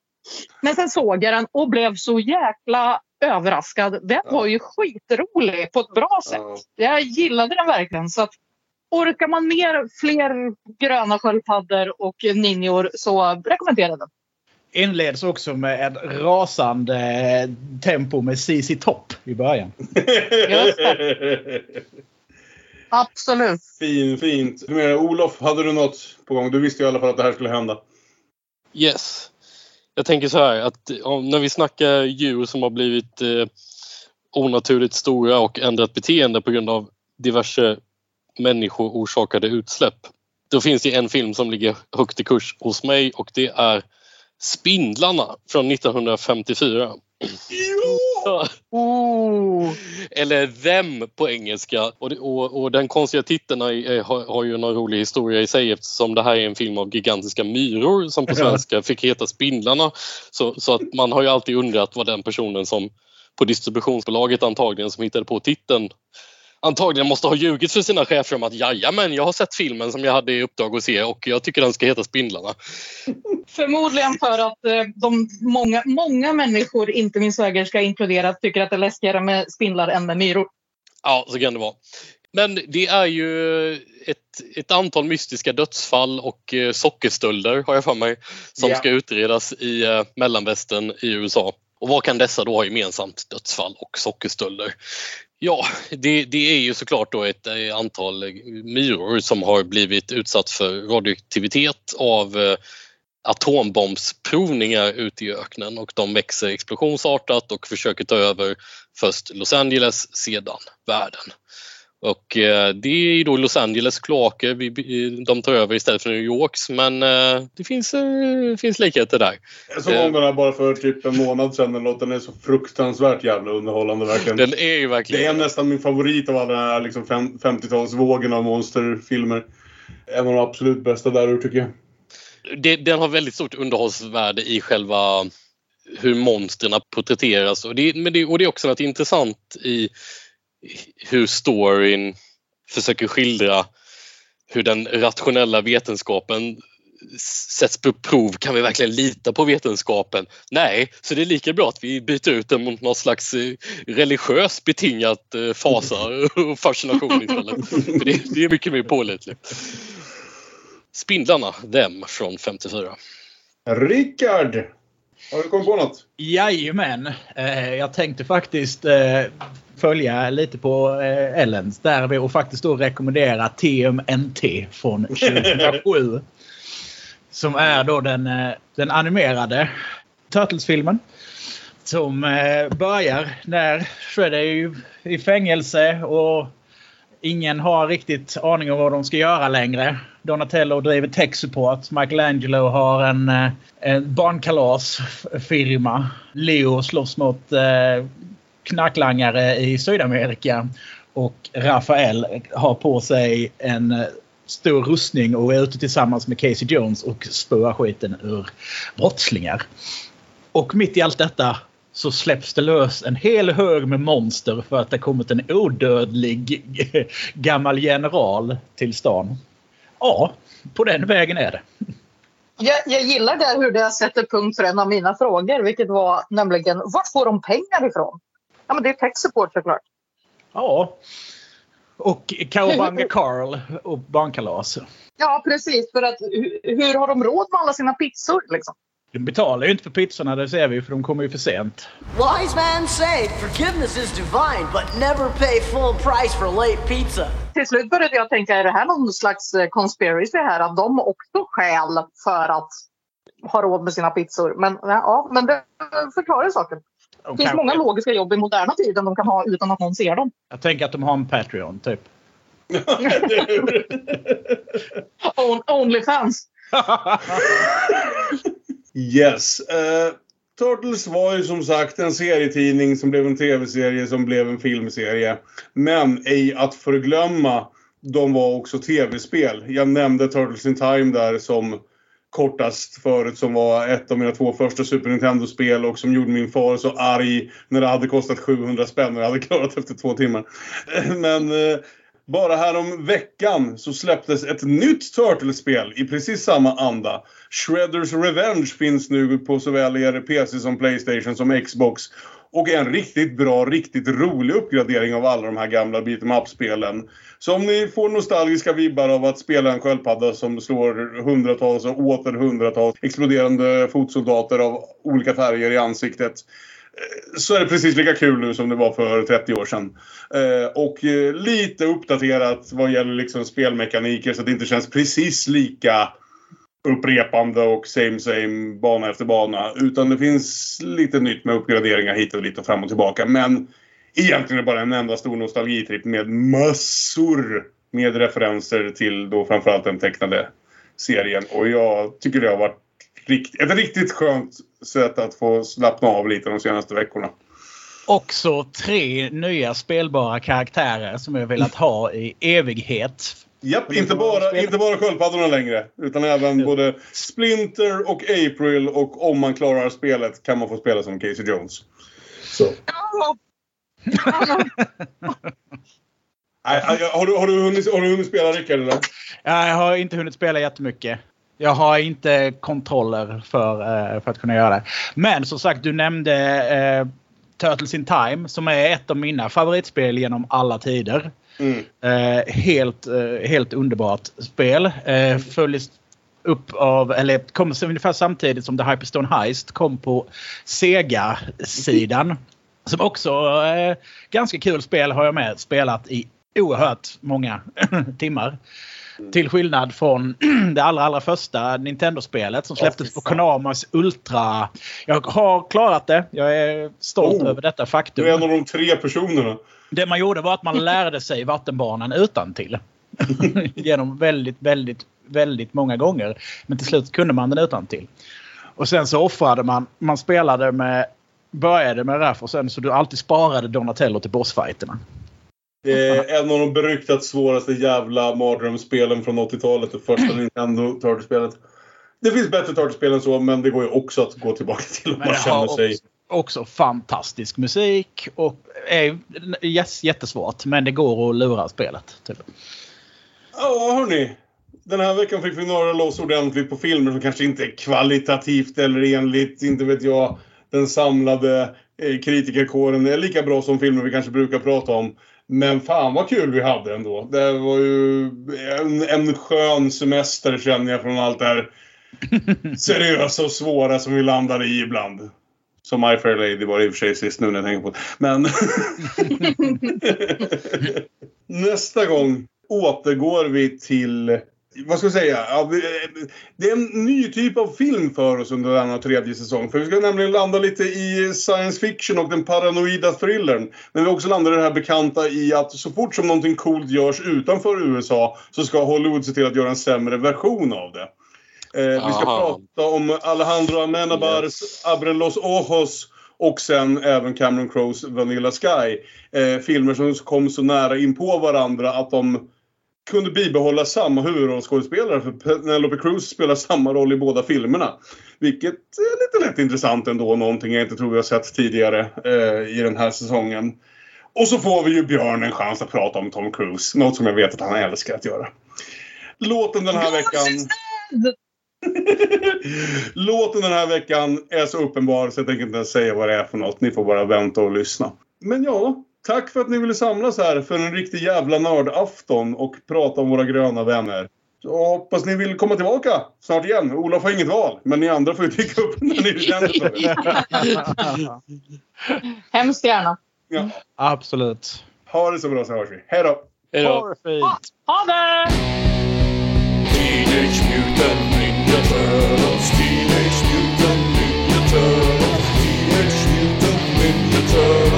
Men sen såg jag den och blev så jäkla överraskad. Den var ju skitrolig på ett bra sätt. Jag gillade den verkligen. Så att, orkar man mer, fler gröna sköldpaddor och ninjor så rekommenderar jag den. Inleds också med ett rasande tempo med CC Topp i början. Absolut. Fin, fint. Hur menar, Olof, hade du något på gång? Du visste ju i alla fall att det här skulle hända. Yes. Jag tänker så här att om, när vi snackar djur som har blivit eh, onaturligt stora och ändrat beteende på grund av diverse människoorsakade utsläpp. Då finns det en film som ligger högt i kurs hos mig och det är Spindlarna från 1954. Oh. Eller Them på engelska. Och, och, och den konstiga titeln är, har, har ju någon rolig historia i sig eftersom det här är en film av gigantiska myror som på svenska fick heta Spindlarna. Så, så att man har ju alltid undrat vad den personen som på distributionsbolaget antagligen som hittade på titeln antagligen måste ha ljugit för sina chefer om att jajamän, jag har sett filmen som jag hade i uppdrag att se och jag tycker den ska heta Spindlarna. Förmodligen för att eh, de många, många människor, inte min svägerska inkluderat, tycker att det är läskigare med spindlar än med myror. Ja, så kan det vara. Men det är ju ett, ett antal mystiska dödsfall och eh, sockerstölder har jag för mig som Ja. ska utredas i eh, mellanvästern i USA. Och vad kan dessa då ha gemensamt? Dödsfall och sockerstölder. Ja, det, det är ju såklart då ett eh, antal myror som har blivit utsatt för radioaktivitet av eh, atombombsprovningar ute i öknen och de växer explosionsartat och försöker ta över först Los Angeles, sedan världen. Och eh, det är ju då Los Angeles kloaker de tar över istället för New Yorks men eh, det finns, eh, finns likheter där. Jag såg om den här bara för typ en månad sedan. Den låten är så fruktansvärt jävla underhållande verkligen. Den är ju verkligen... Det är nästan min favorit av alla den här liksom fem- 50-talsvågen av monsterfilmer. En av de absolut bästa där tycker jag. det, den har väldigt stort underhållsvärde i själva hur monstren porträtteras. Och det, men det, och det är också något intressant i hur storyn försöker skildra hur den rationella vetenskapen sätts på prov. Kan vi verkligen lita på vetenskapen? Nej, så det är lika bra att vi byter ut den mot någon slags eh, religiöst betingat eh, fasa och fascination istället. För det, det är mycket mer pålitligt. Spindlarna, Them från 54. Rickard! Har du kommit på något? Jajamän. Eh, jag tänkte faktiskt följa lite på eh, Ellens där och faktiskt då rekommendera TMNT från 2007. som är då den, eh, den animerade Turtles-filmen. Som eh, börjar när Shredder är ju i fängelse och ingen har riktigt aning om vad de ska göra längre. Donatello driver tech support. Michelangelo har en, eh, en barnkalasfirma. Leo slåss mot eh, knarklangare i Sydamerika. Och Rafael har på sig en eh, stor rustning och är ute tillsammans med Casey Jones och spöar skiten ur brottslingar. Och mitt i allt detta så släpps det lös en hel hög med monster för att det kommit en odödlig gammal general till stan. Ja, på den vägen är det. Jag, jag gillar där hur det sätter punkt för en av mina frågor, vilket var nämligen var får de pengar ifrån? Ja, men det är tech support såklart. Ja. Och Cowabunga Carl och barnkalas. Ja, precis. För att hur, hur har de råd med alla sina pizzor? Liksom? De betalar ju inte för pizzorna, det ser vi för de kommer ju för sent. Wise man say forgiveness is divine, but never pay full price for late pizza. Till slut började jag tänka, är det här någon slags eh, conspiracy här? Att de också stjäl för att ha råd med sina pizzor? Men, ja, men det förklarar saken. Det finns kanske- många logiska jobb i moderna tiden de kan ha utan att någon ser dem. Jag tänker att de har en Patreon, typ. On, Onlyfans. Yes. Eh, Turtles var ju som sagt en serietidning som blev en tv-serie som blev en filmserie. Men ej att förglömma, de var också tv-spel. Jag nämnde Turtles in Time där som kortast förut som var ett av mina två första Super Nintendo-spel och som gjorde min far så arg när det hade kostat 700 spänn och jag hade klarat efter två timmar. Men eh, bara här om veckan så släpptes ett nytt Turtles-spel i precis samma anda. Shredders Revenge finns nu på såväl er PC som Playstation som Xbox. Och en riktigt bra, riktigt rolig uppgradering av alla de här gamla beat up-spelen. Så om ni får nostalgiska vibbar av att spela en sköldpadda som slår hundratals och åter hundratals exploderande fotsoldater av olika färger i ansiktet eh, så är det precis lika kul nu som det var för 30 år sedan. Eh, och eh, lite uppdaterat vad gäller liksom spelmekaniker så att det inte känns precis lika upprepande och same same bana efter bana. Utan det finns lite nytt med uppgraderingar hit och dit och fram och tillbaka. Men egentligen är det bara en enda stor nostalgitripp med massor med referenser till då framförallt den tecknade serien. Och jag tycker det har varit rikt ett riktigt skönt sätt att få slappna av lite de senaste veckorna. Också tre nya spelbara karaktärer som jag velat ha i evighet. Japp, inte bara, inte bara sköldpaddorna längre. Utan även både Splinter och April och om man klarar spelet kan man få spela som Casey Jones. Så. Nej, har, du, har, du hunnit, har du hunnit spela Rickard eller? Jag har inte hunnit spela jättemycket. Jag har inte kontroller för, eh, för att kunna göra det. Men som sagt, du nämnde eh, Turtles in Time som är ett av mina favoritspel genom alla tider. Mm. Eh, helt, eh, helt underbart spel. Eh, följs upp av, eller kom ungefär samtidigt som The Hyperstone Heist kom på Sega-sidan. Som också eh, ganska kul spel har jag med spelat i oerhört många timmar. Till skillnad från det allra, allra första Nintendo-spelet som släpptes på Konamas Ultra. Jag har klarat det. Jag är stolt Oh. över detta faktum. Du är en av de tre personerna. Det man gjorde var att man lärde sig vattenbanan utan till. Genom väldigt, väldigt, väldigt många gånger. Men till slut kunde man den utan till. Och sen så offrade man. Man spelade med... Började med RAF och sen så du alltid sparade Donatello till bossfighterna. Det är en av de beryktat svåraste jävla mardrömsspelen från 80-talet. Det första Nintendo Turtle-spelet. Det finns bättre Turtle-spel än så, men det går ju också att gå tillbaka till om man känner sig... också, också fantastisk musik och är yes, jättesvårt. Men det går att lura spelet. Typ. Ja, hörni. Den här veckan fick vi några loss ordentligt på filmer som kanske inte är kvalitativt eller enligt, inte vet jag, den samlade eh, kritikerkåren är lika bra som filmer vi kanske brukar prata om. Men fan vad kul vi hade ändå. Det var ju en, en skön semester känner jag från allt det här seriösa och svåra som vi landade i ibland. Som My Fair Lady var det i och för sig sist nu när jag tänker på det. Men... Nästa gång återgår vi till... Vad ska jag säga? Ja, det är en ny typ av film för oss under denna tredje säsong. För vi ska nämligen landa lite i science fiction och den paranoida thrillern. Men vi också landar i det här bekanta i att så fort som någonting coolt görs utanför USA så ska Hollywood se till att göra en sämre version av det. Eh, vi ska prata om Alejandro Amenabars Abre los ojos och sen även Cameron Crowes Vanilla Sky. Eh, filmer som kom så nära in på varandra att de kunde bibehålla samma huvudrollskådespelare. För Penelope Cruz spelar samma roll i båda filmerna. Vilket är lite lätt intressant ändå. Någonting jag inte tror vi har sett tidigare eh, i den här säsongen. Och så får vi ju Björn en chans att prata om Tom Cruise. Något som jag vet att han älskar att göra. Låten den här veckan... Låten den här veckan är så uppenbar så jag tänker inte ens säga vad det är för något. Ni får bara vänta och lyssna. Men ja, tack för att ni ville samlas här för en riktig jävla nördafton och prata om våra gröna vänner. Så hoppas ni vill komma tillbaka snart igen. Olof har inget val, men ni andra får ju dyka upp när ni känner för det. Hemskt gärna. Ja. Absolut. Ha det så bra så hörs vi. Hej då! Hej då. Ha det fint. Ha det! Ninja